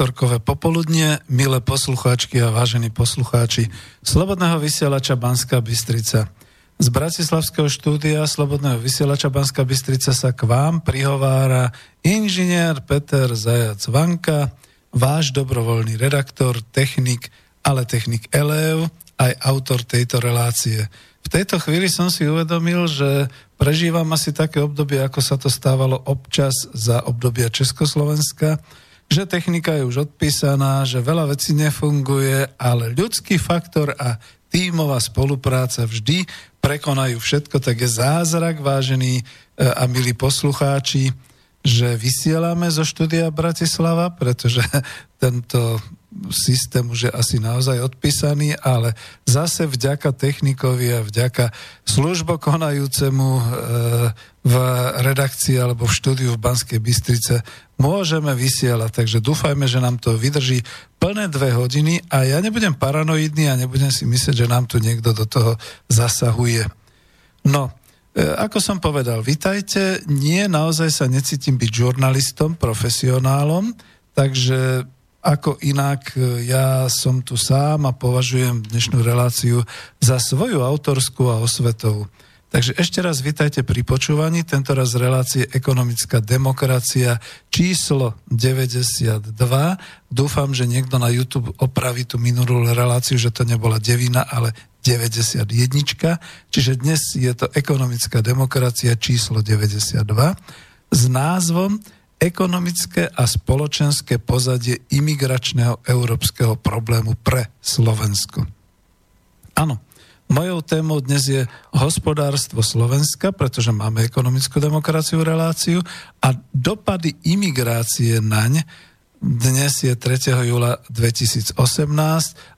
Útorkové popoludnie, milé poslucháčky a vážení poslucháči Slobodného vysielača Banská Bystrica. Z Bratislavského štúdia Slobodného vysielača Banská Bystrica sa k vám prihovára inžinier Peter Zajac Vanka, váš dobrovoľný redaktor, technik, ale technik Elev, aj autor tejto relácie. V tejto chvíli som si uvedomil, že Prežívam asi také obdobie, ako sa to stávalo občas za obdobia Československa, že technika je už odpísaná, že veľa vecí nefunguje, ale ľudský faktor a tímová spolupráca vždy prekonajú všetko, tak je zázrak, vážení e, a milí poslucháči, že vysielame zo štúdia Bratislava, pretože tento systém už je asi naozaj odpísaný, ale zase vďaka technikovi a vďaka službokonajúcemu e, v redakcii alebo v štúdiu v Banskej Bystrice môžeme vysielať. Takže dúfajme, že nám to vydrží plné dve hodiny a ja nebudem paranoidný a nebudem si myslieť, že nám tu niekto do toho zasahuje. No, e, ako som povedal, vitajte, nie naozaj sa necítim byť žurnalistom, profesionálom, takže ako inak, e, ja som tu sám a považujem dnešnú reláciu za svoju autorskú a osvetovú. Takže ešte raz vitajte pri počúvaní, tento raz relácie Ekonomická demokracia číslo 92. Dúfam, že niekto na YouTube opraví tú minulú reláciu, že to nebola devina, ale 91. Čiže dnes je to Ekonomická demokracia číslo 92 s názvom Ekonomické a spoločenské pozadie imigračného európskeho problému pre Slovensko. Áno, Mojou témou dnes je hospodárstvo Slovenska, pretože máme ekonomickú demokraciu reláciu a dopady imigrácie naň dnes je 3. júla 2018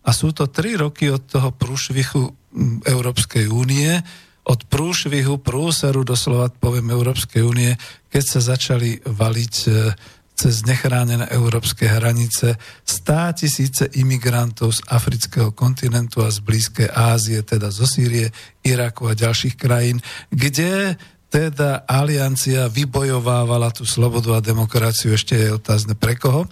a sú to tri roky od toho prúšvichu Európskej únie, od prúšvihu, prúseru doslova poviem Európskej únie, keď sa začali valiť e, cez nechránené európske hranice stá tisíce imigrantov z afrického kontinentu a z Blízkej Ázie, teda zo Sýrie, Iraku a ďalších krajín, kde teda aliancia vybojovávala tú slobodu a demokraciu, ešte je otázne pre koho.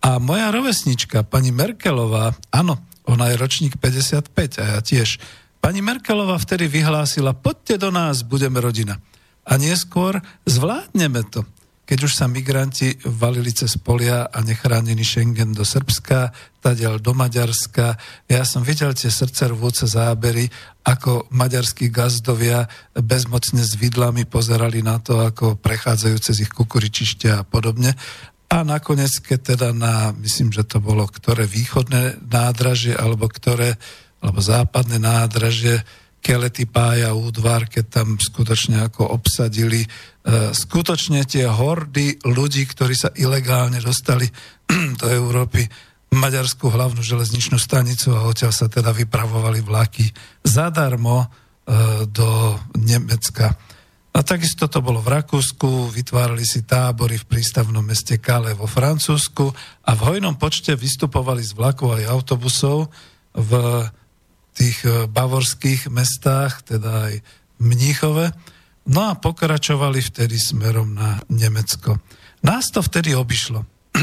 A moja rovesnička, pani Merkelová, áno, ona je ročník 55 a ja tiež. Pani Merkelová vtedy vyhlásila, poďte do nás, budeme rodina. A neskôr zvládneme to keď už sa migranti valili cez polia a nechránený Schengen do Srbska, tadiaľ do Maďarska. Ja som videl tie rvúce zábery, ako maďarskí gazdovia bezmocne s vidlami pozerali na to, ako prechádzajú cez ich kukuričišťa a podobne. A nakoniec, keď teda na, myslím, že to bolo ktoré východné nádražie, alebo ktoré, alebo západné nádražie, Kelety Pája údvar, keď tam skutočne ako obsadili skutočne tie hordy ľudí, ktorí sa ilegálne dostali do Európy, maďarskú hlavnú železničnú stanicu a odtiaľ sa teda vypravovali vlaky zadarmo e, do Nemecka. A takisto to bolo v Rakúsku, vytvárali si tábory v prístavnom meste Kale vo Francúzsku a v hojnom počte vystupovali z vlakov aj autobusov v tých e, bavorských mestách, teda aj v Mníchove No a pokračovali vtedy smerom na Nemecko. Nás to vtedy obišlo.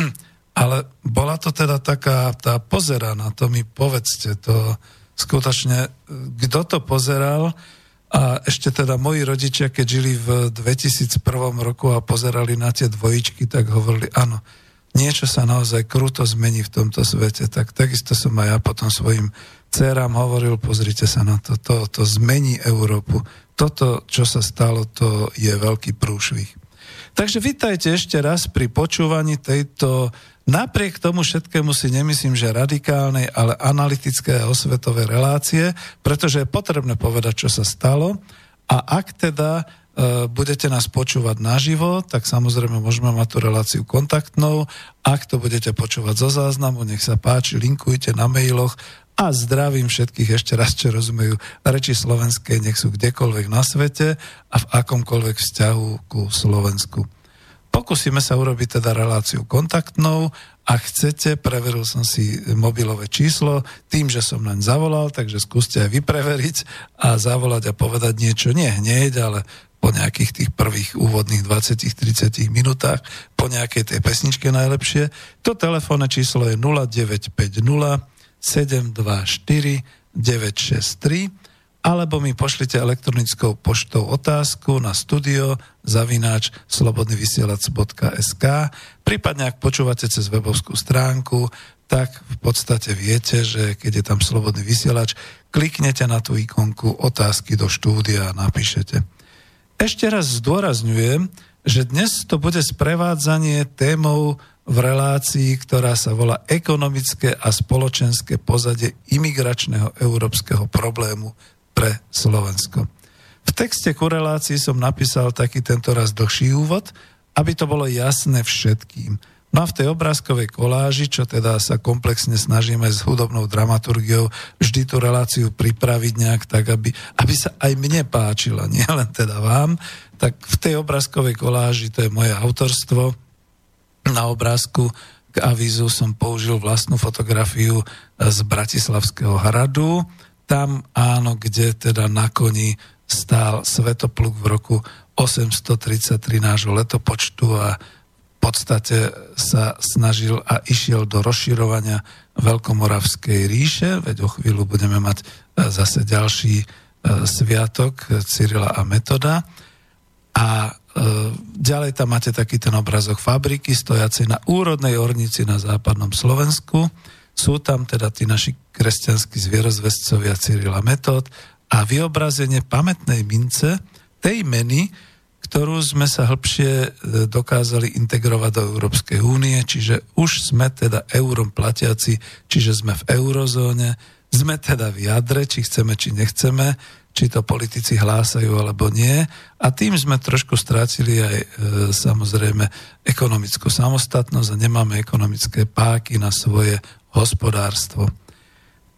Ale bola to teda taká tá pozeraná, to mi povedzte, to skutočne, kto to pozeral a ešte teda moji rodičia, keď žili v 2001 roku a pozerali na tie dvojičky, tak hovorili, áno, niečo sa naozaj kruto zmení v tomto svete. Tak takisto som aj ja potom svojim dcerám hovoril, pozrite sa na to, to, to zmení Európu toto, čo sa stalo, to je veľký prúšvih. Takže vítajte ešte raz pri počúvaní tejto, napriek tomu všetkému si nemyslím, že radikálnej, ale analytické a osvetové relácie, pretože je potrebné povedať, čo sa stalo. A ak teda e, budete nás počúvať naživo, tak samozrejme môžeme mať tú reláciu kontaktnou. Ak to budete počúvať zo záznamu, nech sa páči, linkujte na mailoch a zdravím všetkých ešte raz, čo rozumejú reči slovenskej, nech sú kdekoľvek na svete a v akomkoľvek vzťahu ku Slovensku. Pokúsime sa urobiť teda reláciu kontaktnou. Ak chcete, preveril som si mobilové číslo tým, že som len zavolal, takže skúste aj vypreveriť a zavolať a povedať niečo nie hneď, ale po nejakých tých prvých úvodných 20-30 minútach, po nejakej tej pesničke najlepšie. To telefónne číslo je 0950 724 963 alebo mi pošlite elektronickou poštou otázku na studio zavináč slobodnyvysielac.sk prípadne ak počúvate cez webovskú stránku tak v podstate viete, že keď je tam slobodný vysielač, kliknete na tú ikonku otázky do štúdia a napíšete. Ešte raz zdôrazňujem, že dnes to bude sprevádzanie témou v relácii, ktorá sa volá Ekonomické a spoločenské pozadie imigračného európskeho problému pre Slovensko. V texte ku relácii som napísal taký tento raz dlhší úvod, aby to bolo jasné všetkým. No a v tej obrázkovej koláži, čo teda sa komplexne snažíme s hudobnou dramaturgiou vždy tú reláciu pripraviť nejak tak, aby, aby sa aj mne páčila, nielen teda vám, tak v tej obrázkovej koláži, to je moje autorstvo, na obrázku k avízu som použil vlastnú fotografiu z Bratislavského hradu. Tam áno, kde teda na koni stál Svetopluk v roku 833 nášho letopočtu a v podstate sa snažil a išiel do rozširovania Veľkomoravskej ríše, veď o chvíľu budeme mať e, zase ďalší e, sviatok Cyrila a Metoda. A ďalej tam máte taký ten obrazok fabriky stojacej na úrodnej ornici na západnom Slovensku. Sú tam teda tí naši kresťanskí zvierozvescovia Cyrila Metod a vyobrazenie pamätnej mince tej meny, ktorú sme sa hĺbšie e, dokázali integrovať do Európskej únie, čiže už sme teda eurom platiaci, čiže sme v eurozóne, sme teda v jadre, či chceme, či nechceme, či to politici hlásajú alebo nie. A tým sme trošku strátili aj e, samozrejme ekonomickú samostatnosť a nemáme ekonomické páky na svoje hospodárstvo.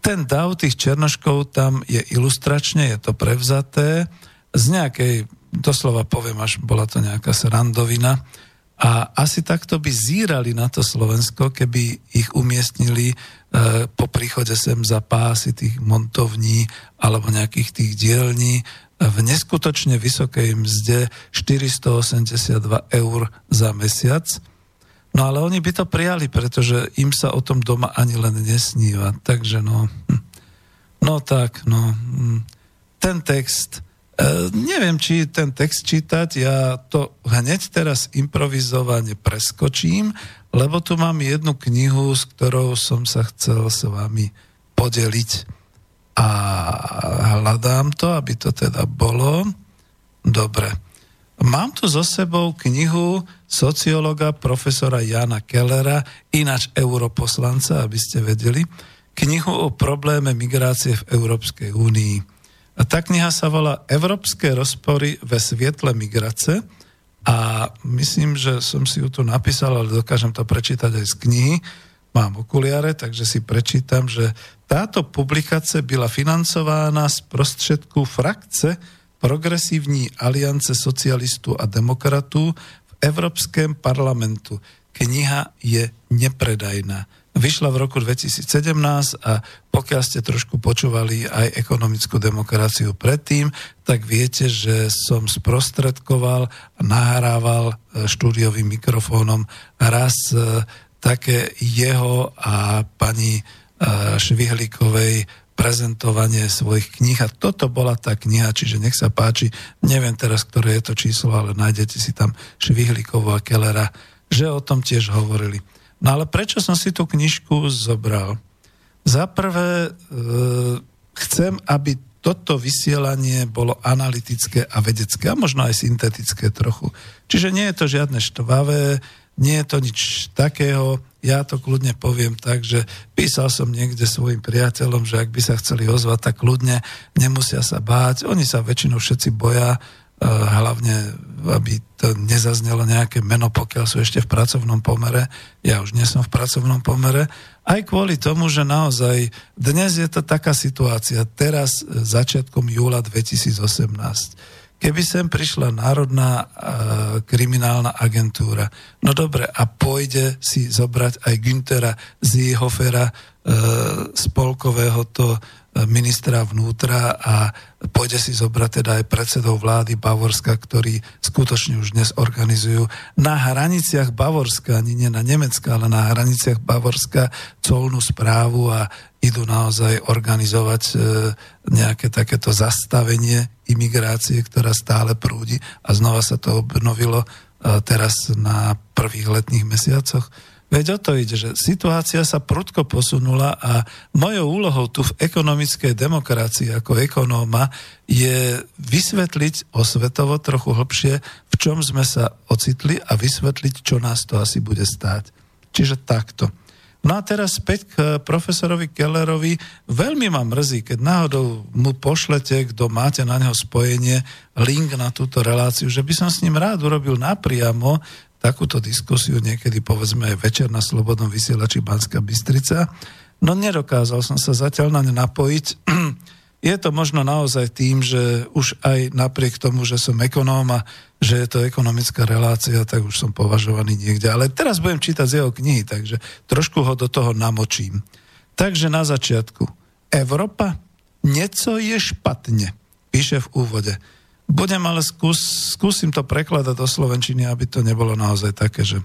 Ten dav tých černoškov tam je ilustračne, je to prevzaté z nejakej doslova poviem, až bola to nejaká srandovina. A asi takto by zírali na to Slovensko, keby ich umiestnili po príchode sem za pásy tých montovní alebo nejakých tých dielní v neskutočne vysokej mzde 482 eur za mesiac. No ale oni by to prijali, pretože im sa o tom doma ani len nesníva. Takže no, hm. no tak, no, hm. ten text E, neviem, či ten text čítať, ja to hneď teraz improvizovane preskočím, lebo tu mám jednu knihu, s ktorou som sa chcel s vami podeliť. A hľadám to, aby to teda bolo. Dobre. Mám tu so sebou knihu sociologa profesora Jana Kellera, ináč europoslanca, aby ste vedeli, knihu o probléme migrácie v Európskej únii. A tá kniha sa volá Európske rozpory ve svietle migrace a myslím, že som si ju tu napísal, ale dokážem to prečítať aj z knihy. Mám okuliare, takže si prečítam, že táto publikace byla financována z prostředku frakce Progresívní aliance socialistů a demokratů v Európském parlamentu. Kniha je nepredajná vyšla v roku 2017 a pokiaľ ste trošku počúvali aj ekonomickú demokraciu predtým, tak viete, že som sprostredkoval a nahrával e, štúdiovým mikrofónom raz e, také jeho a pani e, Švihlikovej prezentovanie svojich kníh a toto bola tá kniha, čiže nech sa páči, neviem teraz, ktoré je to číslo, ale nájdete si tam Švihlikovu a Kellera, že o tom tiež hovorili. No ale prečo som si tú knižku zobral? Za prvé, e, chcem, aby toto vysielanie bolo analytické a vedecké, a možno aj syntetické trochu. Čiže nie je to žiadne štvavé, nie je to nič takého, ja to kľudne poviem tak, že písal som niekde svojim priateľom, že ak by sa chceli ozvať, tak kľudne nemusia sa báť. Oni sa väčšinou všetci boja, Eh, hlavne aby to nezaznelo nejaké meno, pokiaľ sú ešte v pracovnom pomere. Ja už nie som v pracovnom pomere. Aj kvôli tomu, že naozaj dnes je to taká situácia, teraz eh, začiatkom júla 2018. Keby sem prišla Národná e, kriminálna agentúra, no dobre, a pôjde si zobrať aj Günthera Ziehofera, e, spolkového to ministra vnútra a pôjde si zobrať teda aj predsedov vlády Bavorska, ktorí skutočne už dnes organizujú na hraniciach Bavorska, ani nie na Nemecka, ale na hraniciach Bavorska colnú správu a idú naozaj organizovať e, nejaké takéto zastavenie imigrácie, ktorá stále prúdi a znova sa to obnovilo e, teraz na prvých letných mesiacoch. Veď o to ide, že situácia sa prudko posunula a mojou úlohou tu v ekonomickej demokracii ako ekonóma je vysvetliť osvetovo trochu hlbšie, v čom sme sa ocitli a vysvetliť, čo nás to asi bude stáť. Čiže takto. No a teraz späť k profesorovi Kellerovi. Veľmi ma mrzí, keď náhodou mu pošlete, kto máte na neho spojenie, link na túto reláciu, že by som s ním rád urobil napriamo takúto diskusiu niekedy povedzme večer na Slobodnom vysielači Banská Bystrica. No nedokázal som sa zatiaľ na ne napojiť. Je to možno naozaj tým, že už aj napriek tomu, že som ekonóm a že je to ekonomická relácia, tak už som považovaný niekde. Ale teraz budem čítať z jeho knihy, takže trošku ho do toho namočím. Takže na začiatku. Európa? Nieco je špatne, píše v úvode. Budem ale skús, skúsim to prekladať do Slovenčiny, aby to nebolo naozaj také, že...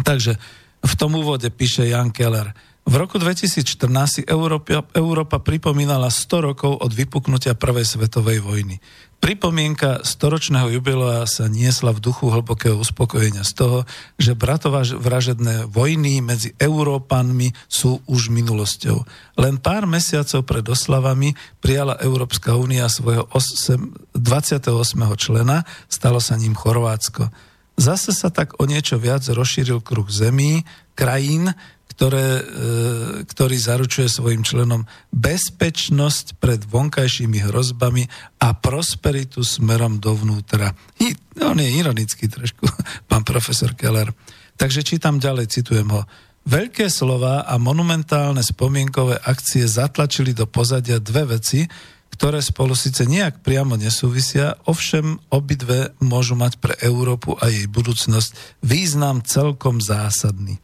Takže v tom úvode píše Jan Keller. V roku 2014 Európa, Európa pripomínala 100 rokov od vypuknutia Prvej svetovej vojny. Pripomienka storočného jubilea sa niesla v duchu hlbokého uspokojenia z toho, že bratová vražedné vojny medzi Európanmi sú už minulosťou. Len pár mesiacov pred oslavami prijala Európska únia svojho 28. člena, stalo sa ním Chorvátsko. Zase sa tak o niečo viac rozšíril kruh zemí, krajín, ktoré, e, ktorý zaručuje svojim členom bezpečnosť pred vonkajšími hrozbami a prosperitu smerom dovnútra. I, on je ironický trošku, pán profesor Keller. Takže čítam ďalej, citujem ho. Veľké slova a monumentálne spomienkové akcie zatlačili do pozadia dve veci, ktoré spolu síce nejak priamo nesúvisia, ovšem obidve môžu mať pre Európu a jej budúcnosť význam celkom zásadný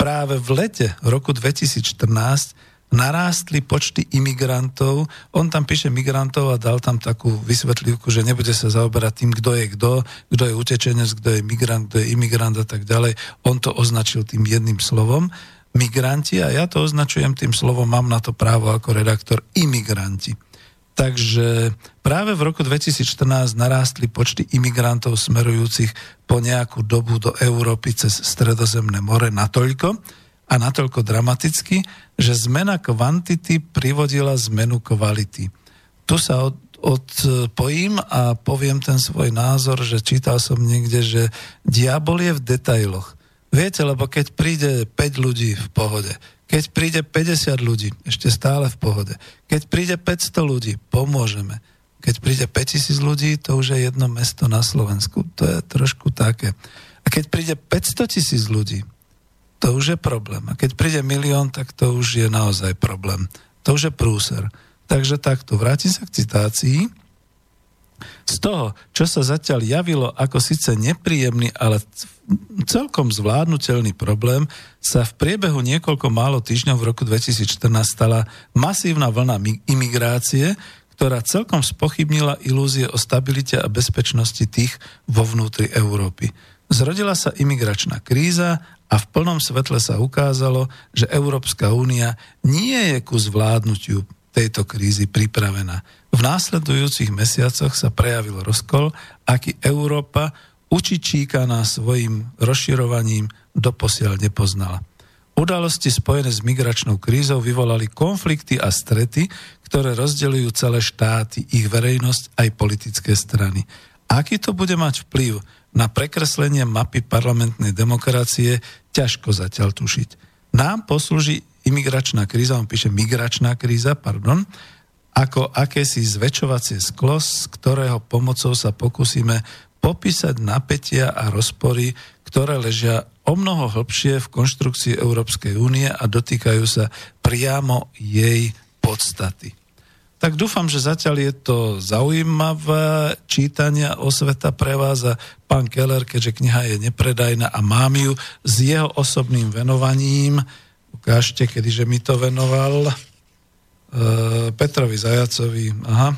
práve v lete roku 2014 narástli počty imigrantov. On tam píše migrantov a dal tam takú vysvetlivku, že nebude sa zaoberať tým, kto je kto, kto je utečenec, kto je migrant, kto je imigrant a tak ďalej. On to označil tým jedným slovom migranti a ja to označujem tým slovom, mám na to právo ako redaktor imigranti. Takže práve v roku 2014 narástli počty imigrantov smerujúcich po nejakú dobu do Európy cez Stredozemné more natoľko a natoľko dramaticky, že zmena kvantity privodila zmenu kvality. Tu sa od, odpojím a poviem ten svoj názor, že čítal som niekde, že diabol je v detailoch. Viete, lebo keď príde 5 ľudí v pohode, keď príde 50 ľudí, ešte stále v pohode. Keď príde 500 ľudí, pomôžeme. Keď príde 5000 ľudí, to už je jedno mesto na Slovensku. To je trošku také. A keď príde 500 tisíc ľudí, to už je problém. A keď príde milión, tak to už je naozaj problém. To už je prúser. Takže takto, vrátim sa k citácii. Z toho, čo sa zatiaľ javilo ako síce nepríjemný, ale celkom zvládnutelný problém, sa v priebehu niekoľko málo týždňov v roku 2014 stala masívna vlna imigrácie, ktorá celkom spochybnila ilúzie o stabilite a bezpečnosti tých vo vnútri Európy. Zrodila sa imigračná kríza a v plnom svetle sa ukázalo, že Európska únia nie je ku zvládnutiu tejto krízy pripravená. V následujúcich mesiacoch sa prejavil rozkol, aký Európa učičíkaná svojim rozširovaním doposiaľ nepoznala. Udalosti spojené s migračnou krízou vyvolali konflikty a strety, ktoré rozdeľujú celé štáty, ich verejnosť aj politické strany. Aký to bude mať vplyv na prekreslenie mapy parlamentnej demokracie, ťažko zatiaľ tušiť. Nám poslúži imigračná kríza, on píše migračná kríza, pardon, ako akési zväčšovacie sklo, z ktorého pomocou sa pokúsime popísať napätia a rozpory, ktoré ležia o mnoho hlbšie v konštrukcii Európskej únie a dotýkajú sa priamo jej podstaty. Tak dúfam, že zatiaľ je to zaujímavé čítania o sveta pre vás a pán Keller, keďže kniha je nepredajná a mám ju s jeho osobným venovaním, ukážte, kedyže mi to venoval, Petrovi Zajacovi, aha,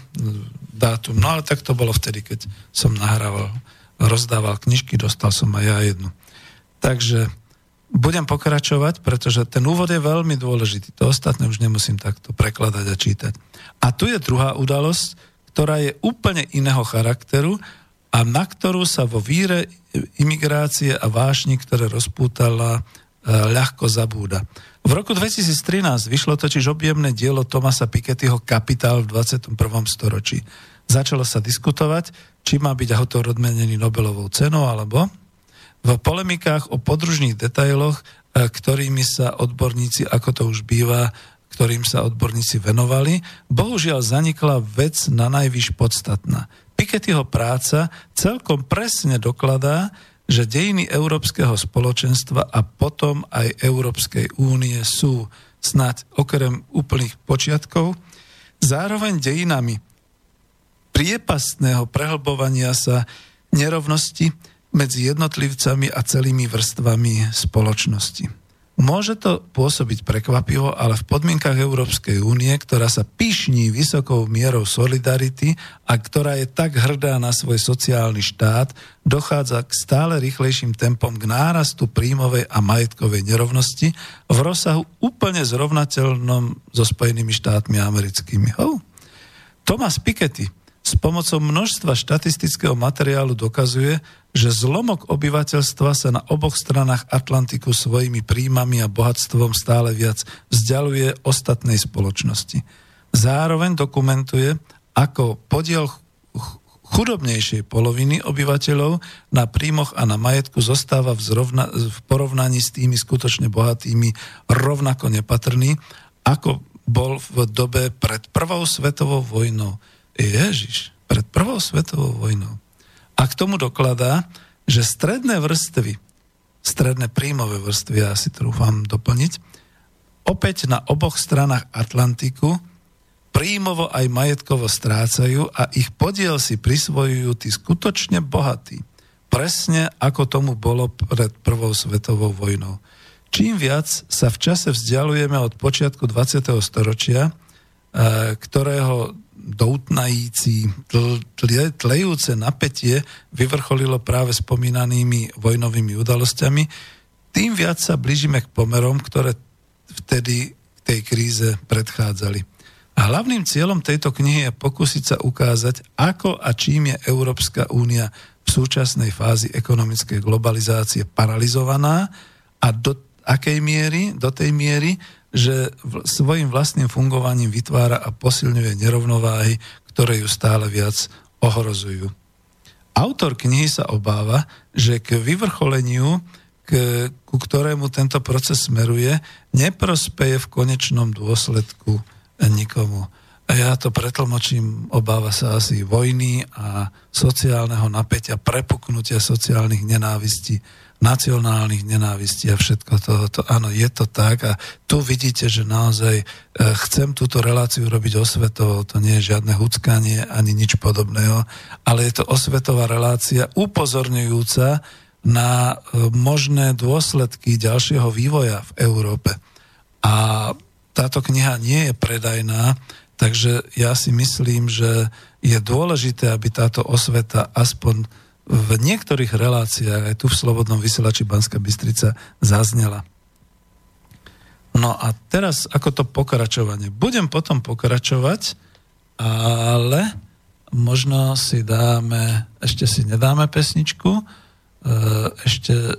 dátum. No ale tak to bolo vtedy, keď som nahrával, rozdával knižky, dostal som aj ja jednu. Takže budem pokračovať, pretože ten úvod je veľmi dôležitý. To ostatné už nemusím takto prekladať a čítať. A tu je druhá udalosť, ktorá je úplne iného charakteru a na ktorú sa vo víre imigrácie a vášni, ktoré rozpútala, eh, ľahko zabúda. V roku 2013 vyšlo totiž objemné dielo Tomasa Pikettyho Kapitál v 21. storočí. Začalo sa diskutovať, či má byť autor odmenený Nobelovou cenou, alebo v polemikách o podružných detailoch, e, ktorými sa odborníci, ako to už býva, ktorým sa odborníci venovali, bohužiaľ zanikla vec na najvyš podstatná. Pikettyho práca celkom presne dokladá, že dejiny Európskeho spoločenstva a potom aj Európskej únie sú snať okrem úplných počiatkov zároveň dejinami priepastného prehlbovania sa nerovnosti medzi jednotlivcami a celými vrstvami spoločnosti. Môže to pôsobiť prekvapivo, ale v podmienkach Európskej únie, ktorá sa pyšní vysokou mierou solidarity a ktorá je tak hrdá na svoj sociálny štát, dochádza k stále rýchlejším tempom k nárastu príjmovej a majetkovej nerovnosti v rozsahu úplne zrovnateľnom so Spojenými štátmi americkými. Oh. Thomas Piketty s pomocou množstva štatistického materiálu dokazuje, že zlomok obyvateľstva sa na oboch stranách Atlantiku svojimi príjmami a bohatstvom stále viac vzdialuje ostatnej spoločnosti. Zároveň dokumentuje, ako podiel chudobnejšej poloviny obyvateľov na príjmoch a na majetku zostáva v, v porovnaní s tými skutočne bohatými rovnako nepatrný, ako bol v dobe pred prvou svetovou vojnou. Ježiš, pred prvou svetovou vojnou. A k tomu dokladá, že stredné vrstvy, stredné príjmové vrstvy, ja si trúfam doplniť, opäť na oboch stranách Atlantiku príjmovo aj majetkovo strácajú a ich podiel si prisvojujú tí skutočne bohatí. Presne ako tomu bolo pred prvou svetovou vojnou. Čím viac sa v čase vzdialujeme od počiatku 20. storočia, eh, ktorého doutnající, tle, tlejúce napätie vyvrcholilo práve spomínanými vojnovými udalosťami, tým viac sa blížime k pomerom, ktoré vtedy tej kríze predchádzali. A hlavným cieľom tejto knihy je pokúsiť sa ukázať, ako a čím je Európska únia v súčasnej fázi ekonomickej globalizácie paralizovaná a do akej miery, do tej miery, že svojim vlastným fungovaním vytvára a posilňuje nerovnováhy, ktoré ju stále viac ohrozujú. Autor knihy sa obáva, že k vyvrcholeniu, k, ku ktorému tento proces smeruje, neprospeje v konečnom dôsledku nikomu. A ja to pretlmočím, obáva sa asi vojny a sociálneho napätia, prepuknutia sociálnych nenávistí nacionálnych nenávistí a všetko to, to, áno, je to tak a tu vidíte, že naozaj e, chcem túto reláciu robiť osvetovo, to nie je žiadne huckanie ani nič podobného, ale je to osvetová relácia upozorňujúca na e, možné dôsledky ďalšieho vývoja v Európe. A táto kniha nie je predajná, takže ja si myslím, že je dôležité, aby táto osveta aspoň v niektorých reláciách, aj tu v Slobodnom vysielači Banska Bystrica, zaznela. No a teraz ako to pokračovanie. Budem potom pokračovať, ale možno si dáme, ešte si nedáme pesničku, e, ešte, e,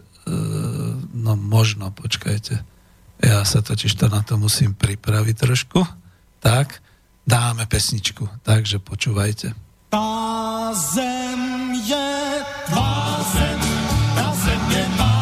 no možno, počkajte, ja sa totiž to na to musím pripraviť trošku, tak dáme pesničku, takže počúvajte. Tá zem je tvá zem, tá zem je má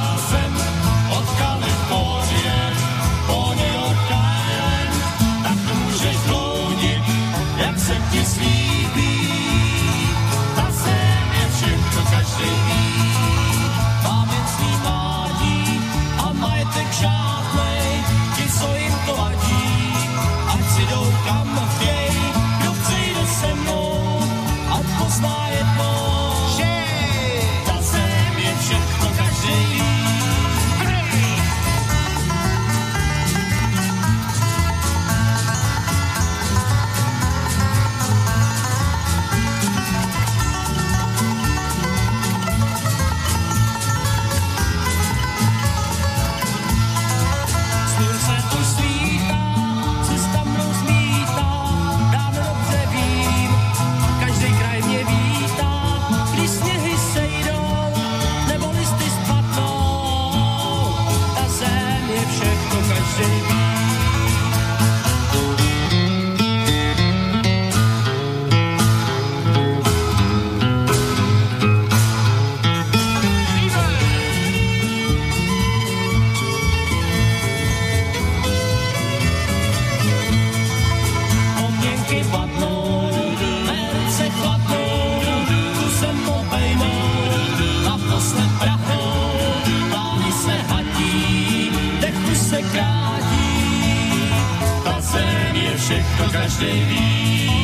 všechno, každý ví.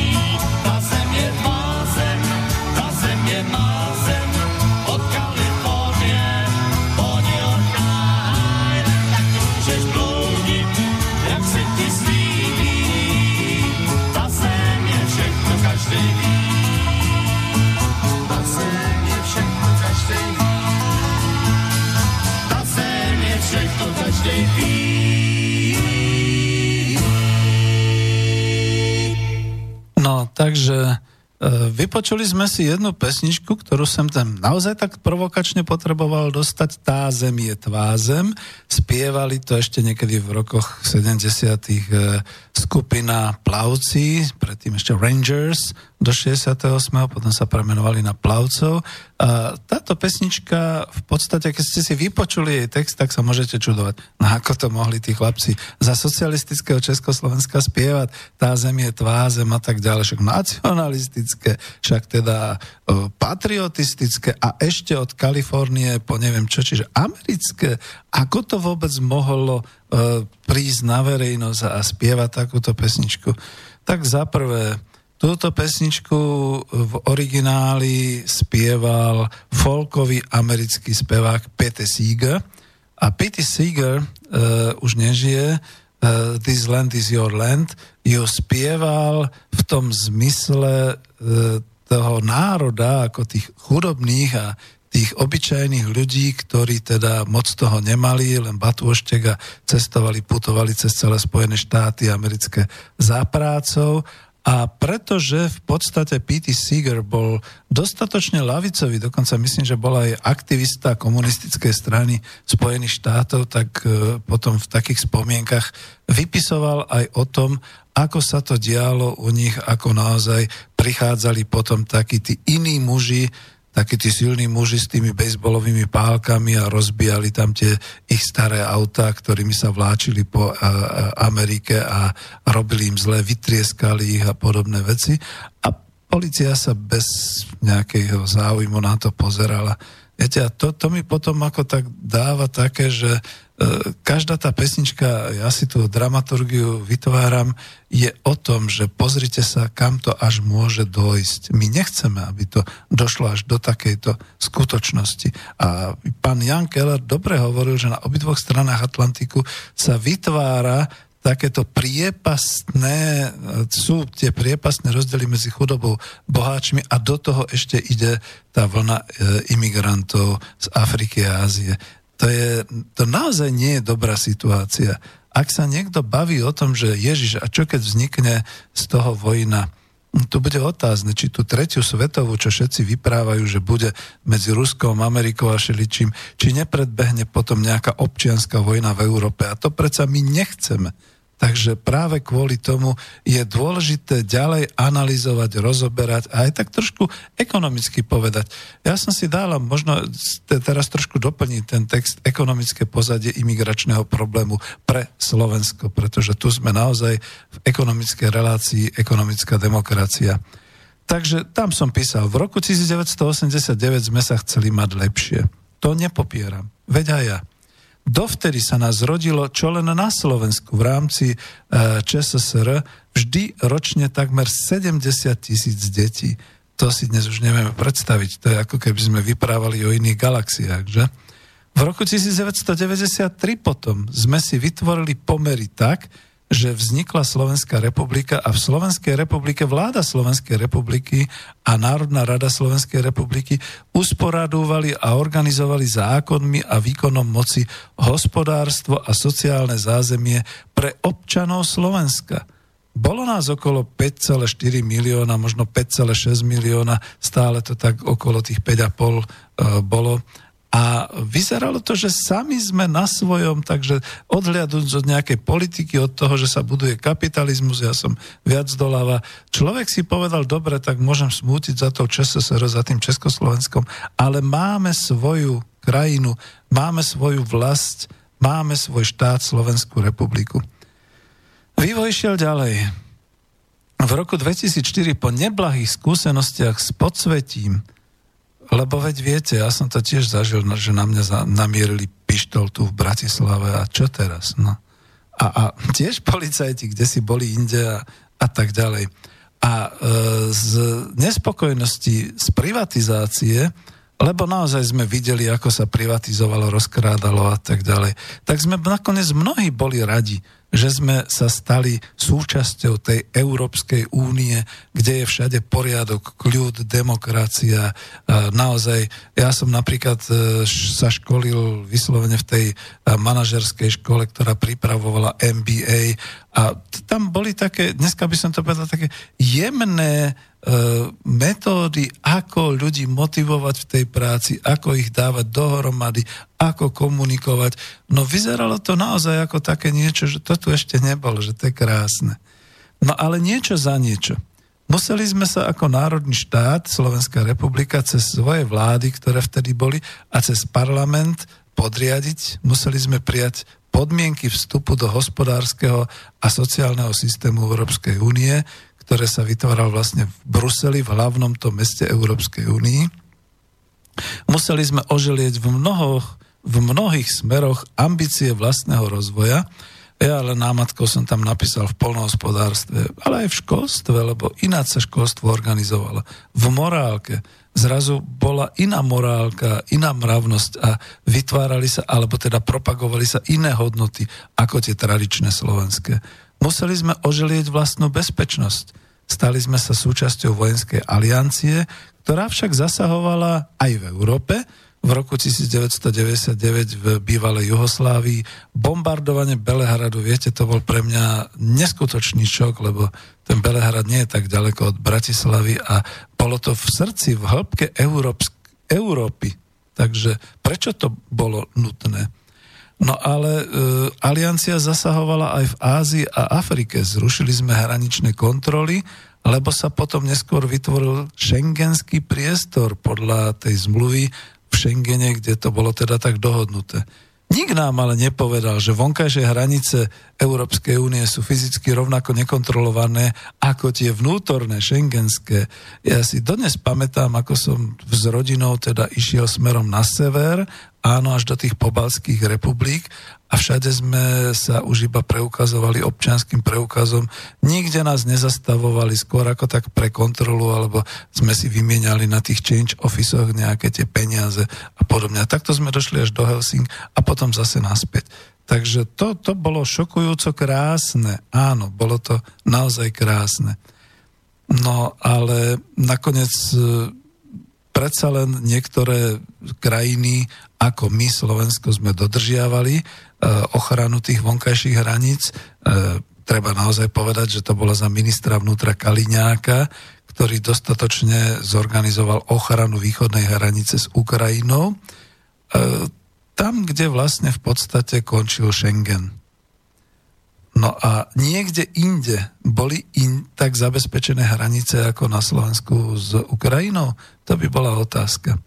Takže E, vypočuli sme si jednu pesničku, ktorú som tam naozaj tak provokačne potreboval dostať. Tá zem je tvá zem. Spievali to ešte niekedy v rokoch 70 e, skupina Plavci, predtým ešte Rangers do 68. potom sa premenovali na Plavcov. Táto pesnička, v podstate, keď ste si vypočuli jej text, tak sa môžete čudovať, no ako to mohli tí chlapci za socialistického Československa spievať, tá zem je tvá zem a tak ďalej, však nacionalistické, však teda o, patriotistické a ešte od Kalifornie po neviem čo, čiže americké. Ako to vôbec mohlo o, prísť na verejnosť a spievať takúto pesničku? Tak za prvé, Túto pesničku v origináli spieval folkový americký spevák Pete Seeger. A Pete Seeger uh, už nežije, uh, This Land is Your Land, ju spieval v tom zmysle uh, toho národa, ako tých chudobných a tých obyčajných ľudí, ktorí teda moc toho nemali, len batôštek a cestovali, putovali cez celé Spojené štáty americké za prácou a pretože v podstate P.T. Seeger bol dostatočne lavicový, dokonca myslím, že bol aj aktivista komunistickej strany Spojených štátov, tak e, potom v takých spomienkach vypisoval aj o tom, ako sa to dialo u nich, ako naozaj prichádzali potom takí tí iní muži, takí tí silní muži s tými bejsbolovými pálkami a rozbijali tam tie ich staré autá, ktorými sa vláčili po a, a, Amerike a robili im zle, vytrieskali ich a podobné veci. A policia sa bez nejakého záujmu na to pozerala. Viete, a to, to mi potom ako tak dáva také, že e, každá tá pesnička, ja si tú dramaturgiu vytváram, je o tom, že pozrite sa, kam to až môže dojsť. My nechceme, aby to došlo až do takejto skutočnosti. A pán Jan Keller dobre hovoril, že na obidvoch stranách Atlantiku sa vytvára takéto priepastné, sú tie priepastné rozdiely medzi chudobou boháčmi a do toho ešte ide tá vlna e, imigrantov z Afriky a Ázie. To, je, to naozaj nie je dobrá situácia. Ak sa niekto baví o tom, že Ježiš, a čo keď vznikne z toho vojna, tu bude otázne, či tú tretiu svetovú, čo všetci vyprávajú, že bude medzi Ruskom, Amerikou a šeličím, či nepredbehne potom nejaká občianská vojna v Európe. A to predsa my nechceme. Takže práve kvôli tomu je dôležité ďalej analyzovať, rozoberať a aj tak trošku ekonomicky povedať. Ja som si dala možno teraz trošku doplniť ten text ekonomické pozadie imigračného problému pre Slovensko, pretože tu sme naozaj v ekonomickej relácii ekonomická demokracia. Takže tam som písal, v roku 1989 sme sa chceli mať lepšie. To nepopieram. Veď aj ja. Dovtedy sa nás rodilo čo len na Slovensku v rámci e, ČSSR vždy ročne takmer 70 tisíc detí. To si dnes už nevieme predstaviť. To je ako keby sme vyprávali o iných galaxiách, že? V roku 1993 potom sme si vytvorili pomery tak, že vznikla Slovenská republika a v Slovenskej republike vláda Slovenskej republiky a Národná rada Slovenskej republiky usporadúvali a organizovali zákonmi a výkonom moci hospodárstvo a sociálne zázemie pre občanov Slovenska. Bolo nás okolo 5,4 milióna, možno 5,6 milióna, stále to tak okolo tých 5,5 e, bolo a vyzeralo to, že sami sme na svojom, takže odhľadnúť od nejakej politiky, od toho, že sa buduje kapitalizmus, ja som viac doláva. Človek si povedal, dobre, tak môžem smútiť za to ČSSR, za tým Československom, ale máme svoju krajinu, máme svoju vlast, máme svoj štát, Slovenskú republiku. Vývoj šiel ďalej. V roku 2004 po neblahých skúsenostiach s podsvetím lebo veď viete, ja som to tiež zažil, no, že na mňa namierili pištol tu v Bratislave a čo teraz? No. A, a tiež policajti, kde si boli inde a, a tak ďalej. A e, z nespokojnosti z privatizácie lebo naozaj sme videli, ako sa privatizovalo, rozkrádalo a tak ďalej. Tak sme nakoniec mnohí boli radi, že sme sa stali súčasťou tej Európskej únie, kde je všade poriadok, kľud, demokracia. Naozaj, ja som napríklad e, sa školil vyslovene v tej e, manažerskej škole, ktorá pripravovala MBA a tam boli také, dneska by som to povedal, také jemné metódy, ako ľudí motivovať v tej práci, ako ich dávať dohromady, ako komunikovať. No vyzeralo to naozaj ako také niečo, že to tu ešte nebolo, že to je krásne. No ale niečo za niečo. Museli sme sa ako národný štát, Slovenská republika, cez svoje vlády, ktoré vtedy boli, a cez parlament podriadiť, museli sme prijať podmienky vstupu do hospodárskeho a sociálneho systému Európskej únie, ktoré sa vytváral vlastne v Bruseli, v hlavnom tom meste Európskej únii. Museli sme oželieť v, mnohoch, v mnohých smeroch ambície vlastného rozvoja. Ja ale námatkou som tam napísal v polnohospodárstve, ale aj v školstve, lebo ináč sa školstvo organizovalo. V morálke zrazu bola iná morálka, iná mravnosť a vytvárali sa, alebo teda propagovali sa iné hodnoty ako tie tradičné slovenské. Museli sme oželieť vlastnú bezpečnosť. Stali sme sa súčasťou vojenskej aliancie, ktorá však zasahovala aj v Európe. V roku 1999 v bývalej Juhoslávii bombardovanie Belehradu, viete, to bol pre mňa neskutočný šok, lebo ten Belehrad nie je tak ďaleko od Bratislavy a bolo to v srdci, v hĺbke Európy. Takže prečo to bolo nutné? No ale e, aliancia zasahovala aj v Ázii a Afrike. Zrušili sme hraničné kontroly, lebo sa potom neskôr vytvoril šengenský priestor podľa tej zmluvy v Schengene, kde to bolo teda tak dohodnuté. Nik nám ale nepovedal, že vonkajšie hranice Európskej únie sú fyzicky rovnako nekontrolované ako tie vnútorné, šengenské. Ja si dodnes pamätám, ako som s rodinou teda išiel smerom na sever áno, až do tých pobalských republik a všade sme sa už iba preukazovali občianským preukazom. Nikde nás nezastavovali skôr ako tak pre kontrolu, alebo sme si vymieniali na tých change officeoch nejaké tie peniaze a podobne. A takto sme došli až do Helsing a potom zase naspäť. Takže to, to bolo šokujúco krásne. Áno, bolo to naozaj krásne. No ale nakoniec e, predsa len niektoré krajiny ako my, Slovensko, sme dodržiavali e, ochranu tých vonkajších hraníc. E, treba naozaj povedať, že to bolo za ministra vnútra Kaliňáka, ktorý dostatočne zorganizoval ochranu východnej hranice s Ukrajinou. E, tam, kde vlastne v podstate končil Schengen. No a niekde inde boli in tak zabezpečené hranice ako na Slovensku s Ukrajinou? To by bola otázka.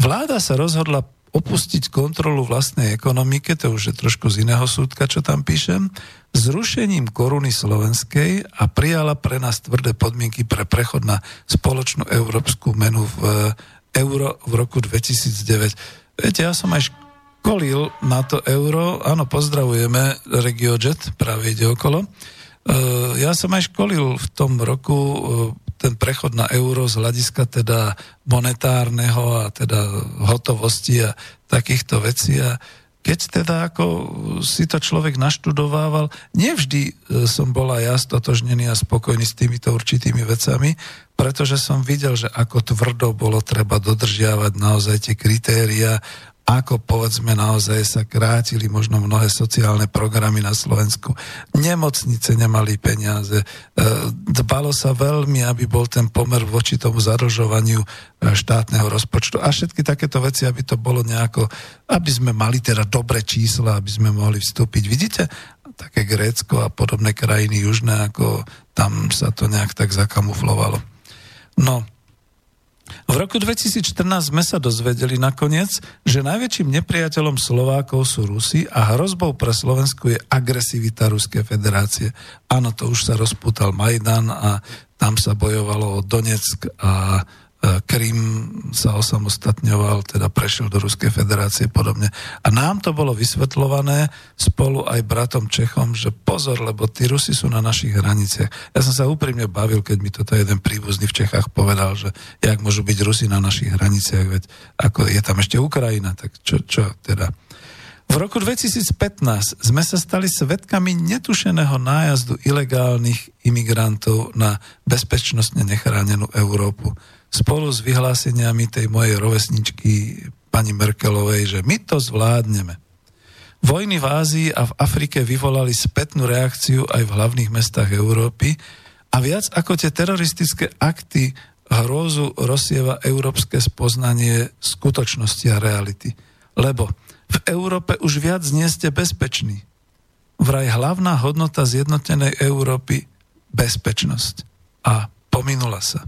Vláda sa rozhodla opustiť kontrolu vlastnej ekonomike, to už je trošku z iného súdka, čo tam píšem, zrušením koruny slovenskej a prijala pre nás tvrdé podmienky pre prechod na spoločnú európsku menu v eh, euro v roku 2009. Viete, ja som aj školil na to euro, áno, pozdravujeme RegioJet, práve ide okolo. Eh, ja som aj školil v tom roku eh, ten prechod na euro z hľadiska teda monetárneho a teda hotovosti a takýchto vecí a keď teda ako si to človek naštudovával, nevždy e, som bola ja stotožnený a spokojný s týmito určitými vecami, pretože som videl, že ako tvrdo bolo treba dodržiavať naozaj tie kritéria ako povedzme naozaj sa krátili možno mnohé sociálne programy na Slovensku. Nemocnice nemali peniaze. E, dbalo sa veľmi, aby bol ten pomer voči tomu zadlžovaniu e, štátneho rozpočtu. A všetky takéto veci, aby to bolo nejako, aby sme mali teda dobré čísla, aby sme mohli vstúpiť. Vidíte, také Grécko a podobné krajiny južné, ako tam sa to nejak tak zakamuflovalo. No, v roku 2014 sme sa dozvedeli nakoniec, že najväčším nepriateľom Slovákov sú Rusi a hrozbou pre Slovensku je agresivita Ruskej federácie. Áno, to už sa rozputal Majdan a tam sa bojovalo o Donetsk a Krym sa osamostatňoval, teda prešiel do Ruskej federácie podobne. A nám to bolo vysvetľované spolu aj bratom Čechom, že pozor, lebo tí Rusi sú na našich hraniciach. Ja som sa úprimne bavil, keď mi toto jeden príbuzný v Čechách povedal, že jak môžu byť Rusi na našich hraniciach, veď ako je tam ešte Ukrajina, tak čo, čo teda. V roku 2015 sme sa stali svetkami netušeného nájazdu ilegálnych imigrantov na bezpečnostne nechránenú Európu spolu s vyhláseniami tej mojej rovesničky pani Merkelovej, že my to zvládneme. Vojny v Ázii a v Afrike vyvolali spätnú reakciu aj v hlavných mestách Európy a viac ako tie teroristické akty hrozu rozsieva európske spoznanie skutočnosti a reality. Lebo v Európe už viac nie ste bezpeční. Vraj hlavná hodnota zjednotenej Európy bezpečnosť. A pominula sa.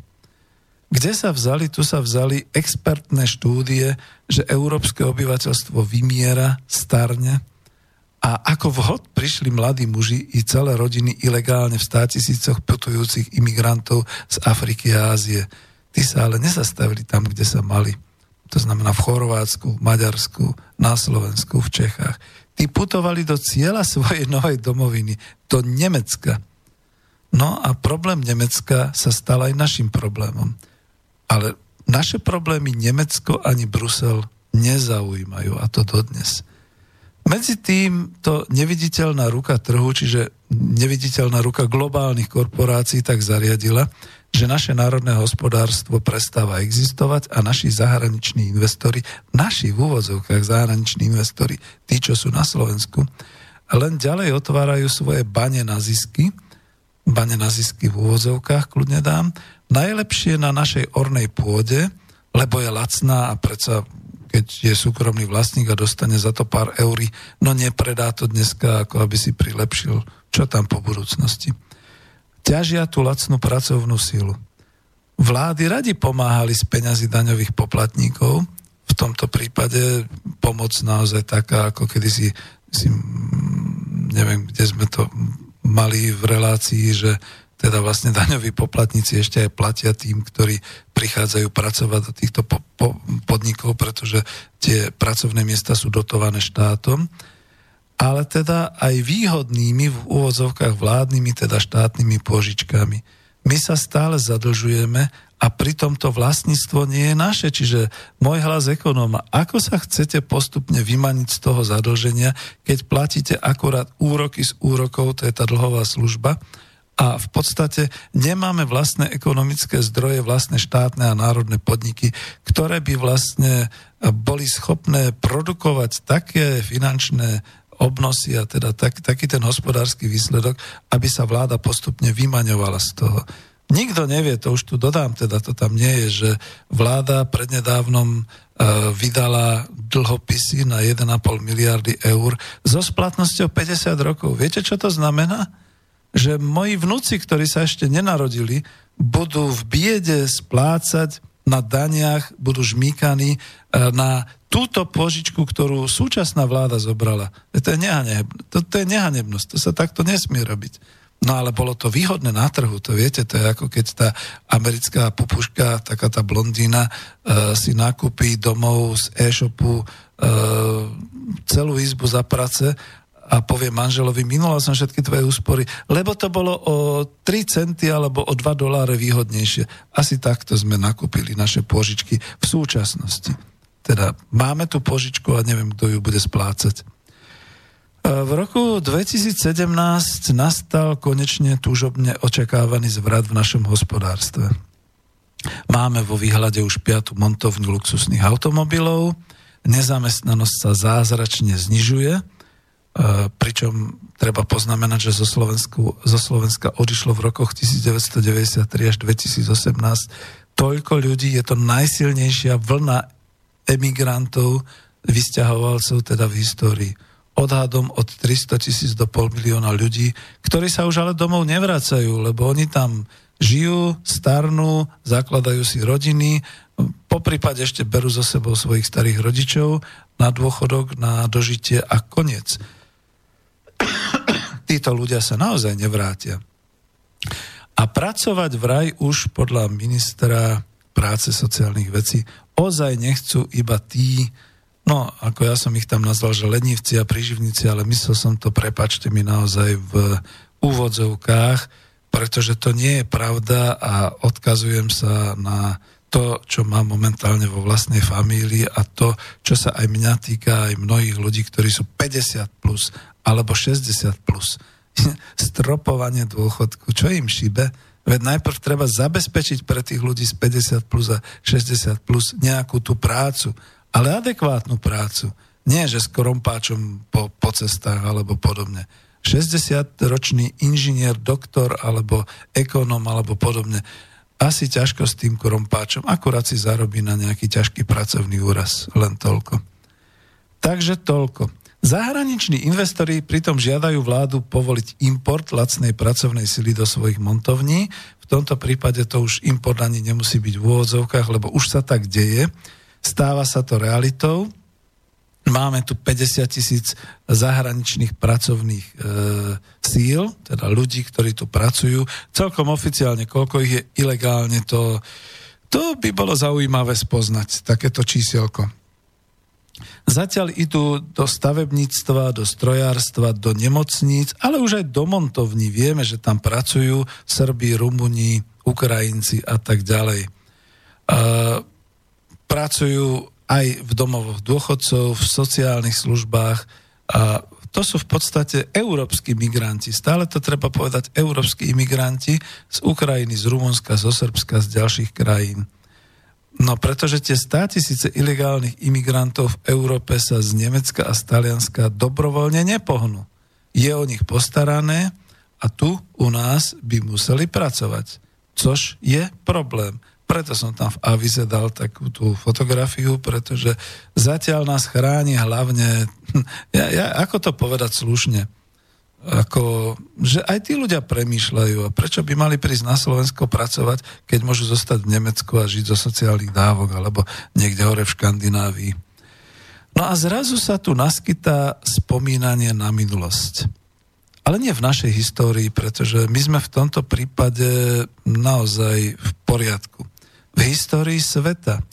Kde sa vzali? Tu sa vzali expertné štúdie, že európske obyvateľstvo vymiera, starne a ako vhod prišli mladí muži i celé rodiny ilegálne v státisícoch putujúcich imigrantov z Afriky a Ázie. Tí sa ale nezastavili tam, kde sa mali. To znamená v Chorvátsku, v Maďarsku, na Slovensku, v Čechách. Tí putovali do cieľa svojej novej domoviny, do Nemecka. No a problém Nemecka sa stal aj našim problémom. Ale naše problémy Nemecko ani Brusel nezaujímajú a to dodnes. Medzi tým to neviditeľná ruka trhu, čiže neviditeľná ruka globálnych korporácií tak zariadila, že naše národné hospodárstvo prestáva existovať a naši zahraniční investori, naši v úvodzovkách zahraniční investori, tí, čo sú na Slovensku, len ďalej otvárajú svoje bane na zisky, bane na zisky v úvodzovkách, kľudne dám, najlepšie na našej ornej pôde, lebo je lacná a predsa keď je súkromný vlastník a dostane za to pár eurí, no nepredá to dneska, ako aby si prilepšil, čo tam po budúcnosti. Ťažia tú lacnú pracovnú sílu. Vlády radi pomáhali z peňazí daňových poplatníkov, v tomto prípade pomoc naozaj taká, ako kedy si, si neviem, kde sme to mali v relácii, že teda vlastne daňoví poplatníci ešte aj platia tým, ktorí prichádzajú pracovať do týchto po, po, podnikov, pretože tie pracovné miesta sú dotované štátom, ale teda aj výhodnými v úvodzovkách vládnymi, teda štátnymi požičkami. My sa stále zadlžujeme a pritom to vlastníctvo nie je naše. Čiže môj hlas ekonóma, ako sa chcete postupne vymaniť z toho zadlženia, keď platíte akurát úroky z úrokov, to je tá dlhová služba, a v podstate nemáme vlastné ekonomické zdroje, vlastné štátne a národné podniky, ktoré by vlastne boli schopné produkovať také finančné obnosy a teda tak, taký ten hospodársky výsledok, aby sa vláda postupne vymaňovala z toho. Nikto nevie, to už tu dodám, teda to tam nie je, že vláda prednedávnom e, vydala dlhopisy na 1,5 miliardy eur so splatnosťou 50 rokov. Viete, čo to znamená? že moji vnúci, ktorí sa ešte nenarodili, budú v biede splácať na daniach, budú žmýkaní e, na túto požičku, ktorú súčasná vláda zobrala. To je, nehaneb, to, to je nehanebnosť, to sa takto nesmie robiť. No ale bolo to výhodné na trhu, to viete, to je ako keď tá americká pupuška, taká tá blondína, uh, si nakúpi domov z e-shopu uh, celú izbu za prace a povie manželovi, minula som všetky tvoje úspory, lebo to bolo o 3 centy alebo o 2 doláre výhodnejšie. Asi takto sme nakúpili naše požičky v súčasnosti. Teda máme tu požičku a neviem, kto ju bude splácať. E, v roku 2017 nastal konečne túžobne očakávaný zvrat v našom hospodárstve. Máme vo výhľade už piatu montovňu luxusných automobilov, nezamestnanosť sa zázračne znižuje, E, pričom treba poznamenať, že zo, Slovensku, zo Slovenska odišlo v rokoch 1993 až 2018 toľko ľudí, je to najsilnejšia vlna emigrantov, vysťahovalcov teda v histórii. Odhadom od 300 tisíc do pol milióna ľudí, ktorí sa už ale domov nevracajú, lebo oni tam žijú, starnú, zakladajú si rodiny, po prípade ešte berú zo sebou svojich starých rodičov na dôchodok, na dožitie a koniec títo ľudia sa naozaj nevrátia. A pracovať v raj už podľa ministra práce sociálnych vecí. Ozaj nechcú iba tí, no ako ja som ich tam nazval, že lenivci a príživníci, ale myslel som to, prepačte mi naozaj v úvodzovkách, pretože to nie je pravda a odkazujem sa na to, čo mám momentálne vo vlastnej famílii a to, čo sa aj mňa týka, aj mnohých ľudí, ktorí sú 50 plus alebo 60 plus. Stropovanie dôchodku, čo im šíbe? Veď najprv treba zabezpečiť pre tých ľudí z 50 plus a 60 plus nejakú tú prácu, ale adekvátnu prácu. Nie, že s korompáčom po, po cestách alebo podobne. 60-ročný inžinier, doktor alebo ekonom alebo podobne asi ťažko s tým korompáčom, akurát si zarobí na nejaký ťažký pracovný úraz, len toľko. Takže toľko. Zahraniční investori pritom žiadajú vládu povoliť import lacnej pracovnej sily do svojich montovní. V tomto prípade to už import ani nemusí byť v úvodzovkách, lebo už sa tak deje. Stáva sa to realitou. Máme tu 50 tisíc zahraničných pracovných e, síl, teda ľudí, ktorí tu pracujú. Celkom oficiálne, koľko ich je ilegálne, to, to by bolo zaujímavé spoznať, takéto čísielko. Zatiaľ idú do stavebníctva, do strojárstva, do nemocníc, ale už aj do montovní. Vieme, že tam pracujú Srbí, Rumuni, Ukrajinci a tak ďalej. E, pracujú aj v domovoch dôchodcov, v sociálnych službách a to sú v podstate európsky migranti. Stále to treba povedať európsky imigranti z Ukrajiny, z Rumunska, zo Srbska, z ďalších krajín. No pretože tie státisíce ilegálnych imigrantov v Európe sa z Nemecka a z Talianska dobrovoľne nepohnú. Je o nich postarané a tu u nás by museli pracovať. Což je problém. Preto som tam v avize dal takú tú fotografiu, pretože zatiaľ nás chráni hlavne, ja, ja, ako to povedať slušne, ako, že aj tí ľudia premýšľajú a prečo by mali prísť na Slovensko pracovať, keď môžu zostať v Nemecku a žiť zo sociálnych dávok alebo niekde hore v Škandinávii. No a zrazu sa tu naskytá spomínanie na minulosť. Ale nie v našej histórii, pretože my sme v tomto prípade naozaj v poriadku v histórii sveta.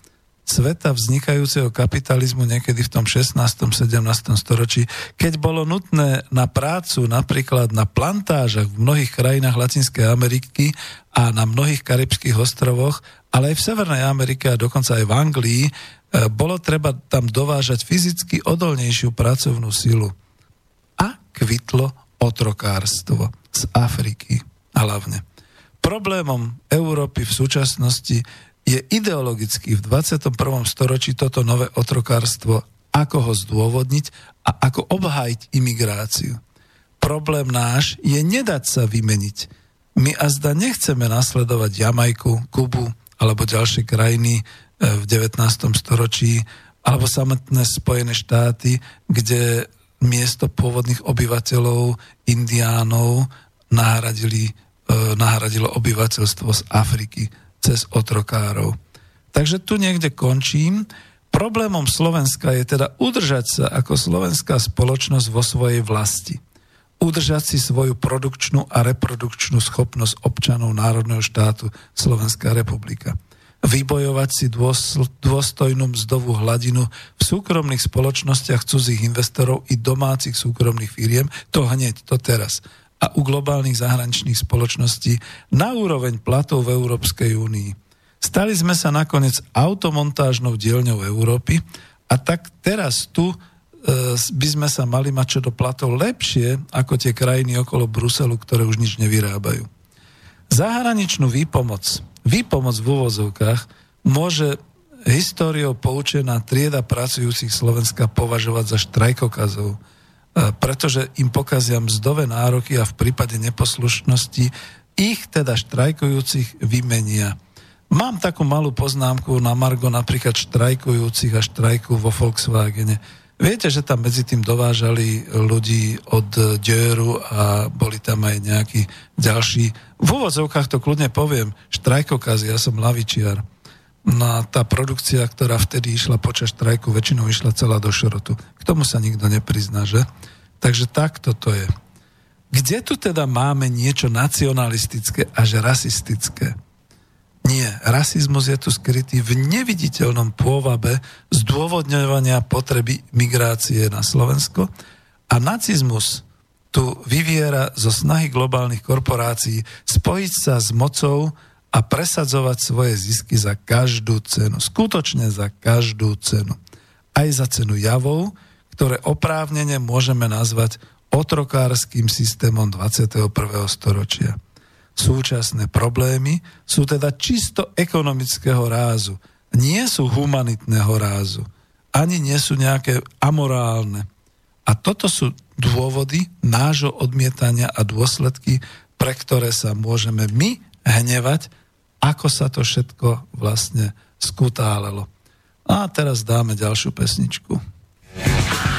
Sveta vznikajúceho kapitalizmu niekedy v tom 16. 17. storočí, keď bolo nutné na prácu napríklad na plantážach v mnohých krajinách Latinskej Ameriky a na mnohých karibských ostrovoch, ale aj v Severnej Amerike a dokonca aj v Anglii, e, bolo treba tam dovážať fyzicky odolnejšiu pracovnú silu. A kvitlo otrokárstvo z Afriky hlavne. Problémom Európy v súčasnosti je ideologicky v 21. storočí toto nové otrokárstvo, ako ho zdôvodniť a ako obhájiť imigráciu. Problém náš je nedať sa vymeniť. My a zda nechceme nasledovať Jamajku, Kubu alebo ďalšie krajiny e, v 19. storočí alebo samotné Spojené štáty, kde miesto pôvodných obyvateľov, indiánov, nahradili, e, nahradilo obyvateľstvo z Afriky cez otrokárov. Takže tu niekde končím. Problémom Slovenska je teda udržať sa ako slovenská spoločnosť vo svojej vlasti. Udržať si svoju produkčnú a reprodukčnú schopnosť občanov Národného štátu Slovenská republika. Vybojovať si dôstojnú mzdovú hladinu v súkromných spoločnostiach cudzích investorov i domácich súkromných firiem, to hneď, to teraz a u globálnych zahraničných spoločností na úroveň platov v Európskej únii. Stali sme sa nakoniec automontážnou dielňou Európy a tak teraz tu e, by sme sa mali mať čo do platov lepšie ako tie krajiny okolo Bruselu, ktoré už nič nevyrábajú. Zahraničnú výpomoc, výpomoc v úvozovkách môže históriou poučená trieda pracujúcich Slovenska považovať za štrajkokazov, pretože im pokazia mzdové nároky a v prípade neposlušnosti ich teda štrajkujúcich vymenia. Mám takú malú poznámku na Margo napríklad štrajkujúcich a štrajku vo Volkswagene. Viete, že tam medzi tým dovážali ľudí od Dieru a boli tam aj nejakí ďalší. V úvodzovkách to kľudne poviem, štrajkokazy, ja som lavičiar. No a tá produkcia, ktorá vtedy išla počas štrajku, väčšinou išla celá do šrotu. K tomu sa nikto neprizná, že? Takže takto to je. Kde tu teda máme niečo nacionalistické až rasistické? Nie, rasizmus je tu skrytý v neviditeľnom pôvabe zdôvodňovania potreby migrácie na Slovensko a nacizmus tu vyviera zo snahy globálnych korporácií spojiť sa s mocou a presadzovať svoje zisky za každú cenu. Skutočne za každú cenu. Aj za cenu javov, ktoré oprávnene môžeme nazvať otrokárským systémom 21. storočia. Súčasné problémy sú teda čisto ekonomického rázu. Nie sú humanitného rázu. Ani nie sú nejaké amorálne. A toto sú dôvody nášho odmietania a dôsledky, pre ktoré sa môžeme my hnevať, ako sa to všetko vlastne skutálelo. A teraz dáme ďalšiu pesničku. tak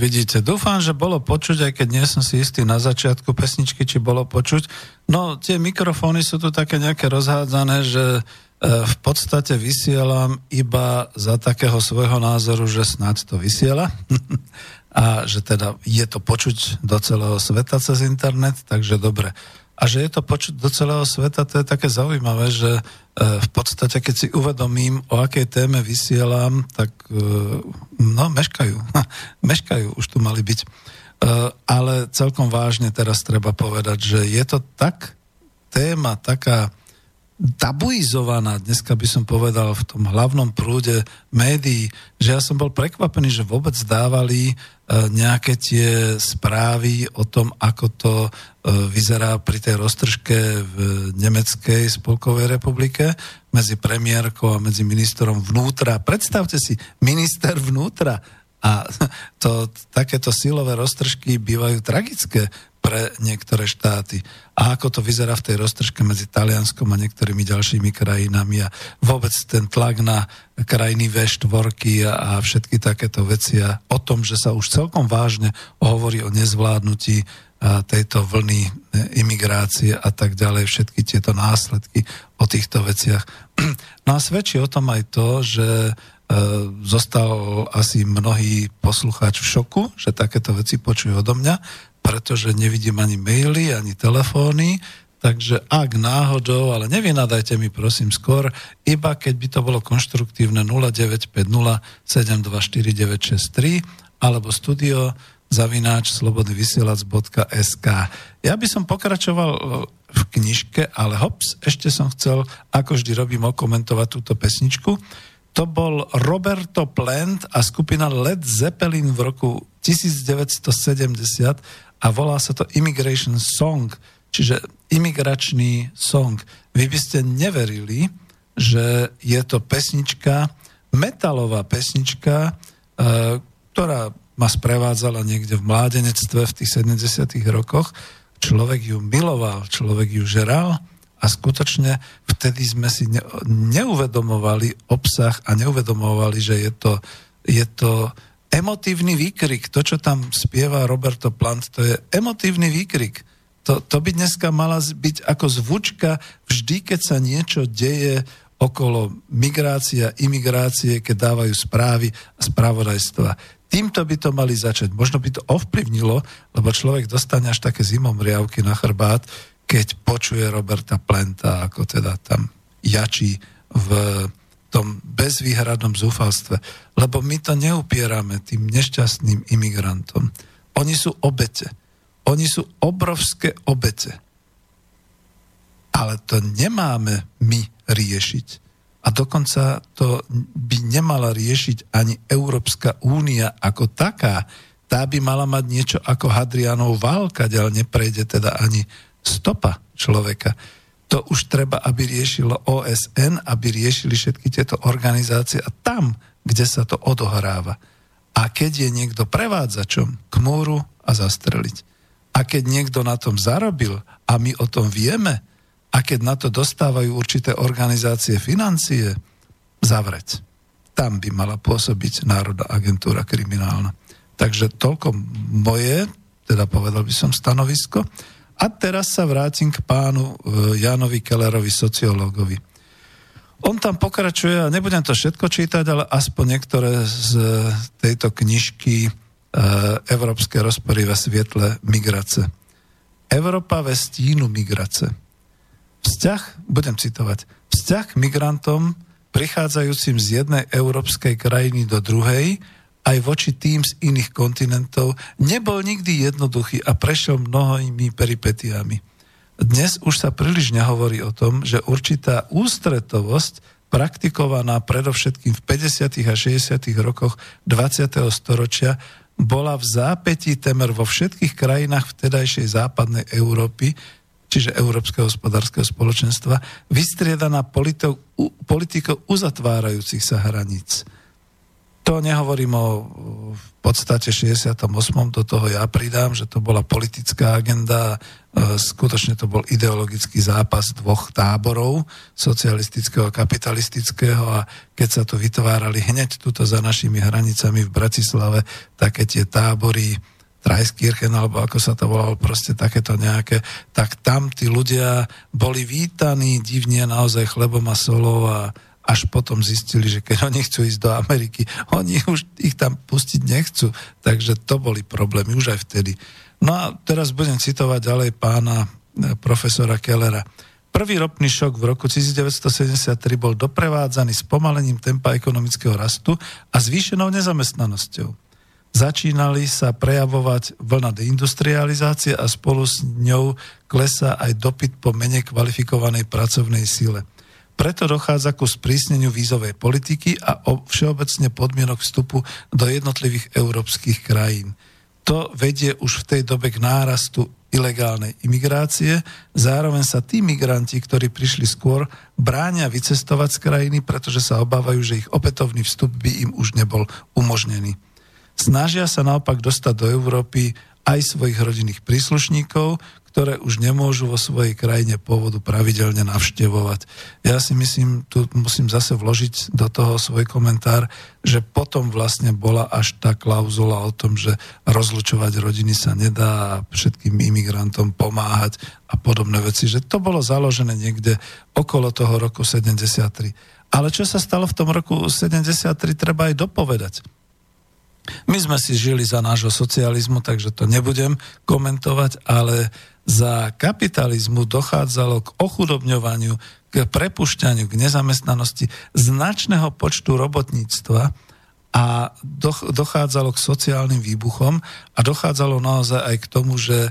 vidíte. Dúfam, že bolo počuť, aj keď nie som si istý na začiatku pesničky, či bolo počuť. No, tie mikrofóny sú tu také nejaké rozhádzané, že e, v podstate vysielam iba za takého svojho názoru, že snáď to vysiela. a že teda je to počuť do celého sveta cez internet, takže dobre. A že je to počuť do celého sveta, to je také zaujímavé, že e, v podstate, keď si uvedomím, o akej téme vysielam, tak e, no, meškajú. meškajú, už tu mali byť. E, ale celkom vážne teraz treba povedať, že je to tak téma, taká tabuizovaná, dneska by som povedal v tom hlavnom prúde médií, že ja som bol prekvapený, že vôbec dávali nejaké tie správy o tom, ako to e, vyzerá pri tej roztržke v Nemeckej spolkovej republike medzi premiérkou a medzi ministrom vnútra. Predstavte si, minister vnútra a to, takéto silové roztržky bývajú tragické pre niektoré štáty. A ako to vyzerá v tej roztržke medzi Talianskom a niektorými ďalšími krajinami a vôbec ten tlak na krajiny V4 a, všetky takéto veci a o tom, že sa už celkom vážne hovorí o nezvládnutí tejto vlny e, imigrácie a tak ďalej, všetky tieto následky o týchto veciach. No a svedčí o tom aj to, že e, zostal asi mnohý poslucháč v šoku, že takéto veci počujú odo mňa, pretože nevidím ani maily, ani telefóny, takže ak náhodou, ale nevynadajte mi prosím skôr, iba keď by to bolo konštruktívne 0950 724 alebo studio zavináč slobodnyvysielac.sk Ja by som pokračoval v knižke, ale hops, ešte som chcel, ako vždy robím, okomentovať túto pesničku. To bol Roberto Plant a skupina Led Zeppelin v roku 1970 a volá sa to Immigration Song, čiže imigračný song. Vy by ste neverili, že je to pesnička, metalová pesnička, e, ktorá ma sprevádzala niekde v mládenectve v tých 70 rokoch. Človek ju miloval, človek ju žeral a skutočne vtedy sme si ne, neuvedomovali obsah a neuvedomovali, že je to, je to emotívny výkrik. To, čo tam spieva Roberto Plant, to je emotívny výkrik. To, to by dneska mala byť ako zvučka vždy, keď sa niečo deje okolo migrácia, imigrácie, keď dávajú správy a spravodajstva. Týmto by to mali začať. Možno by to ovplyvnilo, lebo človek dostane až také zimomriavky na chrbát, keď počuje Roberta Plenta, ako teda tam jačí v tom bezvýhradnom zúfalstve. Lebo my to neupierame tým nešťastným imigrantom. Oni sú obete. Oni sú obrovské obete. Ale to nemáme my riešiť. A dokonca to by nemala riešiť ani Európska únia ako taká. Tá by mala mať niečo ako Hadrianov válka, ale neprejde teda ani stopa človeka. To už treba, aby riešilo OSN, aby riešili všetky tieto organizácie a tam, kde sa to odohráva. A keď je niekto prevádzačom, k múru a zastreliť. A keď niekto na tom zarobil a my o tom vieme, a keď na to dostávajú určité organizácie financie, zavrieť. Tam by mala pôsobiť Národná agentúra kriminálna. Takže toľko moje, teda povedal by som stanovisko. A teraz sa vrátim k pánu e, Janovi Kellerovi, sociológovi. On tam pokračuje, a nebudem to všetko čítať, ale aspoň niektoré z tejto knižky e, Európske rozpory ve svietle migrace. Európa ve stínu migrace. Vzťah, budem citovať, vzťah k migrantom prichádzajúcim z jednej európskej krajiny do druhej aj voči tým z iných kontinentov, nebol nikdy jednoduchý a prešiel mnohými peripetiami. Dnes už sa príliš nehovorí o tom, že určitá ústretovosť praktikovaná predovšetkým v 50. a 60. rokoch 20. storočia bola v zápätí temer vo všetkých krajinách vtedajšej západnej Európy, čiže Európskeho hospodárskeho spoločenstva, vystriedaná politikou uzatvárajúcich sa hraníc to nehovorím o v podstate 68. Do toho ja pridám, že to bola politická agenda, e, skutočne to bol ideologický zápas dvoch táborov, socialistického a kapitalistického a keď sa tu vytvárali hneď tuto za našimi hranicami v Bratislave také tie tábory, Trajskirchen, alebo ako sa to volalo, proste takéto nejaké, tak tam tí ľudia boli vítaní divne naozaj chlebom a solou a až potom zistili, že keď oni chcú ísť do Ameriky, oni už ich tam pustiť nechcú. Takže to boli problémy už aj vtedy. No a teraz budem citovať ďalej pána e, profesora Kellera. Prvý ropný šok v roku 1973 bol doprevádzaný spomalením tempa ekonomického rastu a zvýšenou nezamestnanosťou. Začínali sa prejavovať vlna deindustrializácie a spolu s ňou klesá aj dopyt po menej kvalifikovanej pracovnej sile. Preto dochádza ku sprísneniu vízovej politiky a všeobecne podmienok vstupu do jednotlivých európskych krajín. To vedie už v tej dobe k nárastu ilegálnej imigrácie. Zároveň sa tí migranti, ktorí prišli skôr, bránia vycestovať z krajiny, pretože sa obávajú, že ich opätovný vstup by im už nebol umožnený. Snažia sa naopak dostať do Európy aj svojich rodinných príslušníkov, ktoré už nemôžu vo svojej krajine pôvodu pravidelne navštevovať. Ja si myslím, tu musím zase vložiť do toho svoj komentár, že potom vlastne bola až tá klauzula o tom, že rozlučovať rodiny sa nedá a všetkým imigrantom pomáhať a podobné veci, že to bolo založené niekde okolo toho roku 73. Ale čo sa stalo v tom roku 73, treba aj dopovedať. My sme si žili za nášho socializmu, takže to nebudem komentovať, ale za kapitalizmu dochádzalo k ochudobňovaniu, k prepušťaniu, k nezamestnanosti značného počtu robotníctva a dochádzalo k sociálnym výbuchom a dochádzalo naozaj aj k tomu, že e,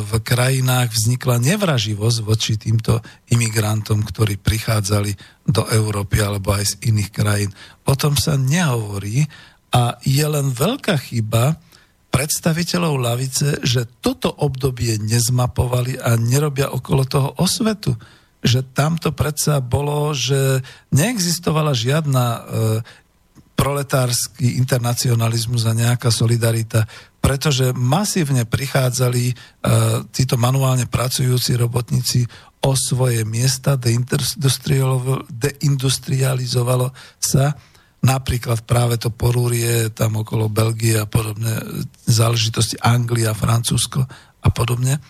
v krajinách vznikla nevraživosť voči týmto imigrantom, ktorí prichádzali do Európy alebo aj z iných krajín. O tom sa nehovorí a je len veľká chyba predstaviteľov lavice, že toto obdobie nezmapovali a nerobia okolo toho osvetu. Že tamto predsa bolo, že neexistovala žiadna e, proletársky internacionalizmus a nejaká solidarita, pretože masívne prichádzali uh, títo manuálne pracujúci robotníci o svoje miesta, deindustrializovalo sa napríklad práve to porúrie tam okolo Belgie a podobné záležitosti Anglia, Francúzsko a podobne.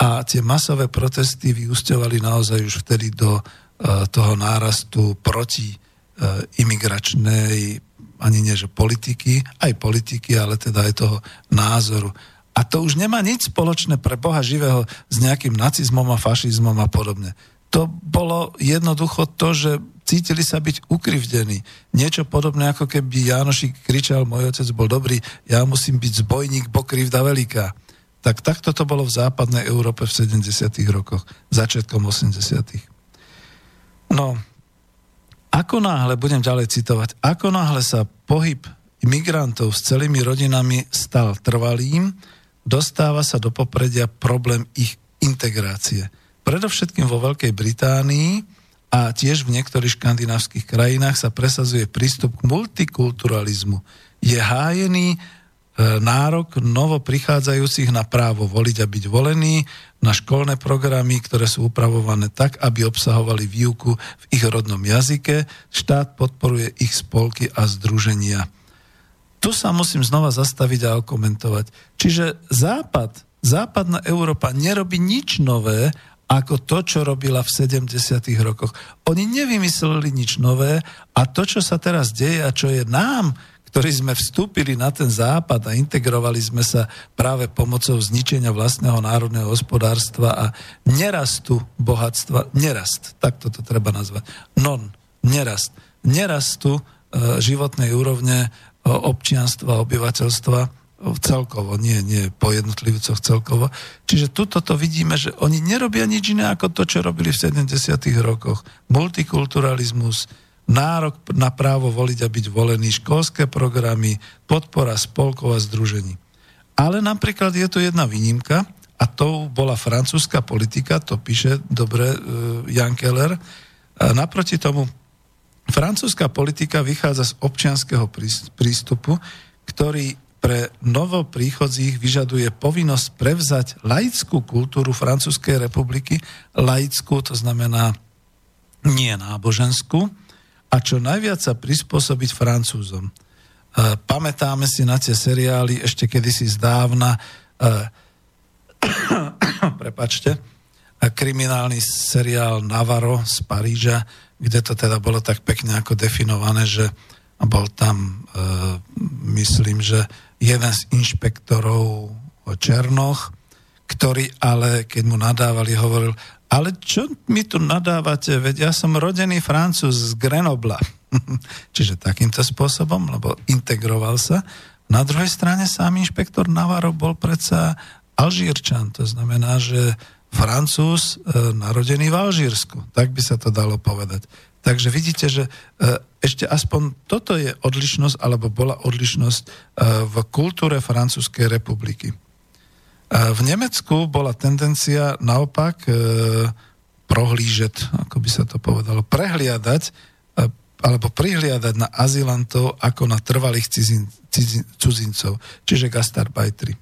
A tie masové protesty vyústovali naozaj už vtedy do uh, toho nárastu proti E, imigračnej, ani nie že politiky, aj politiky, ale teda aj toho názoru. A to už nemá nič spoločné pre Boha živého s nejakým nacizmom a fašizmom a podobne. To bolo jednoducho to, že cítili sa byť ukrivdení. Niečo podobné, ako keby Jánošik kričal, môj otec bol dobrý, ja musím byť zbojník, bo krivda veľká. Tak takto to bolo v západnej Európe v 70. rokoch, začiatkom 80. No, ako náhle, budem ďalej citovať, ako náhle sa pohyb migrantov s celými rodinami stal trvalým, dostáva sa do popredia problém ich integrácie. Predovšetkým vo Veľkej Británii a tiež v niektorých škandinávskych krajinách sa presazuje prístup k multikulturalizmu. Je hájený E, nárok novo prichádzajúcich na právo voliť a byť volení, na školné programy, ktoré sú upravované tak, aby obsahovali výuku v ich rodnom jazyke. Štát podporuje ich spolky a združenia. Tu sa musím znova zastaviť a okomentovať. Čiže Západ, západná Európa nerobí nič nové, ako to, čo robila v 70. rokoch. Oni nevymysleli nič nové a to, čo sa teraz deje a čo je nám ktorí sme vstúpili na ten západ a integrovali sme sa práve pomocou zničenia vlastného národného hospodárstva a nerastu bohatstva, nerast, tak toto treba nazvať, non, nerast, nerastu e, životnej úrovne e, občianstva, obyvateľstva celkovo, nie, nie po jednotlivcoch celkovo. Čiže tuto to vidíme, že oni nerobia nič iné ako to, čo robili v 70. rokoch. Multikulturalizmus, nárok na právo voliť a byť volený, školské programy, podpora spolkov a združení. Ale napríklad je tu jedna výnimka a to bola francúzska politika, to píše dobre uh, Jan Keller. A naproti tomu francúzska politika vychádza z občianského prístupu, ktorý pre novopríchodzích vyžaduje povinnosť prevzať laickú kultúru Francúzskej republiky, laickú, to znamená nie náboženskú, a čo najviac sa prispôsobiť Francúzom. E, pamätáme si na tie seriály ešte kedysi zdávna, e, prepačte, kriminálny seriál Navarro z Paríža, kde to teda bolo tak pekne ako definované, že bol tam, e, myslím, že jeden z inšpektorov Černoch, ktorý ale, keď mu nadávali, hovoril, ale čo mi tu nadávate, veď ja som rodený francúz z Grenobla. Čiže takýmto spôsobom, lebo integroval sa. Na druhej strane sám inšpektor Navarro bol predsa Alžírčan, to znamená, že francúz e, narodený v Alžírsku. Tak by sa to dalo povedať. Takže vidíte, že e, ešte aspoň toto je odlišnosť, alebo bola odlišnosť e, v kultúre Francúzskej republiky. V Nemecku bola tendencia naopak e, prohlížet, ako by sa to povedalo, prehliadať e, alebo prihliadať na azylantov ako na trvalých cizin, cizin, cudzincov, čiže gastarbajtri.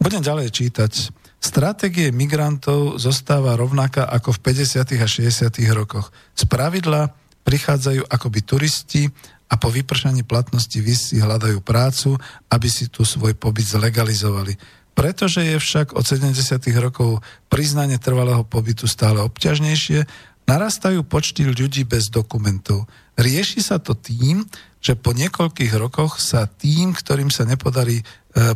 Budem ďalej čítať. Stratégie migrantov zostáva rovnaká ako v 50. a 60. rokoch. Z pravidla prichádzajú akoby turisti a po vypršaní platnosti víz si hľadajú prácu, aby si tu svoj pobyt zlegalizovali. Pretože je však od 70. rokov priznanie trvalého pobytu stále obťažnejšie, narastajú počty ľudí bez dokumentov. Rieši sa to tým, že po niekoľkých rokoch sa tým, ktorým sa nepodarí e,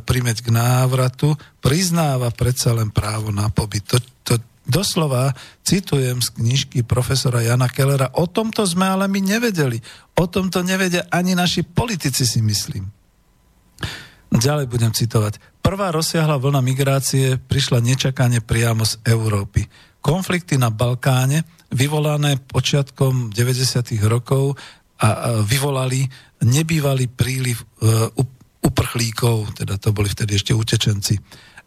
primeť k návratu, priznáva predsa len právo na pobyt. To, to doslova citujem z knižky profesora Jana Kellera. O tomto sme ale my nevedeli. O tom to nevedia ani naši politici, si myslím. Ďalej budem citovať. Prvá rozsiahla vlna migrácie prišla nečakane priamo z Európy. Konflikty na Balkáne, vyvolané počiatkom 90. rokov a vyvolali nebývalý príliv e, uprchlíkov, teda to boli vtedy ešte utečenci.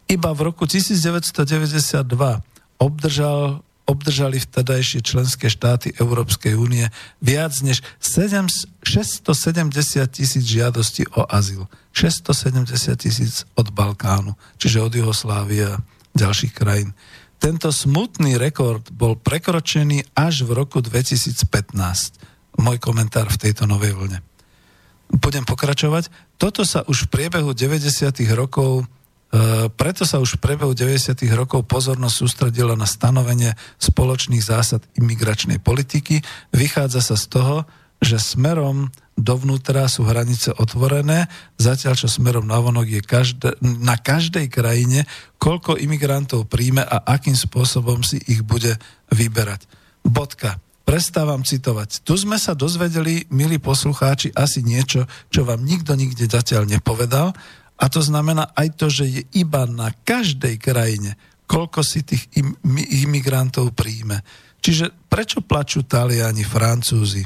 Iba v roku 1992 obdržal obdržali vtedajšie členské štáty Európskej únie viac než 7, 670 tisíc žiadostí o azyl. 670 tisíc od Balkánu, čiže od Jugoslávie a ďalších krajín. Tento smutný rekord bol prekročený až v roku 2015. Môj komentár v tejto novej vlne. Budem pokračovať. Toto sa už v priebehu 90. rokov preto sa už v priebehu 90. rokov pozornosť sústredila na stanovenie spoločných zásad imigračnej politiky. Vychádza sa z toho, že smerom dovnútra sú hranice otvorené, zatiaľ čo smerom navonok je každé, na každej krajine, koľko imigrantov príjme a akým spôsobom si ich bude vyberať. Bodka. Prestávam citovať. Tu sme sa dozvedeli, milí poslucháči, asi niečo, čo vám nikto nikde zatiaľ nepovedal a to znamená aj to, že je iba na každej krajine, koľko si tých im, imigrantov príjme. Čiže prečo plačú Taliani, Francúzi,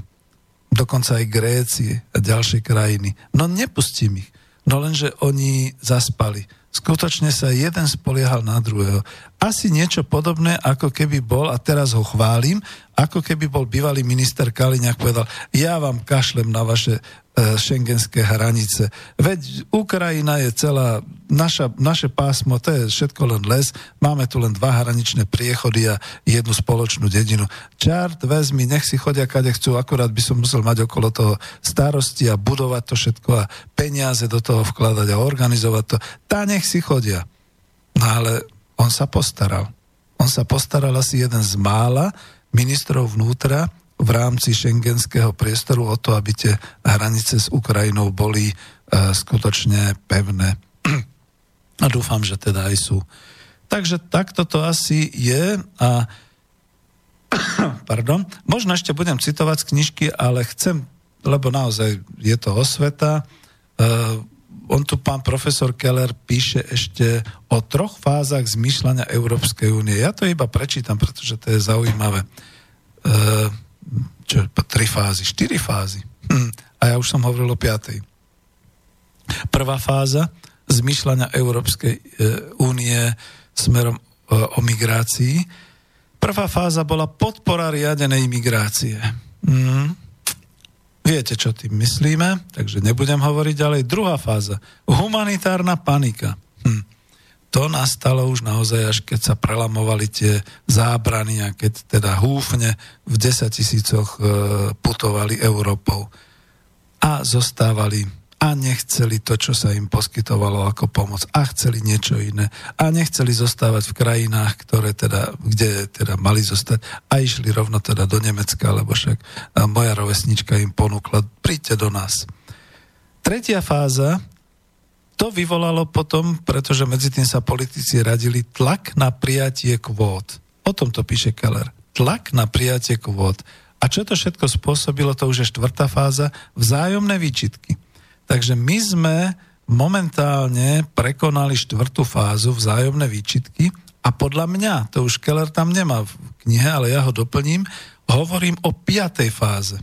dokonca aj Gréci a ďalšie krajiny? No nepustím ich. No lenže oni zaspali. Skutočne sa jeden spoliehal na druhého. Asi niečo podobné, ako keby bol, a teraz ho chválim, ako keby bol bývalý minister Kaliňák povedal, ja vám kašlem na vaše šengenské hranice. Veď Ukrajina je celá, naša, naše pásmo, to je všetko len les, máme tu len dva hraničné priechody a jednu spoločnú dedinu. Čart, vezmi, nech si chodia kade chcú, akurát by som musel mať okolo toho starosti a budovať to všetko a peniaze do toho vkladať a organizovať to. Tá nech si chodia. No ale on sa postaral. On sa postaral asi jeden z mála ministrov vnútra, v rámci šengenského priestoru o to, aby tie hranice s Ukrajinou boli e, skutočne pevné. A dúfam, že teda aj sú. Takže takto to asi je a pardon, možno ešte budem citovať z knižky, ale chcem, lebo naozaj je to osveta. Uh, on tu pán profesor Keller píše ešte o troch fázach zmýšľania Európskej únie. Ja to iba prečítam, pretože to je zaujímavé. Uh, čo, tri fázy, štyri fázy. Hm. A ja už som hovoril o piatej. Prvá fáza zmyšľania Európskej e, únie smerom e, o migrácii. Prvá fáza bola podpora riadenej migrácie. Hm. Viete, čo tým myslíme, takže nebudem hovoriť ďalej. Druhá fáza. Humanitárna panika. Hm to nastalo už naozaj, až keď sa prelamovali tie zábrany a keď teda húfne v 10 tisícoch e, putovali Európou. A zostávali a nechceli to, čo sa im poskytovalo ako pomoc. A chceli niečo iné. A nechceli zostávať v krajinách, ktoré teda, kde teda mali zostať. A išli rovno teda do Nemecka, lebo však moja rovesnička im ponúkla, príďte do nás. Tretia fáza to vyvolalo potom, pretože medzi tým sa politici radili, tlak na prijatie kvót. O tom to píše Keller. Tlak na prijatie kvót. A čo to všetko spôsobilo, to už je štvrtá fáza, vzájomné výčitky. Takže my sme momentálne prekonali štvrtú fázu vzájomné výčitky a podľa mňa, to už Keller tam nemá v knihe, ale ja ho doplním, hovorím o piatej fáze.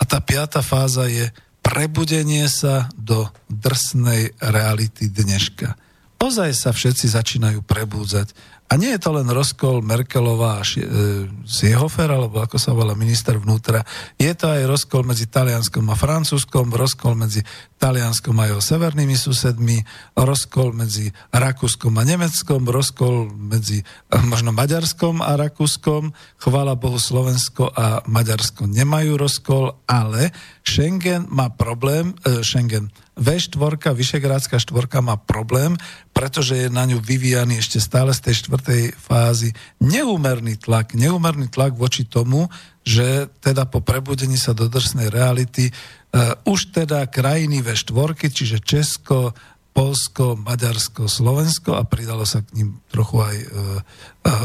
A tá piatá fáza je prebudenie sa do drsnej reality dneška. Ozaj sa všetci začínajú prebúdzať a nie je to len rozkol Merkelová a Seehofer, alebo ako sa volá minister vnútra. Je to aj rozkol medzi Talianskom a Francúzskom, rozkol medzi Talianskom a jeho severnými susedmi, rozkol medzi Rakúskom a Nemeckom, rozkol medzi eh, možno Maďarskom a Rakúskom. Chvála Bohu, Slovensko a Maďarsko nemajú rozkol, ale Schengen má problém, uh, Schengen, V4, Vyšegrádska štvorka má problém, pretože je na ňu vyvíjaný ešte stále z tej štvrtej fázy neúmerný tlak, neúmerný tlak voči tomu, že teda po prebudení sa do drsnej reality uh, už teda krajiny V4, čiže Česko, Polsko, Maďarsko, Slovensko a pridalo sa k ním trochu aj e, e,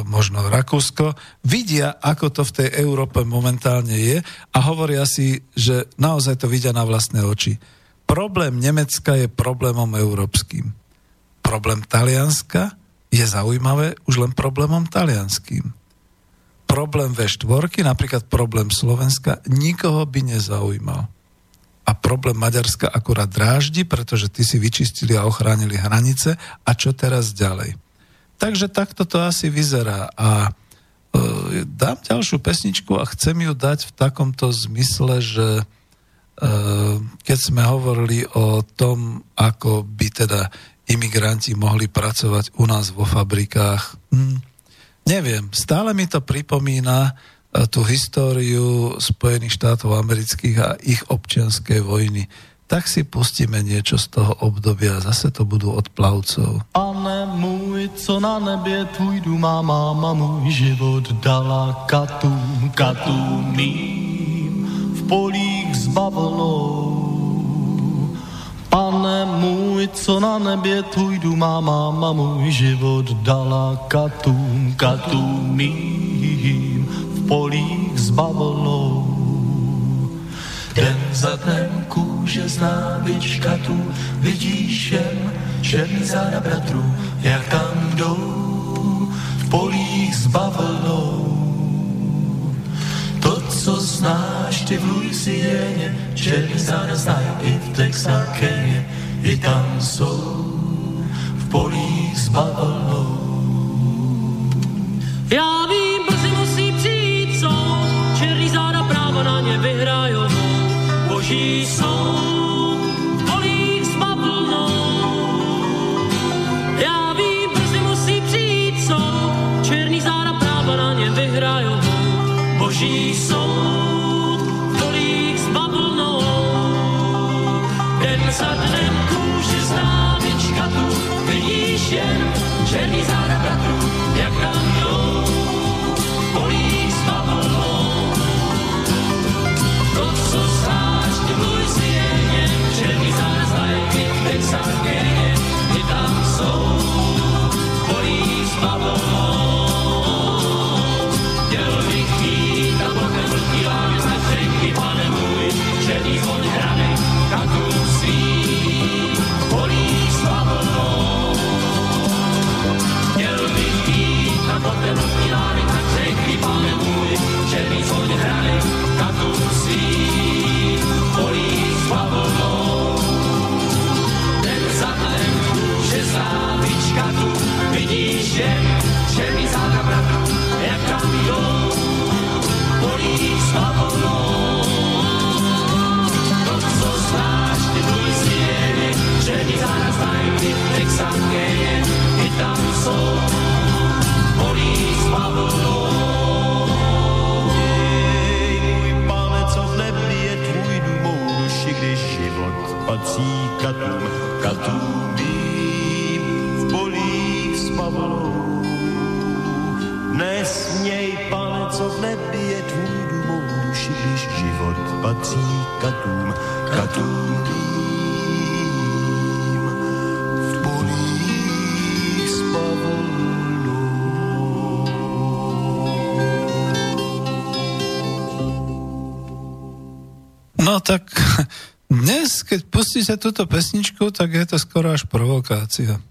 možno Rakúsko, vidia, ako to v tej Európe momentálne je a hovoria si, že naozaj to vidia na vlastné oči. Problém Nemecka je problémom európskym. Problém Talianska je zaujímavé už len problémom talianským. Problém V4, napríklad problém Slovenska, nikoho by nezaujímal a problém Maďarska akurát dráždi, pretože ty si vyčistili a ochránili hranice a čo teraz ďalej. Takže takto to asi vyzerá a e, dám ďalšiu pesničku a chcem ju dať v takomto zmysle, že e, keď sme hovorili o tom, ako by teda imigranti mohli pracovať u nás vo fabrikách, hm, neviem, stále mi to pripomína tú históriu Spojených štátov amerických a ich občianskej vojny. Tak si pustíme niečo z toho obdobia, zase to budú od plavcov. Pane můj, co na nebě tvůj má máma můj život dala katům, katům mým v polích s. Pane můj, co na nebě tvůj má máma můj život dala katům, katům mým polích s bavlnou. Den za dnem kůže z nábyčka tu vidíš jen černý záda bratru, jak tam jdou v polích s bavlnou. To, co znáš ty v Louisianě, černý záda znají i v Texakeně, i tam jsou v polích s bavlnou. Já vím, brzy ně vyhrajou. Boží soud, patří katům, katům mým v polích s bavlnou. Nesměj, pane, co v nebi je tvůj dům, mou duši, když život patří katům, katům v polích s bavlnou. No tak pustíte túto pesničku, tak je to skoro až provokácia.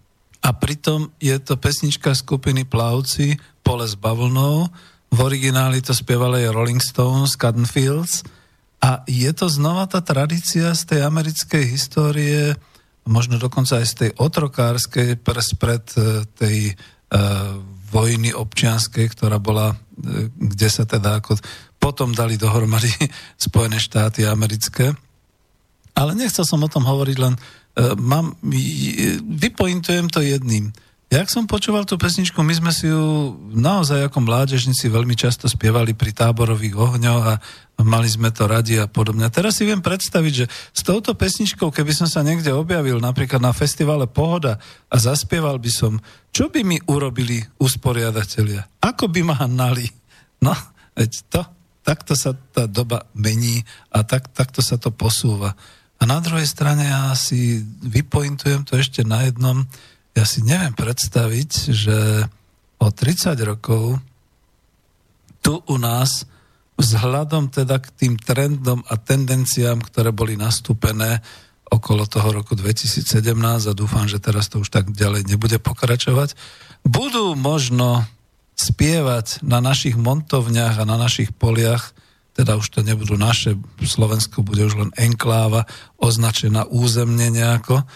A pritom je to pesnička skupiny Plavci, Pole s bavlnou, v origináli to spievali Rolling Stones, Cotton Fields a je to znova tá tradícia z tej americkej histórie, možno dokonca aj z tej otrokárskej prespred eh, tej uh, vojny občianskej, ktorá bola, eh, kde sa teda ako potom dali dohromady Spojené štáty americké. Ale nechcel som o tom hovoriť, len uh, mám, j- vypointujem to jedným. Jak som počúval tú pesničku, my sme si ju naozaj ako mládežníci veľmi často spievali pri táborových ohňoch a mali sme to radi a podobne. Teraz si viem predstaviť, že s touto pesničkou, keby som sa niekde objavil, napríklad na festivale Pohoda a zaspieval by som, čo by mi urobili usporiadatelia? Ako by ma hnali? No, veď to, takto sa tá doba mení a tak, takto sa to posúva. A na druhej strane ja si vypointujem to ešte na jednom, ja si neviem predstaviť, že o 30 rokov tu u nás vzhľadom teda k tým trendom a tendenciám, ktoré boli nastúpené okolo toho roku 2017 a dúfam, že teraz to už tak ďalej nebude pokračovať, budú možno spievať na našich montovniach a na našich poliach, teda už to nebudú naše, Slovensko bude už len enkláva, označená územne nejako,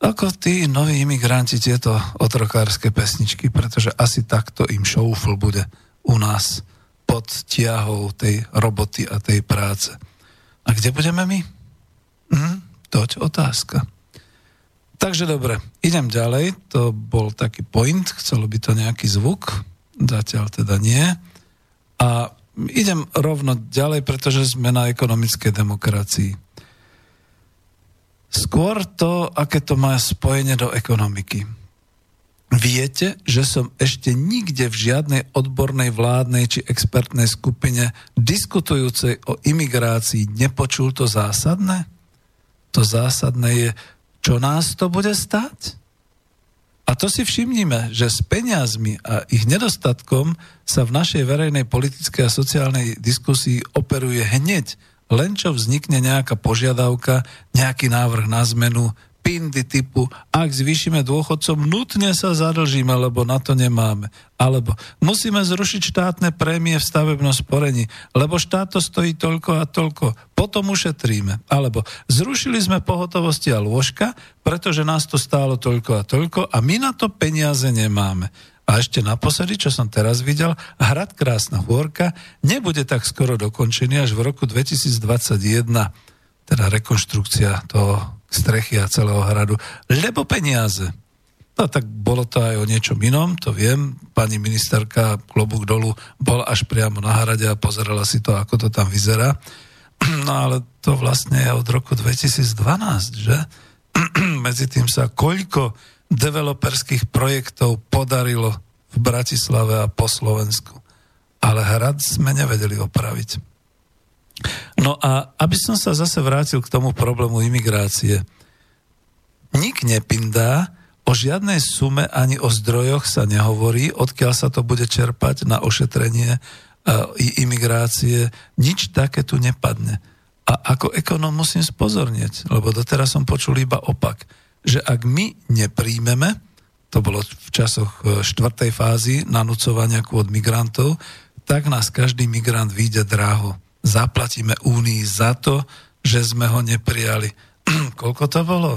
ako tí noví imigranti tieto otrokárske pesničky, pretože asi takto im šoufl bude u nás pod tiahou tej roboty a tej práce. A kde budeme my? Hm? Toť otázka. Takže dobre, idem ďalej. To bol taký point, chcelo by to nejaký zvuk, zatiaľ teda nie. A idem rovno ďalej, pretože sme na ekonomickej demokracii. Skôr to, aké to má spojenie do ekonomiky. Viete, že som ešte nikde v žiadnej odbornej vládnej či expertnej skupine diskutujúcej o imigrácii nepočul to zásadné? To zásadné je, čo nás to bude stať? A to si všimnime, že s peniazmi a ich nedostatkom sa v našej verejnej politickej a sociálnej diskusii operuje hneď len čo vznikne nejaká požiadavka, nejaký návrh na zmenu, pindy typu, ak zvýšime dôchodcom, nutne sa zadlžíme, lebo na to nemáme. Alebo musíme zrušiť štátne prémie v stavebnom sporení, lebo štát to stojí toľko a toľko, potom ušetríme. Alebo zrušili sme pohotovosti a lôžka, pretože nás to stálo toľko a toľko a my na to peniaze nemáme. A ešte naposledy, čo som teraz videl, hrad Krásna hôrka nebude tak skoro dokončený až v roku 2021, teda rekonštrukcia toho strechy a celého hradu, lebo peniaze. No tak bolo to aj o niečom inom, to viem. Pani ministerka klobúk dolu bol až priamo na hrade a pozerala si to, ako to tam vyzerá. No ale to vlastne je od roku 2012, že? Medzi tým sa koľko developerských projektov podarilo v Bratislave a po Slovensku. Ale hrad sme nevedeli opraviť. No a aby som sa zase vrátil k tomu problému imigrácie. Nik nepindá, o žiadnej sume ani o zdrojoch sa nehovorí, odkiaľ sa to bude čerpať na ošetrenie imigrácie. Nič také tu nepadne. A ako ekonom musím spozornieť, lebo doteraz som počul iba opak že ak my nepríjmeme, to bolo v časoch e, štvrtej fázy nanúcovania kvôd migrantov, tak nás každý migrant vyjde draho. Zaplatíme Únii za to, že sme ho neprijali. Koľko to bolo?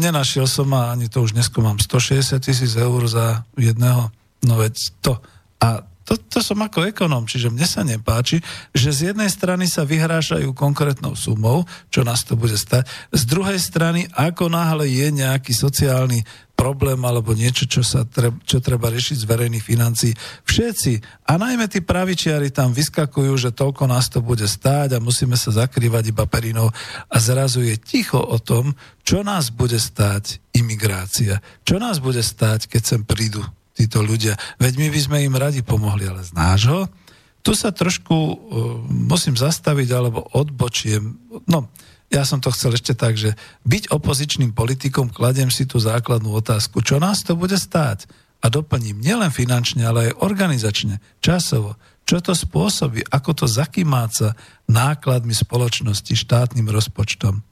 Nenašiel som a ani to už neskúmam. 160 tisíc eur za jedného. No veď to. A to, to som ako ekonóm, čiže mne sa nepáči, že z jednej strany sa vyhrášajú konkrétnou sumou, čo nás to bude stať, z druhej strany, ako náhle je nejaký sociálny problém alebo niečo, čo, sa treb, čo treba riešiť z verejných financí. Všetci, a najmä tí pravičiari tam vyskakujú, že toľko nás to bude stáť a musíme sa zakrývať iba perinou a zrazu je ticho o tom, čo nás bude stáť imigrácia, čo nás bude stáť, keď sem prídu títo ľudia. Veď my by sme im radi pomohli, ale z nášho. Tu sa trošku uh, musím zastaviť, alebo odbočiem. No, ja som to chcel ešte tak, že byť opozičným politikom, kladiem si tú základnú otázku, čo nás to bude stáť? A doplním nielen finančne, ale aj organizačne, časovo. Čo to spôsobí? Ako to zakýmáca nákladmi spoločnosti, štátnym rozpočtom?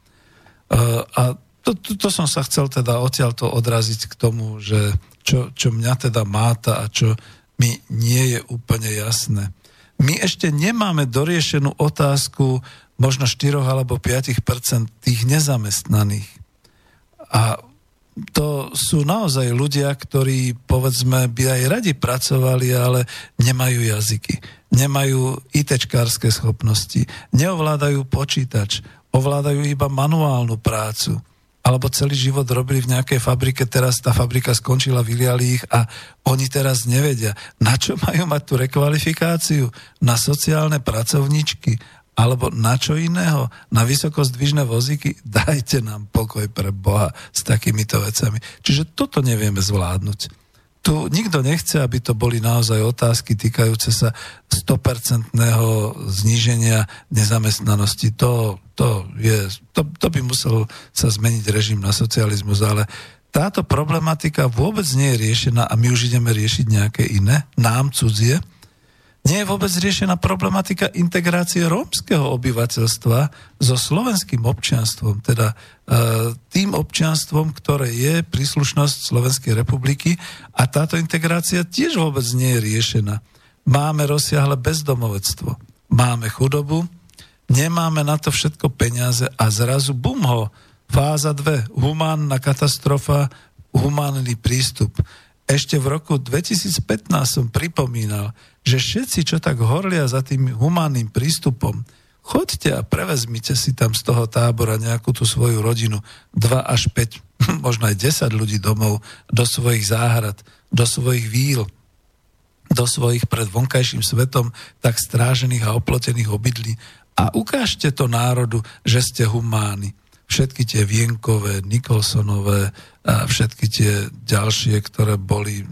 Uh, a to, to, to som sa chcel teda odtiaľ to odraziť k tomu, že čo, čo mňa teda máta a čo mi nie je úplne jasné. My ešte nemáme doriešenú otázku možno 4 alebo 5 tých nezamestnaných. A to sú naozaj ľudia, ktorí povedzme by aj radi pracovali, ale nemajú jazyky, nemajú ITčkárske schopnosti, neovládajú počítač, ovládajú iba manuálnu prácu alebo celý život robili v nejakej fabrike, teraz tá fabrika skončila, vyliali ich a oni teraz nevedia, na čo majú mať tú rekvalifikáciu? Na sociálne pracovničky? Alebo na čo iného? Na vysokozdvižné vozíky? Dajte nám pokoj pre Boha s takýmito vecami. Čiže toto nevieme zvládnuť. Tu nikto nechce, aby to boli naozaj otázky týkajúce sa 100% zníženia nezamestnanosti. To to, je, to, to by musel sa zmeniť režim na socializmus, ale táto problematika vôbec nie je riešená a my už ideme riešiť nejaké iné, nám cudzie, nie je vôbec riešená problematika integrácie rómskeho obyvateľstva so slovenským občianstvom, teda e, tým občianstvom, ktoré je príslušnosť Slovenskej republiky a táto integrácia tiež vôbec nie je riešená. Máme rozsiahle bezdomovectvo, máme chudobu, nemáme na to všetko peniaze a zrazu bum ho, fáza 2, humánna katastrofa, humánny prístup. Ešte v roku 2015 som pripomínal, že všetci, čo tak horlia za tým humánnym prístupom, choďte a prevezmite si tam z toho tábora nejakú tú svoju rodinu, 2 až 5, možno aj 10 ľudí domov, do svojich záhrad, do svojich víl, do svojich pred vonkajším svetom tak strážených a oplotených obydlí a ukážte to národu, že ste humáni. Všetky tie Vienkové, Nikolsonové a všetky tie ďalšie, ktoré boli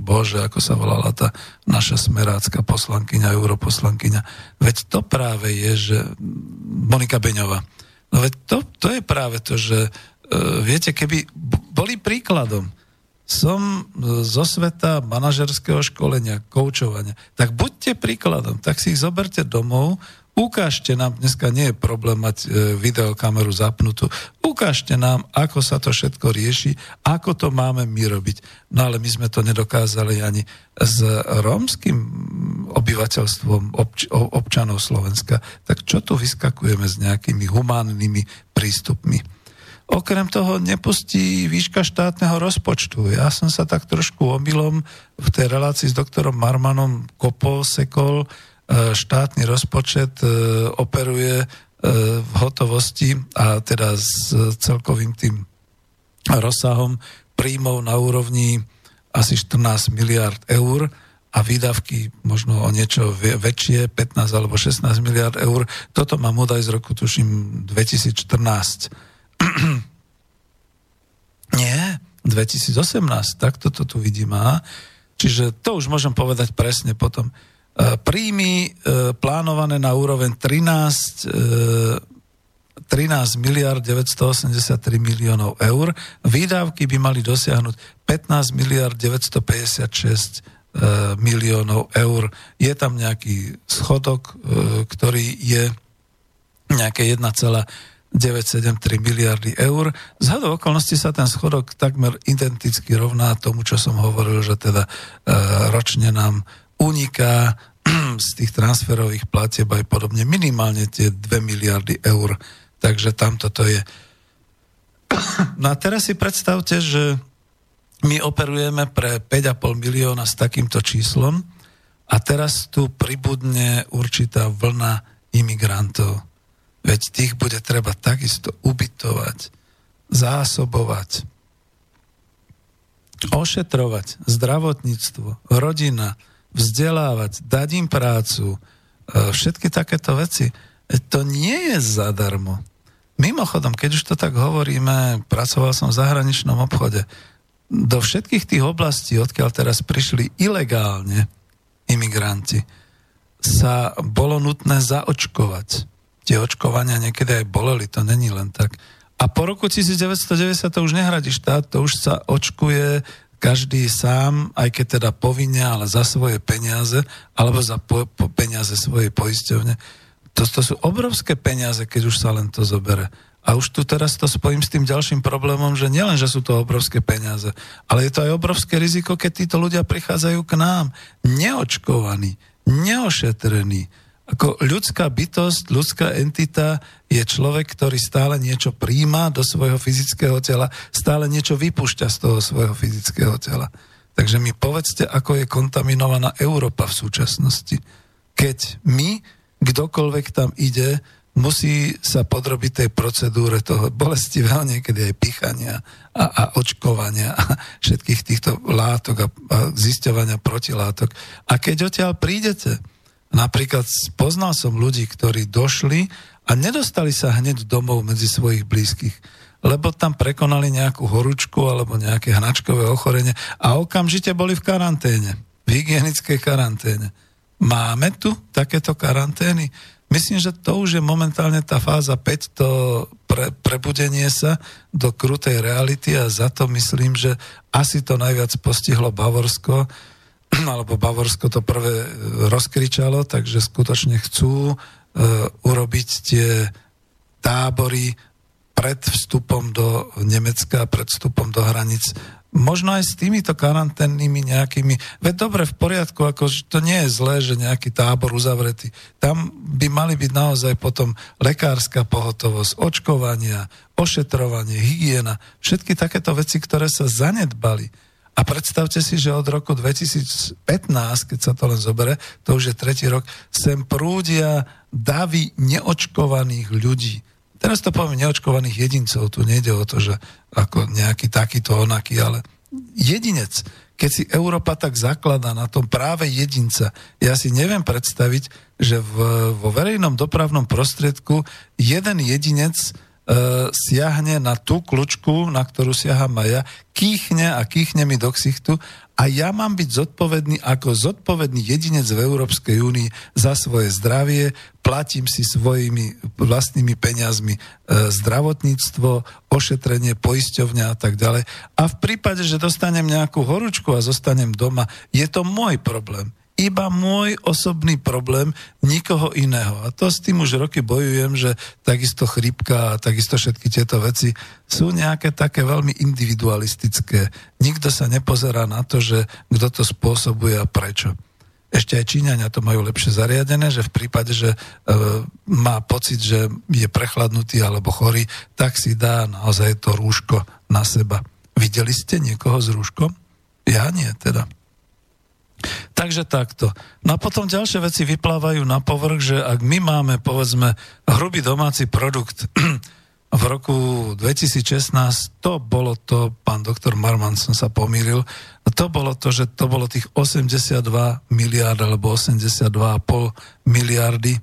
Bože, ako sa volala tá naša smerácka poslankyňa, europoslankyňa. Veď to práve je, že Monika Beňová. No veď to, to je práve to, že uh, viete, keby boli príkladom, som zo sveta manažerského školenia, koučovania, tak buďte príkladom, tak si ich zoberte domov, Ukážte nám, dneska nie je problém mať e, videokameru zapnutú, ukážte nám, ako sa to všetko rieši, ako to máme my robiť. No ale my sme to nedokázali ani s rómskym obyvateľstvom obč- občanov Slovenska. Tak čo tu vyskakujeme s nejakými humánnymi prístupmi? Okrem toho nepustí výška štátneho rozpočtu. Ja som sa tak trošku omylom v tej relácii s doktorom Marmanom kopol, sekol, štátny rozpočet e, operuje e, v hotovosti a teda s celkovým tým rozsahom príjmov na úrovni asi 14 miliard eur a výdavky možno o niečo väčšie, 15 alebo 16 miliard eur. Toto mám údaj z roku, tuším, 2014. Nie, 2018, tak toto tu vidím. Aha. Čiže to už môžem povedať presne potom. E, príjmy e, plánované na úroveň 13, 13 e, miliard 983 miliónov eur. Výdavky by mali dosiahnuť 15 miliard 956 miliónov eur. Je tam nejaký schodok, ktorý je nejaké 1,973 miliardy eur. Z hadov okolností sa ten schodok takmer identicky rovná tomu, čo som hovoril, že teda ročne nám uniká z tých transferových platieb aj podobne minimálne tie 2 miliardy eur. Takže tam toto je. No a teraz si predstavte, že my operujeme pre 5,5 milióna s takýmto číslom a teraz tu pribudne určitá vlna imigrantov. Veď tých bude treba takisto ubytovať, zásobovať, ošetrovať, zdravotníctvo, rodina, vzdelávať, dať im prácu, e, všetky takéto veci, e, to nie je zadarmo. Mimochodom, keď už to tak hovoríme, pracoval som v zahraničnom obchode. Do všetkých tých oblastí, odkiaľ teraz prišli ilegálne imigranti, sa bolo nutné zaočkovať. Tie očkovania niekedy aj boleli, to není len tak. A po roku 1990 to už nehradí štát, to už sa očkuje každý sám, aj keď teda povinne, ale za svoje peniaze, alebo za po, po peniaze svojej poisťovne. To, to sú obrovské peniaze, keď už sa len to zobere. A už tu teraz to spojím s tým ďalším problémom, že nielen, že sú to obrovské peniaze, ale je to aj obrovské riziko, keď títo ľudia prichádzajú k nám neočkovaní, neošetrení, ako ľudská bytosť, ľudská entita je človek, ktorý stále niečo príjma do svojho fyzického tela, stále niečo vypúšťa z toho svojho fyzického tela. Takže mi povedzte, ako je kontaminovaná Európa v súčasnosti. Keď my, kdokoľvek tam ide, musí sa podrobiť tej procedúre toho bolestivého niekedy aj pichania a, a očkovania a všetkých týchto látok a, a zisťovania protilátok. A keď odtiaľ prídete, Napríklad poznal som ľudí, ktorí došli a nedostali sa hneď domov medzi svojich blízkych, lebo tam prekonali nejakú horúčku alebo nejaké hnačkové ochorenie a okamžite boli v karanténe, v hygienickej karanténe. Máme tu takéto karantény? myslím, že to už je momentálne tá fáza 5, to pre, prebudenie sa do krutej reality a za to myslím, že asi to najviac postihlo Bavorsko, alebo Bavorsko to prvé rozkričalo, takže skutočne chcú uh, urobiť tie tábory pred vstupom do Nemecka, pred vstupom do hranic možno aj s týmito karanténnymi nejakými, veď dobre, v poriadku, ako to nie je zlé, že nejaký tábor uzavretý. Tam by mali byť naozaj potom lekárska pohotovosť, očkovania, ošetrovanie, hygiena, všetky takéto veci, ktoré sa zanedbali. A predstavte si, že od roku 2015, keď sa to len zobere, to už je tretí rok, sem prúdia davy neočkovaných ľudí. Teraz to poviem neočkovaných jedincov, tu nejde o to, že ako nejaký takýto onaký, ale jedinec, keď si Európa tak zaklada na tom práve jedinca, ja si neviem predstaviť, že v, vo verejnom dopravnom prostriedku jeden jedinec siahne na tú kľúčku, na ktorú siaha Maja, kýchne a kýchne mi do ksichtu a ja mám byť zodpovedný ako zodpovedný jedinec v Európskej únii za svoje zdravie, platím si svojimi vlastnými peniazmi e, zdravotníctvo, ošetrenie, poisťovňa a tak ďalej. A v prípade, že dostanem nejakú horúčku a zostanem doma, je to môj problém iba môj osobný problém, nikoho iného. A to s tým už roky bojujem, že takisto chrypka a takisto všetky tieto veci sú nejaké také veľmi individualistické. Nikto sa nepozerá na to, že kto to spôsobuje a prečo. Ešte aj Číňania to majú lepšie zariadené, že v prípade, že e, má pocit, že je prechladnutý alebo chorý, tak si dá naozaj to rúško na seba. Videli ste niekoho s rúškom? Ja nie, teda. Takže takto. No a potom ďalšie veci vyplávajú na povrch, že ak my máme, povedzme, hrubý domáci produkt v roku 2016, to bolo to, pán doktor Marman som sa pomýlil, to bolo to, že to bolo tých 82 miliard alebo 82,5 miliardy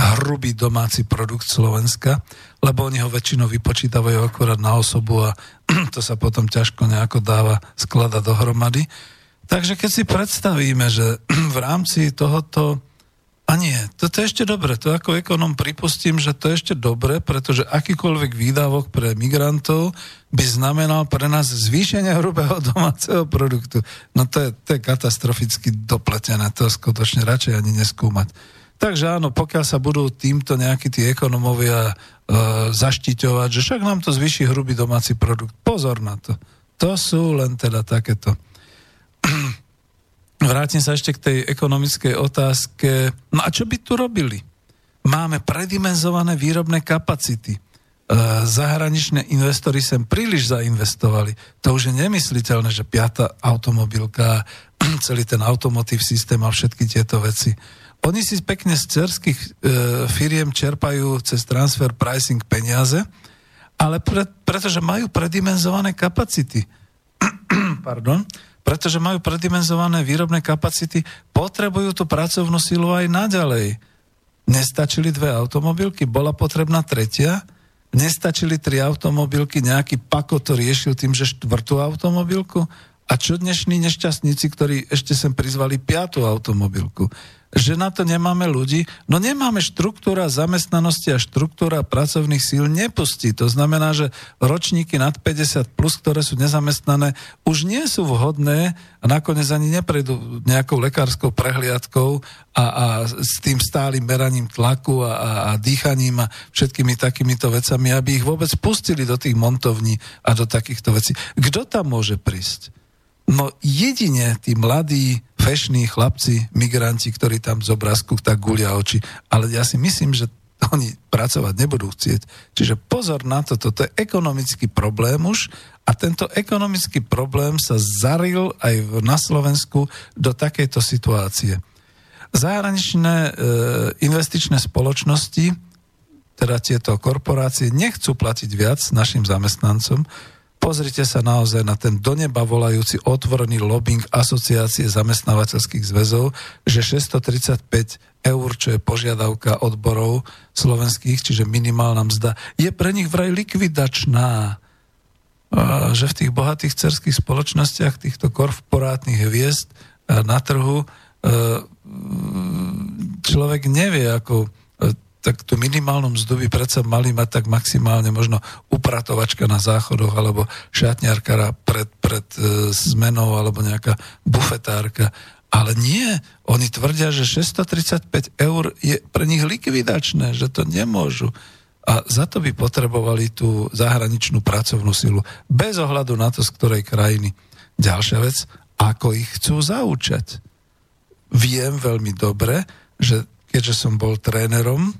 hrubý domáci produkt Slovenska, lebo oni ho väčšinou vypočítavajú akorát na osobu a to sa potom ťažko nejako dáva skladať dohromady. Takže keď si predstavíme, že v rámci tohoto... A nie, toto je ešte dobre. To ako ekonom pripustím, že to je ešte dobre, pretože akýkoľvek výdavok pre migrantov by znamenal pre nás zvýšenie hrubého domáceho produktu. No to je, to je katastroficky dopletené, to skutočne radšej ani neskúmať. Takže áno, pokiaľ sa budú týmto nejakí tí ekonomovia e, zaštiťovať, že však nám to zvýši hrubý domáci produkt. Pozor na to. To sú len teda takéto vrátim sa ešte k tej ekonomickej otázke. No a čo by tu robili? Máme predimenzované výrobné kapacity. E, zahraničné investory sem príliš zainvestovali. To už je nemysliteľné, že piata automobilka, celý ten automotív systém a všetky tieto veci. Oni si pekne z cerských e, firiem čerpajú cez transfer pricing peniaze, ale pre, pretože majú predimenzované kapacity. Pardon pretože majú predimenzované výrobné kapacity, potrebujú tú pracovnú silu aj naďalej. Nestačili dve automobilky, bola potrebná tretia, nestačili tri automobilky, nejaký pako to riešil tým, že štvrtú automobilku. A čo dnešní nešťastníci, ktorí ešte sem prizvali piatú automobilku? Že na to nemáme ľudí. No nemáme štruktúra zamestnanosti a štruktúra pracovných síl nepustí. To znamená, že ročníky nad 50 plus, ktoré sú nezamestnané, už nie sú vhodné a nakoniec ani neprejdú nejakou lekárskou prehliadkou a, a s tým stálym meraním tlaku a, a, a dýchaním a všetkými takýmito vecami, aby ich vôbec pustili do tých montovní a do takýchto vecí. Kto tam môže prísť? No jedine tí mladí, fešní chlapci, migranti, ktorí tam z obrázku tak gulia oči. Ale ja si myslím, že oni pracovať nebudú chcieť. Čiže pozor na to, toto je ekonomický problém už a tento ekonomický problém sa zaril aj na Slovensku do takejto situácie. Zahraničné e, investičné spoločnosti, teda tieto korporácie, nechcú platiť viac našim zamestnancom, Pozrite sa naozaj na ten do neba volajúci otvorený lobbying asociácie zamestnávateľských zväzov, že 635 eur, čo je požiadavka odborov slovenských, čiže minimálna mzda, je pre nich vraj likvidačná. Že v tých bohatých cerských spoločnostiach týchto korporátnych hviezd na trhu človek nevie, ako tak tú minimálnu mzdu by predsa mali mať tak maximálne možno upratovačka na záchodoch alebo šatňarka pred, pred e, zmenou alebo nejaká bufetárka. Ale nie, oni tvrdia, že 635 eur je pre nich likvidačné, že to nemôžu. A za to by potrebovali tú zahraničnú pracovnú silu. Bez ohľadu na to, z ktorej krajiny. Ďalšia vec, ako ich chcú zaučať. Viem veľmi dobre, že keďže som bol trénerom,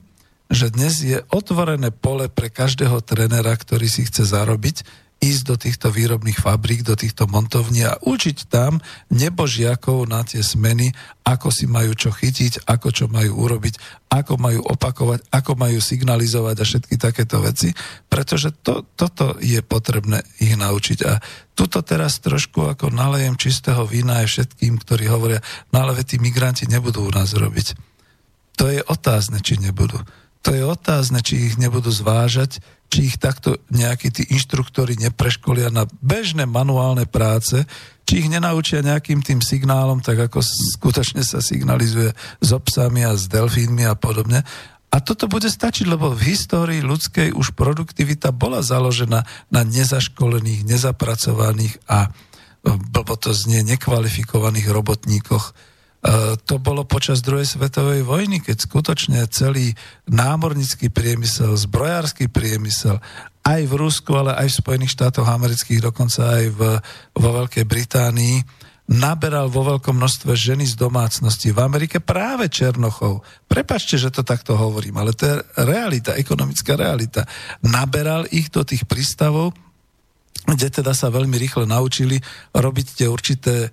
že dnes je otvorené pole pre každého trénera, ktorý si chce zarobiť, ísť do týchto výrobných fabrík, do týchto montovní a učiť tam nebožiakov na tie smeny, ako si majú čo chytiť, ako čo majú urobiť, ako majú opakovať, ako majú signalizovať a všetky takéto veci, pretože to, toto je potrebné ich naučiť. A tuto teraz trošku ako nalejem čistého vína aj všetkým, ktorí hovoria, no ale tí migranti nebudú u nás robiť. To je otázne, či nebudú. To je otázne, či ich nebudú zvážať, či ich takto nejakí tí inštruktori nepreškolia na bežné manuálne práce, či ich nenaučia nejakým tým signálom, tak ako skutočne sa signalizuje s obsami a s delfínmi a podobne. A toto bude stačiť, lebo v histórii ľudskej už produktivita bola založená na nezaškolených, nezapracovaných a blbo to znie nekvalifikovaných robotníkoch, E, to bolo počas druhej svetovej vojny, keď skutočne celý námornický priemysel, zbrojársky priemysel, aj v Rusku, ale aj v Spojených štátoch amerických, dokonca aj v, vo Veľkej Británii, naberal vo veľkom množstve ženy z domácnosti. V Amerike práve Černochov. Prepačte, že to takto hovorím, ale to je realita, ekonomická realita. Naberal ich do tých prístavov, kde teda sa veľmi rýchle naučili robiť tie určité e,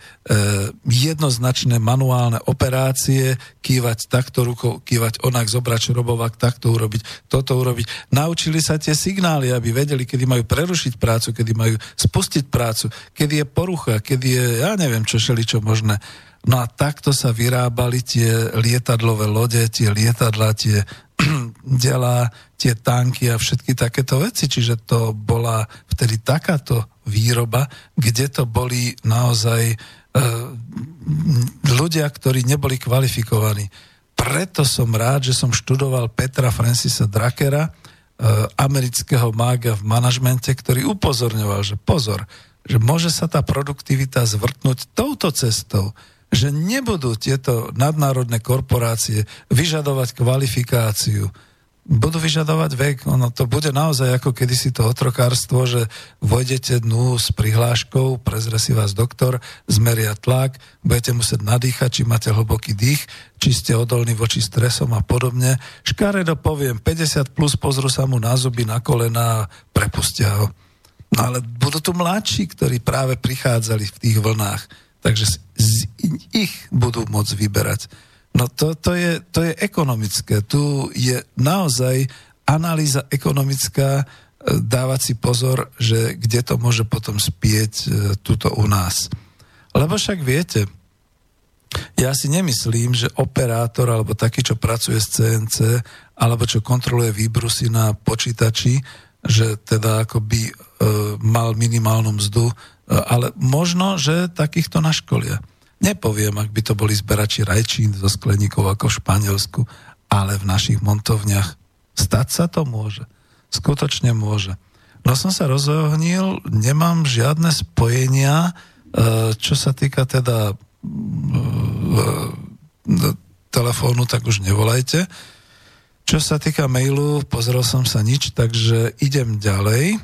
jednoznačné manuálne operácie, kývať takto rukou, kývať onak, zobrať šrobovák, takto urobiť, toto urobiť. Naučili sa tie signály, aby vedeli, kedy majú prerušiť prácu, kedy majú spustiť prácu, kedy je porucha, kedy je, ja neviem, čo šeli, čo možné. No a takto sa vyrábali tie lietadlové lode, tie lietadla, tie delá tie tanky a všetky takéto veci. Čiže to bola vtedy takáto výroba, kde to boli naozaj e, ľudia, ktorí neboli kvalifikovaní. Preto som rád, že som študoval Petra Francisa Drakera, e, amerického mága v manažmente, ktorý upozorňoval, že pozor, že môže sa tá produktivita zvrtnúť touto cestou, že nebudú tieto nadnárodné korporácie vyžadovať kvalifikáciu, budú vyžadovať vek. Ono to bude naozaj ako kedysi to otrokárstvo, že vojdete dnu s prihláškou, prezre si vás doktor, zmeria tlak, budete musieť nadýchať, či máte hlboký dých, či ste odolní voči stresom a podobne. Škaredo poviem, 50 plus pozru sa mu na zuby, na kolena a prepustia ho. No ale budú tu mladší, ktorí práve prichádzali v tých vlnách Takže z ich budú môcť vyberať. No to, to, je, to je ekonomické. Tu je naozaj analýza ekonomická, e, dávať si pozor, že kde to môže potom spieť e, tuto u nás. Lebo však viete, ja si nemyslím, že operátor alebo taký, čo pracuje s CNC alebo čo kontroluje výbrusy na počítači, že teda akoby e, mal minimálnu mzdu ale možno, že takýchto naškolia. Nepoviem, ak by to boli zberači rajčín zo skleníkov ako v Španielsku, ale v našich montovniach stať sa to môže. Skutočne môže. No som sa rozohnil, nemám žiadne spojenia, e, čo sa týka teda e, e, telefónu, tak už nevolajte. Čo sa týka mailu, pozrel som sa nič, takže idem ďalej.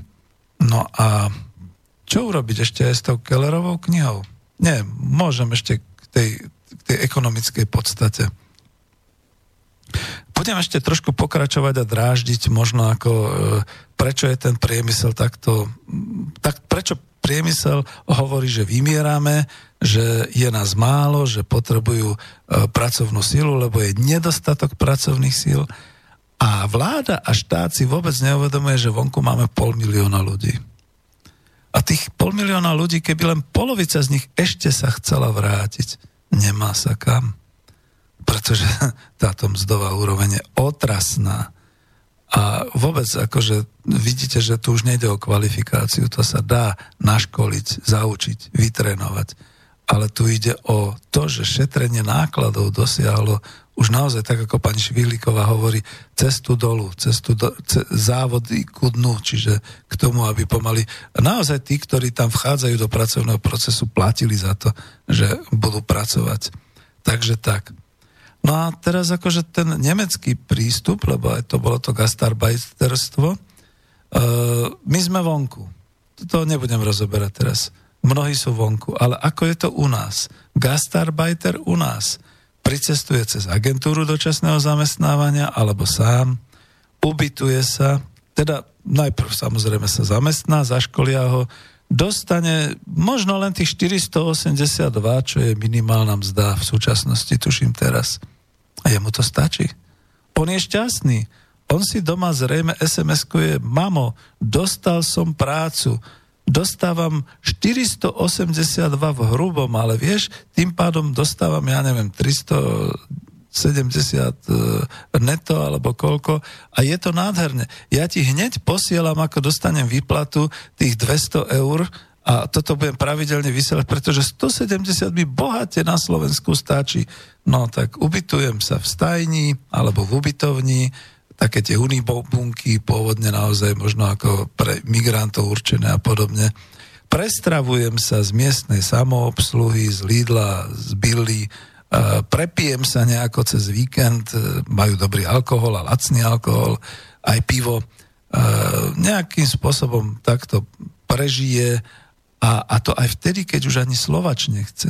No a čo urobiť ešte aj s tou Kellerovou knihou? Nie, môžem ešte k tej, k tej ekonomickej podstate. Budem ešte trošku pokračovať a dráždiť možno ako, e, prečo je ten priemysel takto, tak prečo priemysel hovorí, že vymierame, že je nás málo, že potrebujú e, pracovnú silu, lebo je nedostatok pracovných síl. A vláda a štát si vôbec neuvedomuje, že vonku máme pol milióna ľudí. A tých pol milióna ľudí, keby len polovica z nich ešte sa chcela vrátiť, nemá sa kam. Pretože táto mzdová úroveň je otrasná. A vôbec akože vidíte, že tu už nejde o kvalifikáciu, to sa dá naškoliť, zaučiť, vytrénovať. Ale tu ide o to, že šetrenie nákladov dosiahlo už naozaj, tak ako pani Švihlíková hovorí, cestu dolu, cestu do, ce, závody ku dnu, čiže k tomu, aby pomaly... A naozaj tí, ktorí tam vchádzajú do pracovného procesu, platili za to, že budú pracovať. Takže tak. No a teraz akože ten nemecký prístup, lebo aj to bolo to gastarbeiterstvo, uh, my sme vonku. To nebudem rozoberať teraz. Mnohí sú vonku. Ale ako je to u nás? Gastarbeiter u nás pricestuje cez agentúru dočasného zamestnávania alebo sám, ubytuje sa, teda najprv samozrejme sa zamestná, zaškolia ho, dostane možno len tých 482, čo je minimálna mzda v súčasnosti, tuším teraz. A jemu to stačí. On je šťastný. On si doma zrejme SMS-kuje, mamo, dostal som prácu, dostávam 482 v hrubom, ale vieš, tým pádom dostávam, ja neviem, 370 e, neto alebo koľko a je to nádherné. Ja ti hneď posielam, ako dostanem výplatu tých 200 eur a toto budem pravidelne vysielať, pretože 170 by bohate na Slovensku stačí. No tak ubytujem sa v stajni alebo v ubytovni, také tie unibobunky, pôvodne naozaj možno ako pre migrantov určené a podobne. Prestravujem sa z miestnej samoobsluhy, z Lidla, z Billy, prepijem sa nejako cez víkend, e, majú dobrý alkohol a lacný alkohol, aj pivo. Nejakým spôsobom takto prežije a, a to aj vtedy, keď už ani Slovač nechce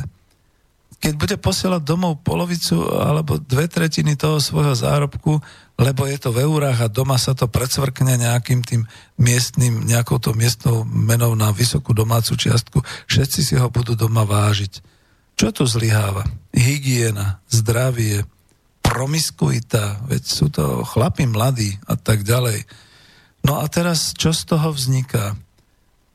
keď bude posielať domov polovicu alebo dve tretiny toho svojho zárobku, lebo je to v eurách a doma sa to precvrkne nejakým tým miestnym, nejakou to miestnou menou na vysokú domácu čiastku, všetci si ho budú doma vážiť. Čo tu zlyháva? Hygiena, zdravie, promiskuita, veď sú to chlapi mladí a tak ďalej. No a teraz, čo z toho vzniká?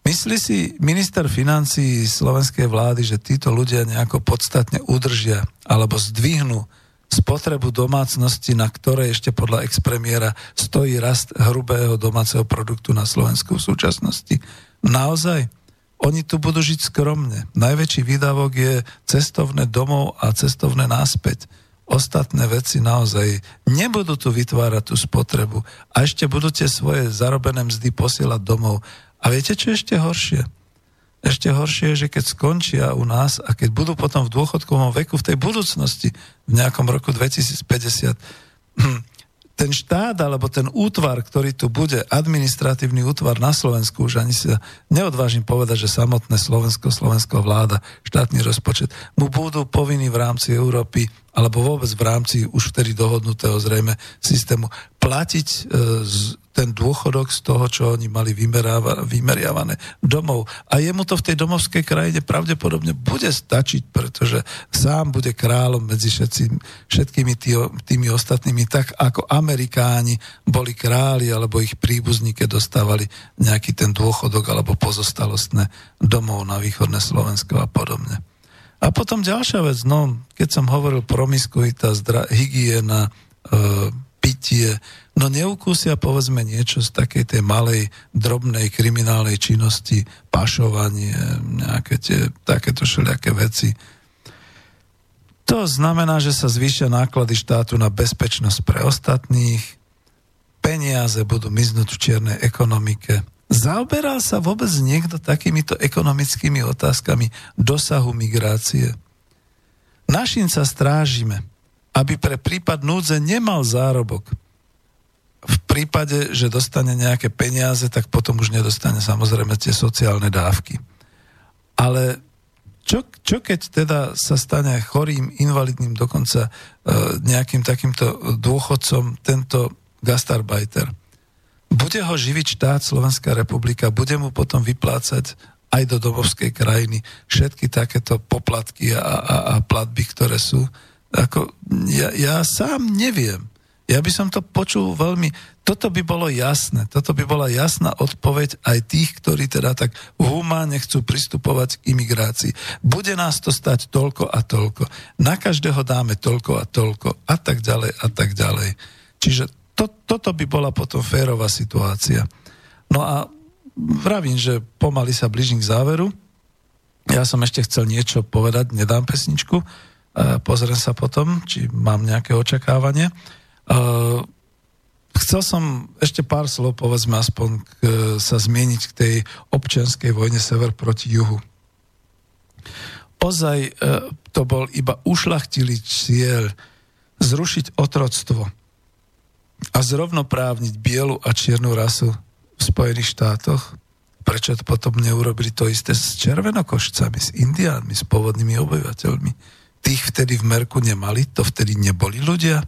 Myslí si minister financí slovenskej vlády, že títo ľudia nejako podstatne udržia alebo zdvihnú spotrebu domácnosti, na ktorej ešte podľa expremiéra stojí rast hrubého domáceho produktu na Slovensku v súčasnosti. Naozaj? Oni tu budú žiť skromne. Najväčší výdavok je cestovné domov a cestovné náspäť. Ostatné veci naozaj nebudú tu vytvárať tú spotrebu a ešte budú tie svoje zarobené mzdy posielať domov a viete, čo ešte horšie? Ešte horšie je, že keď skončia u nás a keď budú potom v dôchodkovom veku v tej budúcnosti, v nejakom roku 2050, ten štát alebo ten útvar, ktorý tu bude, administratívny útvar na Slovensku, už ani sa neodvážim povedať, že samotné Slovensko, Slovenská vláda, štátny rozpočet, mu budú povinní v rámci Európy alebo vôbec v rámci už vtedy dohodnutého zrejme systému platiť e, z ten dôchodok z toho, čo oni mali vymeriavané domov. A jemu to v tej domovskej krajine pravdepodobne bude stačiť, pretože sám bude kráľom medzi všetci, všetkými tý, tými ostatnými, tak ako Amerikáni boli králi alebo ich príbuzní, keď dostávali nejaký ten dôchodok alebo pozostalostné domov na východné Slovensko a podobne. A potom ďalšia vec, no, keď som hovoril promiskuita, zdra, hygiena, e, pitie, no neukúsia povedzme niečo z takej tej malej, drobnej kriminálnej činnosti, pašovanie, nejaké tie takéto všelijaké veci. To znamená, že sa zvýšia náklady štátu na bezpečnosť pre ostatných, peniaze budú miznúť v čiernej ekonomike. Zaoberal sa vôbec niekto takýmito ekonomickými otázkami dosahu migrácie? Našim sa strážime, aby pre prípad núdze nemal zárobok v prípade, že dostane nejaké peniaze, tak potom už nedostane samozrejme tie sociálne dávky. Ale čo, čo keď teda sa stane chorým, invalidným, dokonca e, nejakým takýmto dôchodcom tento gastarbajter? Bude ho živiť štát Slovenská republika, bude mu potom vyplácať aj do domovskej krajiny všetky takéto poplatky a, a, a platby, ktoré sú. Ako, ja, ja sám neviem. Ja by som to počul veľmi... Toto by bolo jasné. Toto by bola jasná odpoveď aj tých, ktorí teda tak humánne chcú pristupovať k imigrácii. Bude nás to stať toľko a toľko. Na každého dáme toľko a toľko a tak ďalej a tak ďalej. Čiže to, toto by bola potom férová situácia. No a vravím, že pomaly sa blížim k záveru. Ja som ešte chcel niečo povedať, nedám pesničku, pozriem sa potom, či mám nejaké očakávanie. Chcel som ešte pár slov, povedzme aspoň, k, sa zmieniť k tej občianskej vojne sever proti juhu. Ozaj e, to bol iba ušlachtilý cieľ zrušiť otroctvo a zrovnoprávniť bielu a čiernu rasu v Spojených štátoch, prečo to potom neurobili to isté s červenokošcami, s indiánmi, s pôvodnými obyvateľmi. Tých vtedy v Merku nemali, to vtedy neboli ľudia.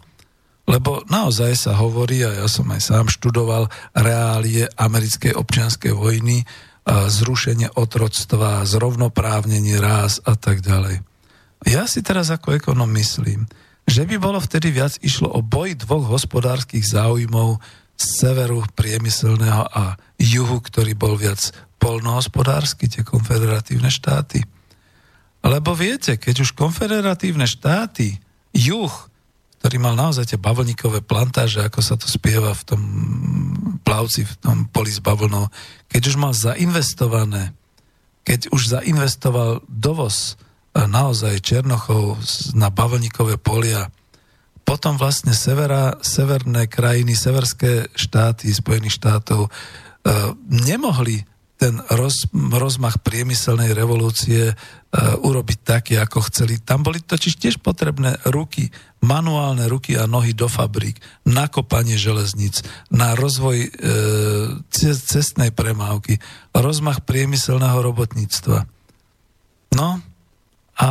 Lebo naozaj sa hovorí, a ja som aj sám študoval reálie americkej občianskej vojny, zrušenie otroctva, zrovnoprávnenie ráz a tak ďalej. Ja si teraz ako ekonom myslím, že by bolo vtedy viac išlo o boj dvoch hospodárskych záujmov z severu priemyselného a juhu, ktorý bol viac polnohospodársky, tie konfederatívne štáty. Lebo viete, keď už konfederatívne štáty, juh, ktorý mal naozaj tie bavlníkové plantáže, ako sa to spieva v tom plavci, v tom poli s bavlnou, keď už mal zainvestované, keď už zainvestoval dovoz e, naozaj Černochov na bavlníkové polia, potom vlastne severa, severné krajiny, severské štáty Spojených štátov e, nemohli ten roz, rozmach priemyselnej revolúcie e, urobiť taký, ako chceli. Tam boli totiž tiež potrebné ruky, manuálne ruky a nohy do fabrík, na kopanie železníc, na rozvoj e, cestnej premávky, rozmach priemyselného robotníctva. No a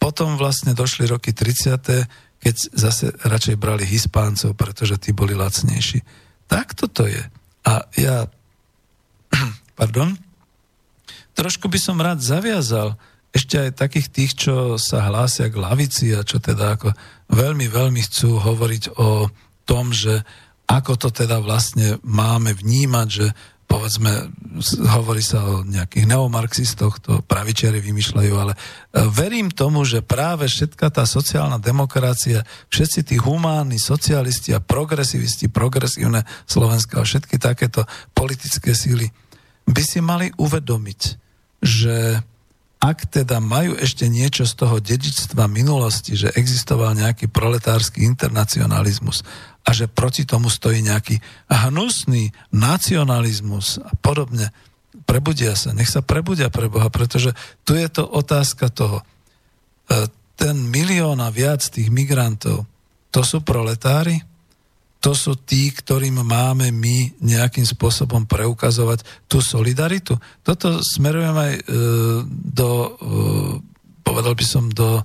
potom vlastne došli roky 30., keď zase radšej brali Hispáncov, pretože tí boli lacnejší. Tak toto je. A ja pardon, trošku by som rád zaviazal ešte aj takých tých, čo sa hlásia k lavici a čo teda ako veľmi, veľmi chcú hovoriť o tom, že ako to teda vlastne máme vnímať, že povedzme, hovorí sa o nejakých neomarxistoch, to pravičiari vymýšľajú, ale e, verím tomu, že práve všetka tá sociálna demokracia, všetci tí humánni socialisti a progresivisti, progresívne Slovenska a všetky takéto politické síly by si mali uvedomiť, že ak teda majú ešte niečo z toho dedičstva minulosti, že existoval nejaký proletársky internacionalizmus a že proti tomu stojí nejaký hnusný nacionalizmus a podobne, prebudia sa, nech sa prebudia pre Boha, pretože tu je to otázka toho. E, ten milión a viac tých migrantov, to sú proletári? To sú tí, ktorým máme my nejakým spôsobom preukazovať tú solidaritu. Toto smerujem aj e, do, e, povedal by som, do, e,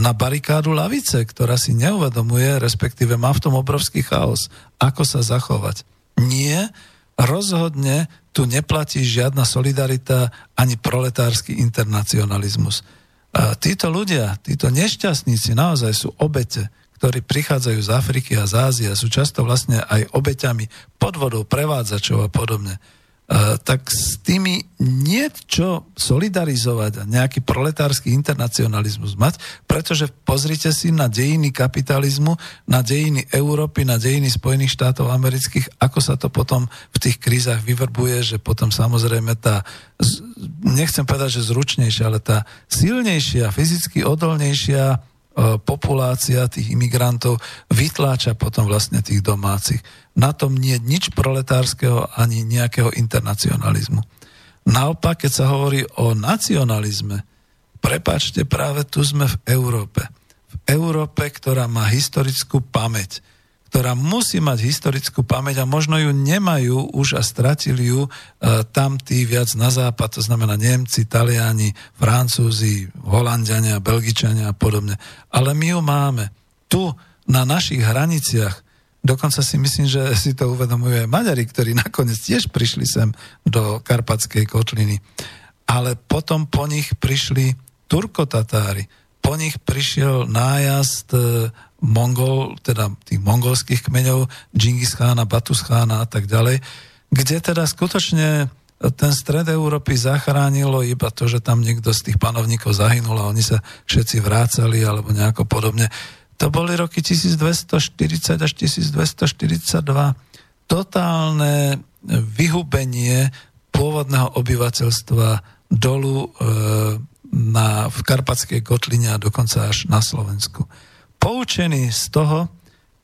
na barikádu lavice, ktorá si neuvedomuje, respektíve má v tom obrovský chaos, ako sa zachovať. Nie, rozhodne tu neplatí žiadna solidarita ani proletársky internacionalizmus. A títo ľudia, títo nešťastníci naozaj sú obete ktorí prichádzajú z Afriky a z Ázie a sú často vlastne aj obeťami podvodov, prevádzačov a podobne, uh, tak s tými niečo solidarizovať a nejaký proletársky internacionalizmus mať, pretože pozrite si na dejiny kapitalizmu, na dejiny Európy, na dejiny Spojených štátov amerických, ako sa to potom v tých krízach vyvrbuje, že potom samozrejme tá, nechcem povedať, že zručnejšia, ale tá silnejšia, fyzicky odolnejšia E, populácia tých imigrantov vytláča potom vlastne tých domácich. Na tom nie je nič proletárskeho ani nejakého internacionalizmu. Naopak, keď sa hovorí o nacionalizme, prepačte, práve tu sme v Európe. V Európe, ktorá má historickú pamäť, ktorá musí mať historickú pamäť a možno ju nemajú už a stratili ju e, tam tí viac na západ, to znamená Nemci, Taliani, Francúzi, Holandiania, Belgičania a podobne. Ale my ju máme. Tu, na našich hraniciach, dokonca si myslím, že si to uvedomujú aj Maďari, ktorí nakoniec tiež prišli sem do Karpatskej kotliny. Ale potom po nich prišli Turkotatári, po nich prišiel nájazd e, Mongol, teda tých mongolských kmeňov, Džingis Chána, Batus Chána a tak ďalej, kde teda skutočne ten stred Európy zachránilo iba to, že tam niekto z tých panovníkov zahynul a oni sa všetci vrácali alebo nejako podobne. To boli roky 1240 až 1242. Totálne vyhubenie pôvodného obyvateľstva dolu e, na, v Karpatskej kotline a dokonca až na Slovensku. Poučení z toho,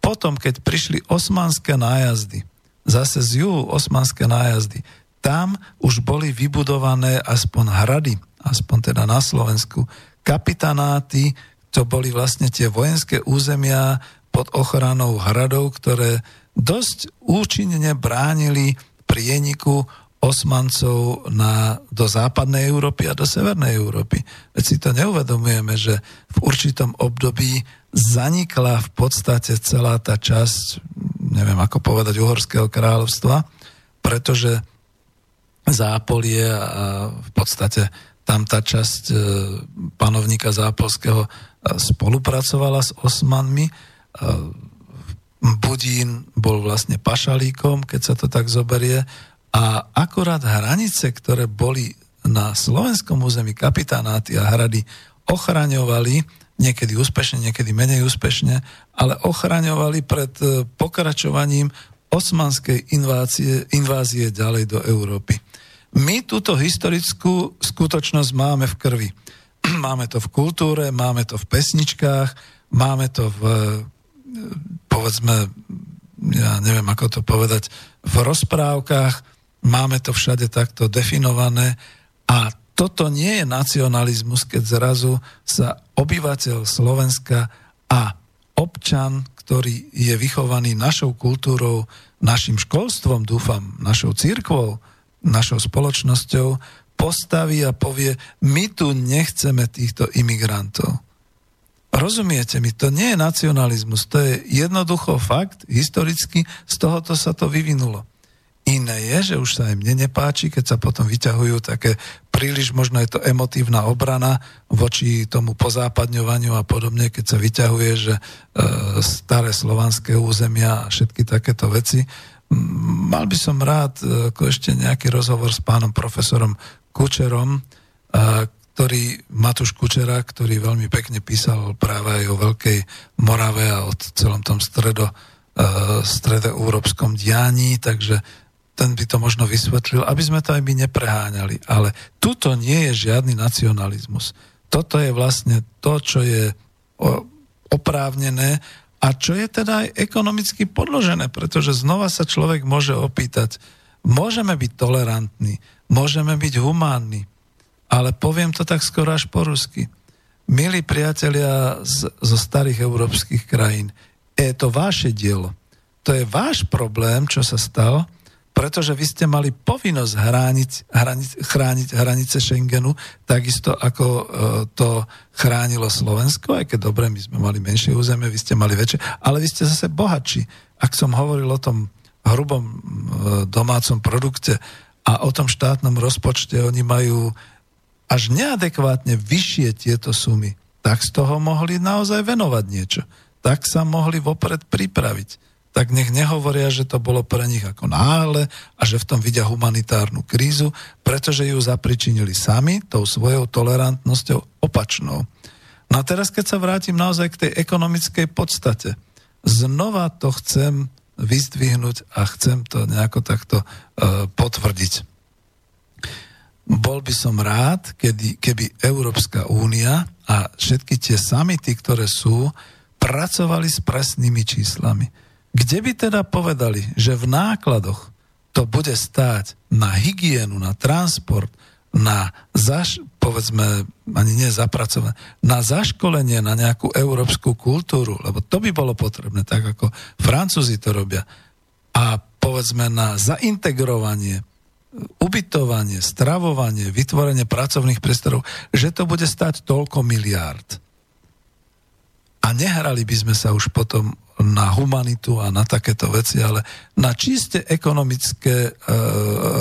potom, keď prišli osmanské nájazdy, zase z juhu osmanské nájazdy, tam už boli vybudované aspoň hrady, aspoň teda na Slovensku, kapitanáty, to boli vlastne tie vojenské územia pod ochranou hradov, ktoré dosť účinne bránili prieniku osmancov na, do západnej Európy a do severnej Európy. Veď si to neuvedomujeme, že v určitom období zanikla v podstate celá tá časť, neviem ako povedať, Uhorského kráľovstva, pretože Zápolie a v podstate tam tá časť e, panovníka Zápolského e, spolupracovala s Osmanmi. E, Budín bol vlastne pašalíkom, keď sa to tak zoberie a akorát hranice, ktoré boli na slovenskom území kapitánáty a hrady ochraňovali, niekedy úspešne, niekedy menej úspešne, ale ochraňovali pred e, pokračovaním osmanskej invázie, invázie ďalej do Európy. My túto historickú skutočnosť máme v krvi. Máme to v kultúre, máme to v pesničkách, máme to v, e, povedzme, ja neviem ako to povedať, v rozprávkach, Máme to všade takto definované a toto nie je nacionalizmus, keď zrazu sa obyvateľ Slovenska a občan, ktorý je vychovaný našou kultúrou, našim školstvom, dúfam, našou církvou, našou spoločnosťou, postaví a povie, my tu nechceme týchto imigrantov. Rozumiete mi, to nie je nacionalizmus, to je jednoducho fakt, historicky, z tohoto sa to vyvinulo. Iné je, že už sa aj mne nepáči, keď sa potom vyťahujú také príliš, možno je to emotívna obrana voči tomu pozápadňovaniu a podobne, keď sa vyťahuje, že e, staré slovanské územia a všetky takéto veci. Mal by som rád e, ešte nejaký rozhovor s pánom profesorom Kučerom, e, ktorý, Matúš Kučera, ktorý veľmi pekne písal práve aj o Veľkej Morave a o celom tom stredo, e, stredoeurópskom dianí, takže ten by to možno vysvetlil, aby sme to aj my nepreháňali. Ale tuto nie je žiadny nacionalizmus. Toto je vlastne to, čo je oprávnené a čo je teda aj ekonomicky podložené, pretože znova sa človek môže opýtať, môžeme byť tolerantní, môžeme byť humánni, ale poviem to tak skoro až po rusky. Milí priatelia z, zo starých európskych krajín, je to vaše dielo. To je váš problém, čo sa stalo, pretože vy ste mali povinnosť hrániť, hraniť, chrániť hranice Schengenu, takisto ako e, to chránilo Slovensko, aj keď dobre, my sme mali menšie územie, vy ste mali väčšie, ale vy ste zase bohatší. Ak som hovoril o tom hrubom e, domácom produkte a o tom štátnom rozpočte, oni majú až neadekvátne vyššie tieto sumy, tak z toho mohli naozaj venovať niečo. Tak sa mohli vopred pripraviť tak nech nehovoria, že to bolo pre nich ako náhle a že v tom vidia humanitárnu krízu, pretože ju zapričinili sami tou svojou tolerantnosťou opačnou. No a teraz, keď sa vrátim naozaj k tej ekonomickej podstate, znova to chcem vyzdvihnúť a chcem to nejako takto uh, potvrdiť. Bol by som rád, kedy, keby Európska únia a všetky tie samity, ktoré sú, pracovali s presnými číslami kde by teda povedali, že v nákladoch to bude stáť na hygienu, na transport, na zaš, povedzme, ani nie zapracovanie, na zaškolenie, na nejakú európsku kultúru, lebo to by bolo potrebné, tak ako Francúzi to robia. A povedzme na zaintegrovanie, ubytovanie, stravovanie, vytvorenie pracovných priestorov, že to bude stať toľko miliárd. A nehrali by sme sa už potom na humanitu a na takéto veci, ale na čiste ekonomické e,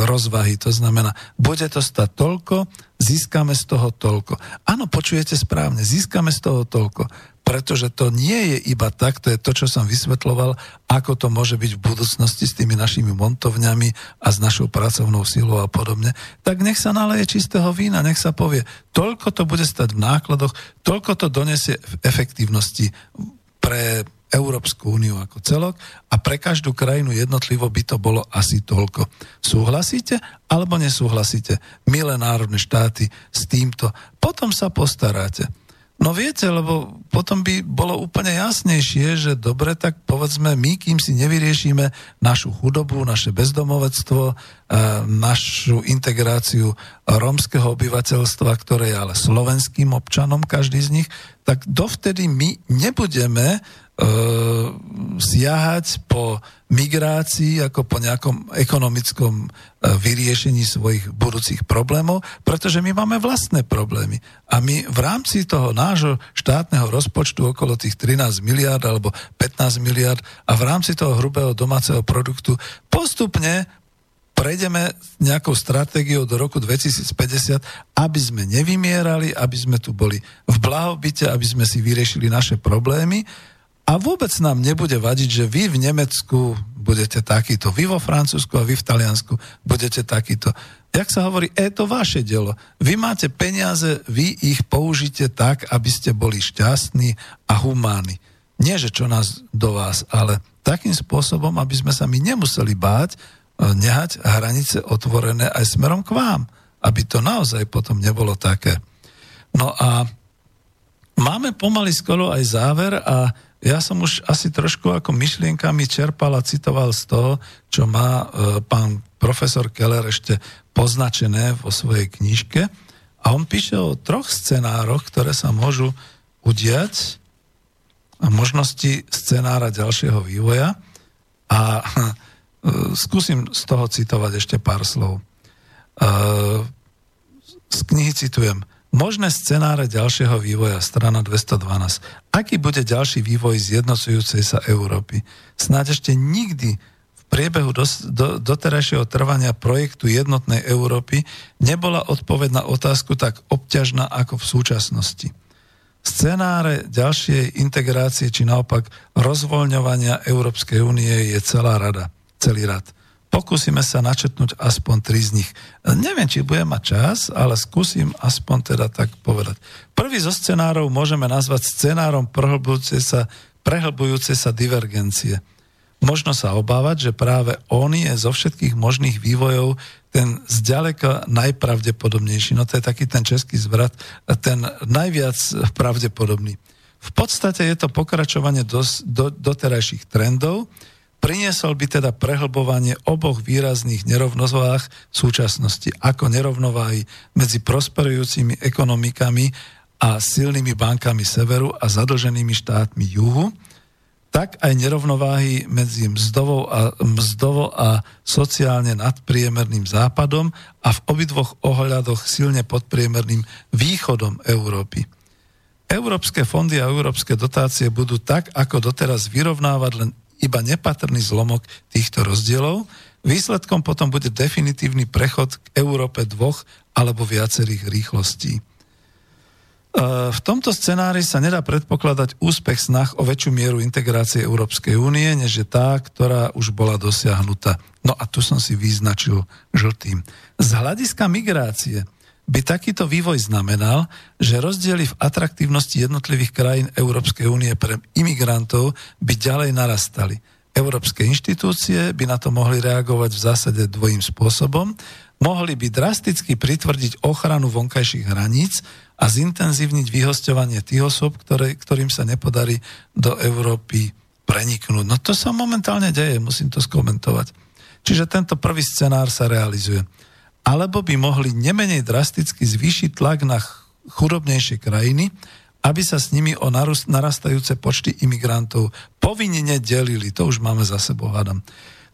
rozvahy. To znamená, bude to stať toľko, získame z toho toľko. Áno, počujete správne, získame z toho toľko pretože to nie je iba tak, to je to, čo som vysvetloval, ako to môže byť v budúcnosti s tými našimi montovňami a s našou pracovnou silou a podobne, tak nech sa naleje čistého vína, nech sa povie, toľko to bude stať v nákladoch, toľko to donesie v efektívnosti pre Európsku úniu ako celok a pre každú krajinu jednotlivo by to bolo asi toľko. Súhlasíte alebo nesúhlasíte, milé národné štáty, s týmto? Potom sa postaráte. No viete, lebo potom by bolo úplne jasnejšie, že dobre, tak povedzme my, kým si nevyriešime našu chudobu, naše bezdomovectvo, e, našu integráciu rómskeho obyvateľstva, ktoré je ale slovenským občanom, každý z nich, tak dovtedy my nebudeme siahať po migrácii ako po nejakom ekonomickom e, vyriešení svojich budúcich problémov, pretože my máme vlastné problémy. A my v rámci toho nášho štátneho rozpočtu okolo tých 13 miliard alebo 15 miliard a v rámci toho hrubého domáceho produktu postupne prejdeme nejakou stratégiou do roku 2050, aby sme nevymierali, aby sme tu boli v blahobite, aby sme si vyriešili naše problémy a vôbec nám nebude vadiť, že vy v Nemecku budete takýto, vy vo Francúzsku a vy v Taliansku budete takýto. Jak sa hovorí, je to vaše dielo. Vy máte peniaze, vy ich použite tak, aby ste boli šťastní a humánni. Nie, že čo nás do vás, ale takým spôsobom, aby sme sa my nemuseli báť, e, nehať hranice otvorené aj smerom k vám. Aby to naozaj potom nebolo také. No a máme pomaly skoro aj záver a ja som už asi trošku ako myšlienkami čerpal a citoval z toho, čo má e, pán profesor Keller ešte poznačené vo svojej knižke. A on píše o troch scenároch, ktoré sa môžu udiať a možnosti scenára ďalšieho vývoja. A e, skúsim z toho citovať ešte pár slov. E, z knihy citujem. Možné scenáre ďalšieho vývoja, strana 212. Aký bude ďalší vývoj zjednocujúcej sa Európy? Snáď ešte nikdy v priebehu do, do, doterajšieho trvania projektu jednotnej Európy nebola odpoveď na otázku tak obťažná ako v súčasnosti. Scenáre ďalšej integrácie či naopak rozvoľňovania Európskej únie je celá rada, celý rad. Pokúsime sa načetnúť aspoň tri z nich. Neviem, či budem mať čas, ale skúsim aspoň teda tak povedať. Prvý zo scenárov môžeme nazvať scenárom prehlbujúce sa, prehlbujúce sa divergencie. Možno sa obávať, že práve on je zo všetkých možných vývojov ten zďaleka najpravdepodobnejší. No to je taký ten český zvrat, ten najviac pravdepodobný. V podstate je to pokračovanie do, do, doterajších trendov, Priniesol by teda prehlbovanie oboch výrazných nerovnováh v súčasnosti, ako nerovnováhy medzi prosperujúcimi ekonomikami a silnými bankami severu a zadlženými štátmi juhu, tak aj nerovnováhy medzi mzdovou a, mzdovo a sociálne nadpriemerným západom a v obidvoch ohľadoch silne podpriemerným východom Európy. Európske fondy a európske dotácie budú tak, ako doteraz vyrovnávať len iba nepatrný zlomok týchto rozdielov. Výsledkom potom bude definitívny prechod k Európe dvoch alebo viacerých rýchlostí. E, v tomto scenári sa nedá predpokladať úspech snah o väčšiu mieru integrácie Európskej únie, než je tá, ktorá už bola dosiahnutá. No a tu som si vyznačil žltým. Z hľadiska migrácie by takýto vývoj znamenal, že rozdiely v atraktívnosti jednotlivých krajín Európskej únie pre imigrantov by ďalej narastali. Európske inštitúcie by na to mohli reagovať v zásade dvojím spôsobom. Mohli by drasticky pritvrdiť ochranu vonkajších hraníc a zintenzívniť vyhosťovanie tých osôb, ktoré, ktorým sa nepodarí do Európy preniknúť. No to sa momentálne deje, musím to skomentovať. Čiže tento prvý scenár sa realizuje alebo by mohli nemenej drasticky zvýšiť tlak na chudobnejšie krajiny, aby sa s nimi o narastajúce počty imigrantov povinne delili. To už máme za sebou, hádam.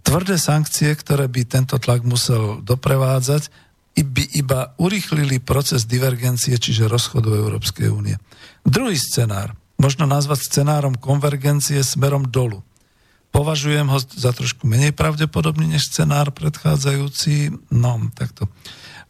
Tvrdé sankcie, ktoré by tento tlak musel doprevádzať, by iba urýchlili proces divergencie, čiže rozchodu Európskej únie. Druhý scenár, možno nazvať scenárom konvergencie smerom dolu. Považujem ho za trošku menej pravdepodobný než scenár predchádzajúci. No, takto.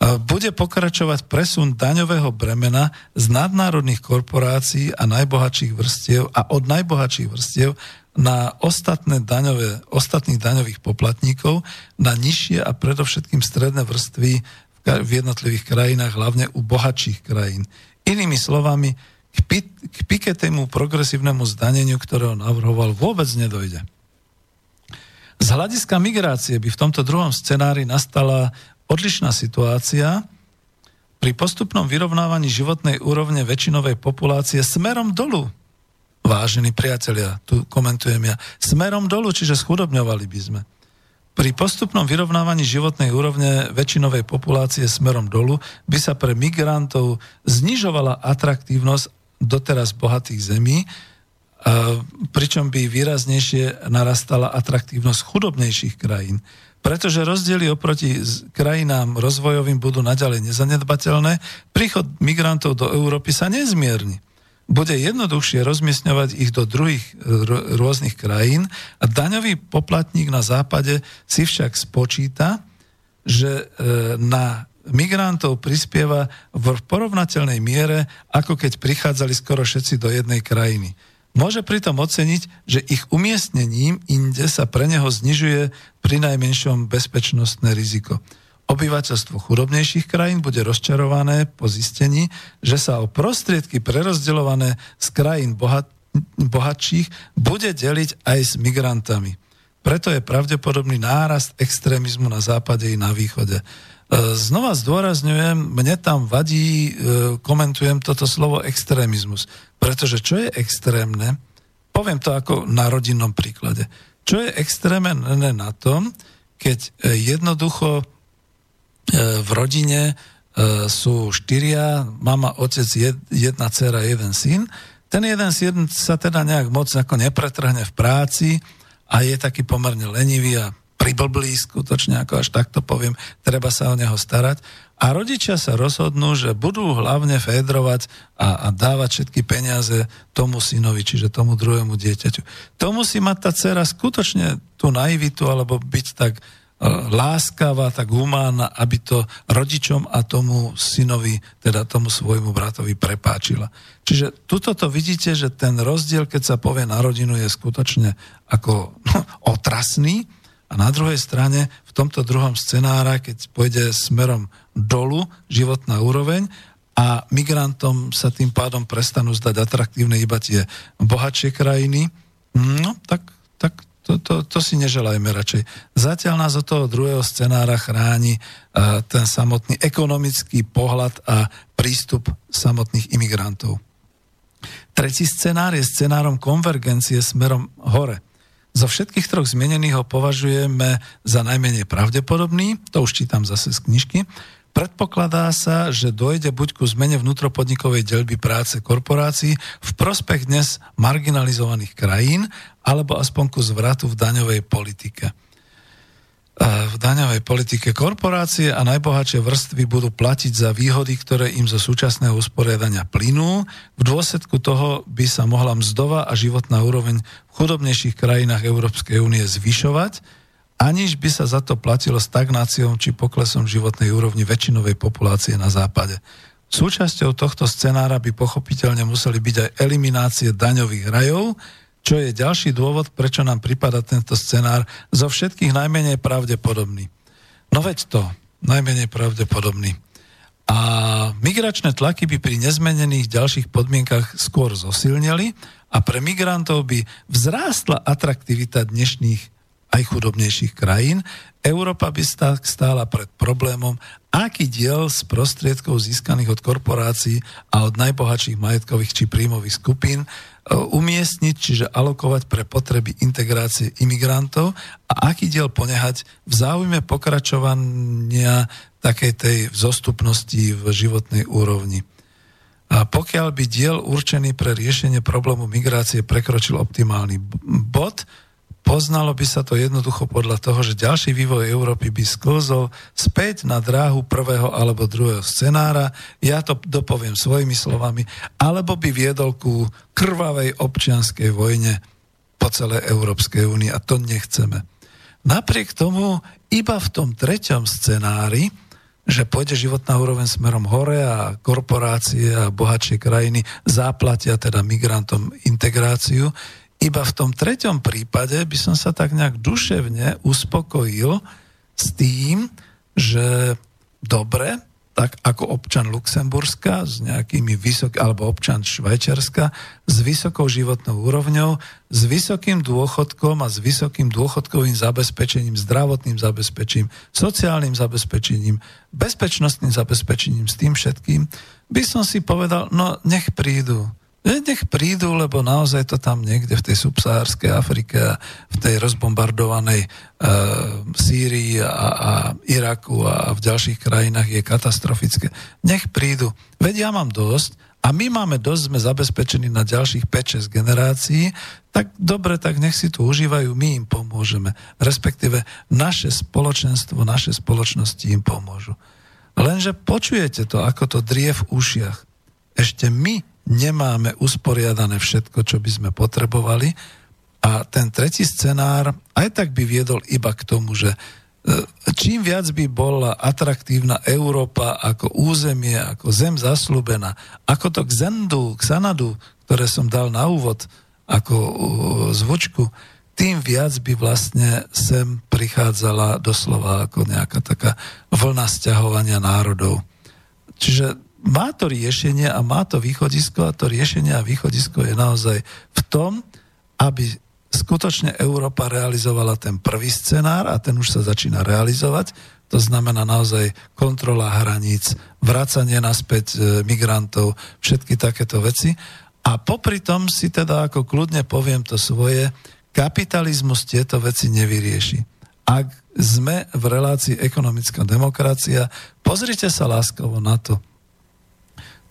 Bude pokračovať presun daňového bremena z nadnárodných korporácií a najbohatších vrstiev a od najbohatších vrstiev na ostatné daňové, ostatných daňových poplatníkov, na nižšie a predovšetkým stredné vrstvy v jednotlivých krajinách, hlavne u bohatších krajín. Inými slovami, k, pi- k piketému progresívnemu zdaneniu, ktorého navrhoval, vôbec nedojde. Z hľadiska migrácie by v tomto druhom scenári nastala odlišná situácia pri postupnom vyrovnávaní životnej úrovne väčšinovej populácie smerom dolu. Vážení priatelia, tu komentujem ja, smerom dolu, čiže schudobňovali by sme. Pri postupnom vyrovnávaní životnej úrovne väčšinovej populácie smerom dolu by sa pre migrantov znižovala atraktívnosť doteraz bohatých zemí, pričom by výraznejšie narastala atraktívnosť chudobnejších krajín. Pretože rozdiely oproti krajinám rozvojovým budú naďalej nezanedbateľné, príchod migrantov do Európy sa nezmierni. Bude jednoduchšie rozmiestňovať ich do druhých rôznych krajín a daňový poplatník na západe si však spočíta, že e, na migrantov prispieva v porovnateľnej miere, ako keď prichádzali skoro všetci do jednej krajiny. Môže pritom oceniť, že ich umiestnením inde sa pre neho znižuje pri najmenšom bezpečnostné riziko. Obyvateľstvo chudobnejších krajín bude rozčarované po zistení, že sa o prostriedky prerozdeľované z krajín bohat, bohatších bude deliť aj s migrantami. Preto je pravdepodobný nárast extrémizmu na západe i na východe. E, znova zdôrazňujem, mne tam vadí, e, komentujem toto slovo extrémizmus. Pretože čo je extrémne, poviem to ako na rodinnom príklade, čo je extrémne na tom, keď e, jednoducho v rodine sú štyria, mama, otec, jedna dcera, jeden syn. Ten jeden syn sa teda nejak moc ako nepretrhne v práci a je taký pomerne lenivý a priblblý skutočne, ako až takto poviem, treba sa o neho starať. A rodičia sa rozhodnú, že budú hlavne fédrovať a, a dávať všetky peniaze tomu synovi, čiže tomu druhému dieťaťu. To musí mať tá dcera skutočne tú naivitu, alebo byť tak e, láskavá, tak humánna, aby to rodičom a tomu synovi, teda tomu svojmu bratovi prepáčila. Čiže tuto to vidíte, že ten rozdiel, keď sa povie na rodinu, je skutočne ako no, otrasný, a na druhej strane, v tomto druhom scenára, keď pôjde smerom dolu životná úroveň a migrantom sa tým pádom prestanú zdať atraktívne iba tie bohatšie krajiny, no tak, tak to, to, to si neželajme radšej. Zatiaľ nás od toho druhého scenára chráni uh, ten samotný ekonomický pohľad a prístup samotných imigrantov. Tretí scenár je scenárom konvergencie smerom hore. Zo všetkých troch zmienených ho považujeme za najmenej pravdepodobný, to už čítam zase z knižky. Predpokladá sa, že dojde buď ku zmene vnútropodnikovej delby práce korporácií v prospech dnes marginalizovaných krajín, alebo aspoň ku zvratu v daňovej politike v daňovej politike korporácie a najbohatšie vrstvy budú platiť za výhody, ktoré im zo súčasného usporiadania plynú. V dôsledku toho by sa mohla mzdová a životná úroveň v chudobnejších krajinách Európskej únie zvyšovať, aniž by sa za to platilo stagnáciou či poklesom životnej úrovni väčšinovej populácie na západe. Súčasťou tohto scenára by pochopiteľne museli byť aj eliminácie daňových rajov, čo je ďalší dôvod, prečo nám prípada tento scenár zo všetkých najmenej pravdepodobný. No veď to, najmenej pravdepodobný. A migračné tlaky by pri nezmenených ďalších podmienkach skôr zosilnili a pre migrantov by vzrástla atraktivita dnešných aj chudobnejších krajín. Európa by stála pred problémom, aký diel z prostriedkov získaných od korporácií a od najbohatších majetkových či príjmových skupín umiestniť, čiže alokovať pre potreby integrácie imigrantov a aký diel ponehať v záujme pokračovania takej tej vzostupnosti v životnej úrovni. A pokiaľ by diel určený pre riešenie problému migrácie prekročil optimálny bod, Poznalo by sa to jednoducho podľa toho, že ďalší vývoj Európy by sklzol späť na dráhu prvého alebo druhého scenára, ja to dopoviem svojimi slovami, alebo by viedol ku krvavej občianskej vojne po celej Európskej únii. A to nechceme. Napriek tomu iba v tom treťom scenári, že pôjde životná úroveň smerom hore a korporácie a bohatšie krajiny zaplatia teda migrantom integráciu, iba v tom treťom prípade by som sa tak nejak duševne uspokojil s tým, že dobre, tak ako občan Luxemburska s nejakými vysok, alebo občan Švajčiarska s vysokou životnou úrovňou, s vysokým dôchodkom a s vysokým dôchodkovým zabezpečením, zdravotným zabezpečením, sociálnym zabezpečením, bezpečnostným zabezpečením, s tým všetkým, by som si povedal, no nech prídu nech prídu, lebo naozaj to tam niekde v tej subsahárskej Afrike a v tej rozbombardovanej uh, Sýrii a, a Iraku a v ďalších krajinách je katastrofické. Nech prídu. Veď ja mám dosť a my máme dosť, sme zabezpečení na ďalších 5-6 generácií, tak dobre, tak nech si tu užívajú, my im pomôžeme. Respektíve naše spoločenstvo, naše spoločnosti im pomôžu. Lenže počujete to, ako to drie v ušiach. Ešte my nemáme usporiadané všetko, čo by sme potrebovali a ten tretí scenár aj tak by viedol iba k tomu, že e, čím viac by bola atraktívna Európa ako územie, ako zem zaslúbená, ako to k Sanadu, ktoré som dal na úvod ako zvučku, tým viac by vlastne sem prichádzala doslova ako nejaká taká vlna stiahovania národov. Čiže má to riešenie a má to východisko a to riešenie a východisko je naozaj v tom, aby skutočne Európa realizovala ten prvý scenár a ten už sa začína realizovať. To znamená naozaj kontrola hraníc, vracanie naspäť e, migrantov, všetky takéto veci. A popri tom si teda ako kľudne poviem to svoje, kapitalizmus tieto veci nevyrieši. Ak sme v relácii ekonomická demokracia, pozrite sa láskavo na to,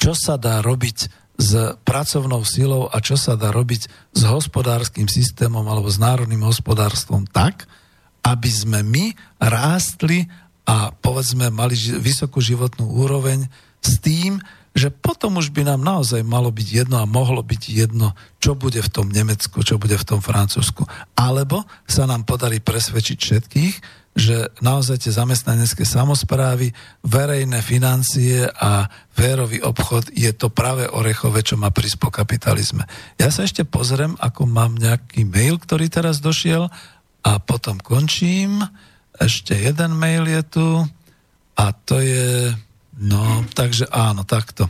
čo sa dá robiť s pracovnou silou a čo sa dá robiť s hospodárskym systémom alebo s národným hospodárstvom tak, aby sme my rástli a povedzme mali vysokú životnú úroveň s tým, že potom už by nám naozaj malo byť jedno a mohlo byť jedno, čo bude v tom Nemecku, čo bude v tom Francúzsku. Alebo sa nám podarí presvedčiť všetkých, že naozaj tie zamestnanecké samozprávy, verejné financie a férový obchod je to práve orechové, čo má prísť po kapitalizme. Ja sa ešte pozriem, ako mám nejaký mail, ktorý teraz došiel a potom končím. Ešte jeden mail je tu a to je, no, takže áno, takto.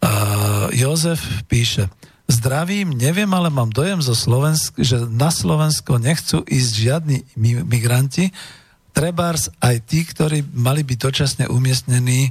Uh, Jozef píše, Zdravím, neviem, ale mám dojem zo Slovensk, že na Slovensko nechcú ísť žiadni migranti, trebárs aj tí, ktorí mali byť dočasne umiestnení e,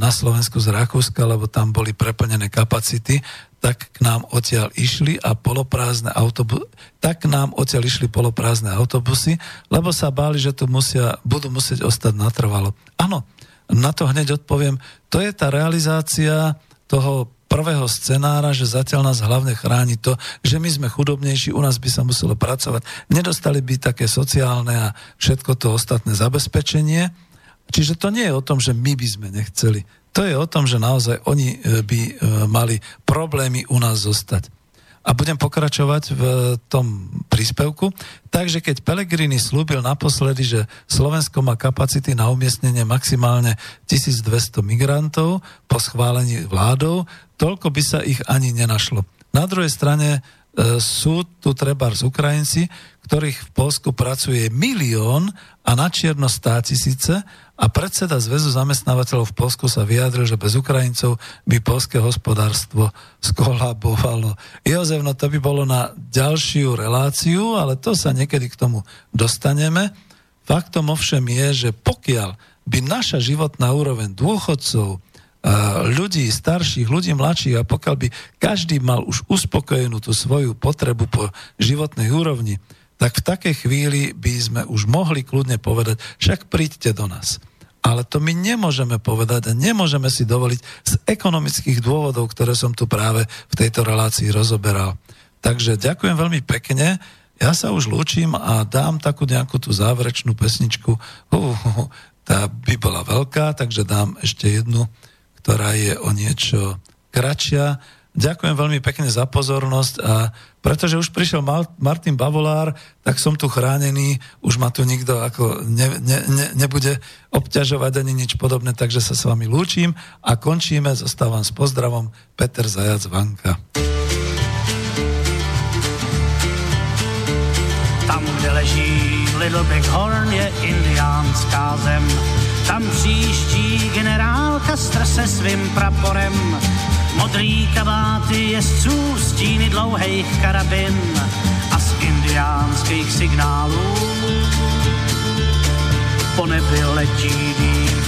na Slovensku z Rakúska, lebo tam boli preplnené kapacity, tak k nám odtiaľ išli a poloprázdne autobusy, tak k nám odtiaľ išli poloprázdne autobusy, lebo sa báli, že tu musia, budú musieť ostať natrvalo. Áno, na to hneď odpoviem, to je tá realizácia toho prvého scenára, že zatiaľ nás hlavne chráni to, že my sme chudobnejší, u nás by sa muselo pracovať, nedostali by také sociálne a všetko to ostatné zabezpečenie. Čiže to nie je o tom, že my by sme nechceli. To je o tom, že naozaj oni e, by e, mali problémy u nás zostať a budem pokračovať v tom príspevku. Takže keď Pelegrini slúbil naposledy, že Slovensko má kapacity na umiestnenie maximálne 1200 migrantov po schválení vládou, toľko by sa ich ani nenašlo. Na druhej strane e, sú tu treba z Ukrajinci, ktorých v Polsku pracuje milión a na čierno stá tisíce a predseda Zväzu zamestnávateľov v Polsku sa vyjadril, že bez Ukrajincov by polské hospodárstvo skolabovalo. Jozef, no to by bolo na ďalšiu reláciu, ale to sa niekedy k tomu dostaneme. Faktom ovšem je, že pokiaľ by naša životná úroveň dôchodcov, ľudí starších, ľudí mladších a pokiaľ by každý mal už uspokojenú tú svoju potrebu po životnej úrovni, tak v takej chvíli by sme už mohli kľudne povedať, však príďte do nás. Ale to my nemôžeme povedať a nemôžeme si dovoliť z ekonomických dôvodov, ktoré som tu práve v tejto relácii rozoberal. Takže ďakujem veľmi pekne. Ja sa už lúčim a dám takú nejakú tú záverečnú pesničku. Uh, tá by bola veľká, takže dám ešte jednu, ktorá je o niečo kratšia. Ďakujem veľmi pekne za pozornosť a pretože už prišiel Martin Bavolár, tak som tu chránený, už ma tu nikto ako ne, ne, ne, nebude obťažovať ani nič podobné, takže sa s vami lúčim a končíme, zostávam s pozdravom. Peter Zajac Vanka. Tam, kde leží Little Big Horn, je indiánská zem. Tam příští generál Kastr se svým praporem, modrý kabáty jezdců, stíny dlouhých karabin a z indiánských signálů po nebi letí dým.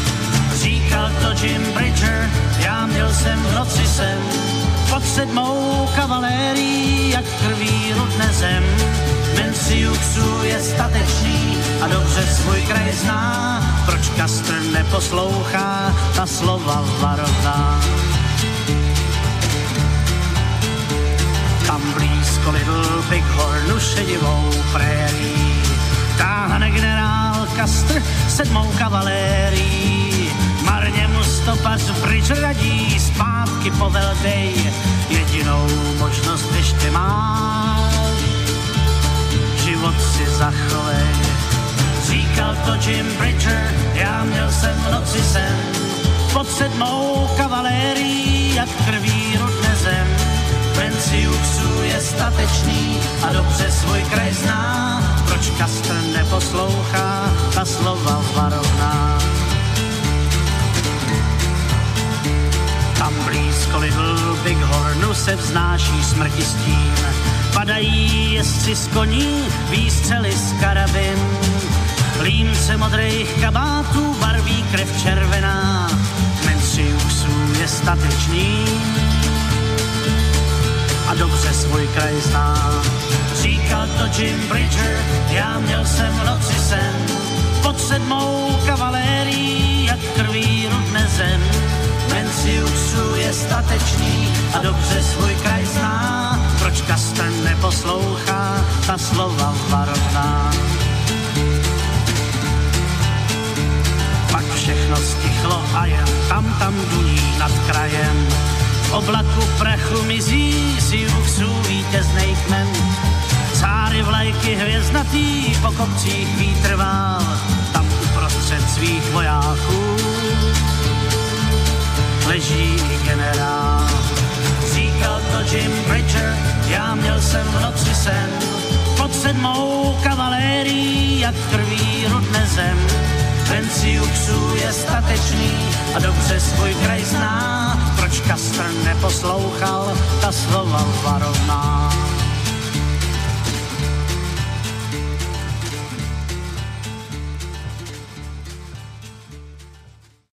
Říkal to Jim Bridger, já měl jsem v noci sen, pod sedmou kavalérií, jak krví rudne zem. Menciuxu je statečný a dobře svůj kraj zná, proč Kastr neposlouchá ta slova varovná. Tam blízko Little Bighornu šedivou prérí, táhne generál Kastr sedmou kavalérií. Marně mu stopař Bridge radí, zpátky poveldej, jedinou možnost ještě máš, život si zachovej. Říkal to Jim Bridger, já měl jsem v noci sen, pod sedmou kavalérií, jak krví. Venciuxu je statečný a dobře svůj kraj zná, proč Kastr neposlouchá ta slova varovná. Tam blízko Little Bighornu se vznáší smrti stín, padají jezdci z koní, výstřely z karabin, límce modrých kabátů barví krev červená, Menciuxu je statečný, dobře svůj kraj zná. Říkal to Jim Bridger, já měl jsem v noci sen, pod sedmou kavalérií, jak krví rudne zem. Menciuxu je statečný a dobře svůj kraj zná, proč Kastr neposlouchá ta slova varovná. Pak všechno stichlo a jen tam tam duní nad krajem v oblaku prachu mizí si uksů vítěznej kmen. Cáry vlajky hvězdnatý po kopcích vítr vál, tam uprostřed svých vojáků leží generál. Říkal to Jim Bridger, já měl jsem v noci sen, pod sedmou kavalérií, jak krví rudne zem. Venciuxu je statečný a dobře svůj kraj zná, proč Kastr neposlouchal ta slova varovná.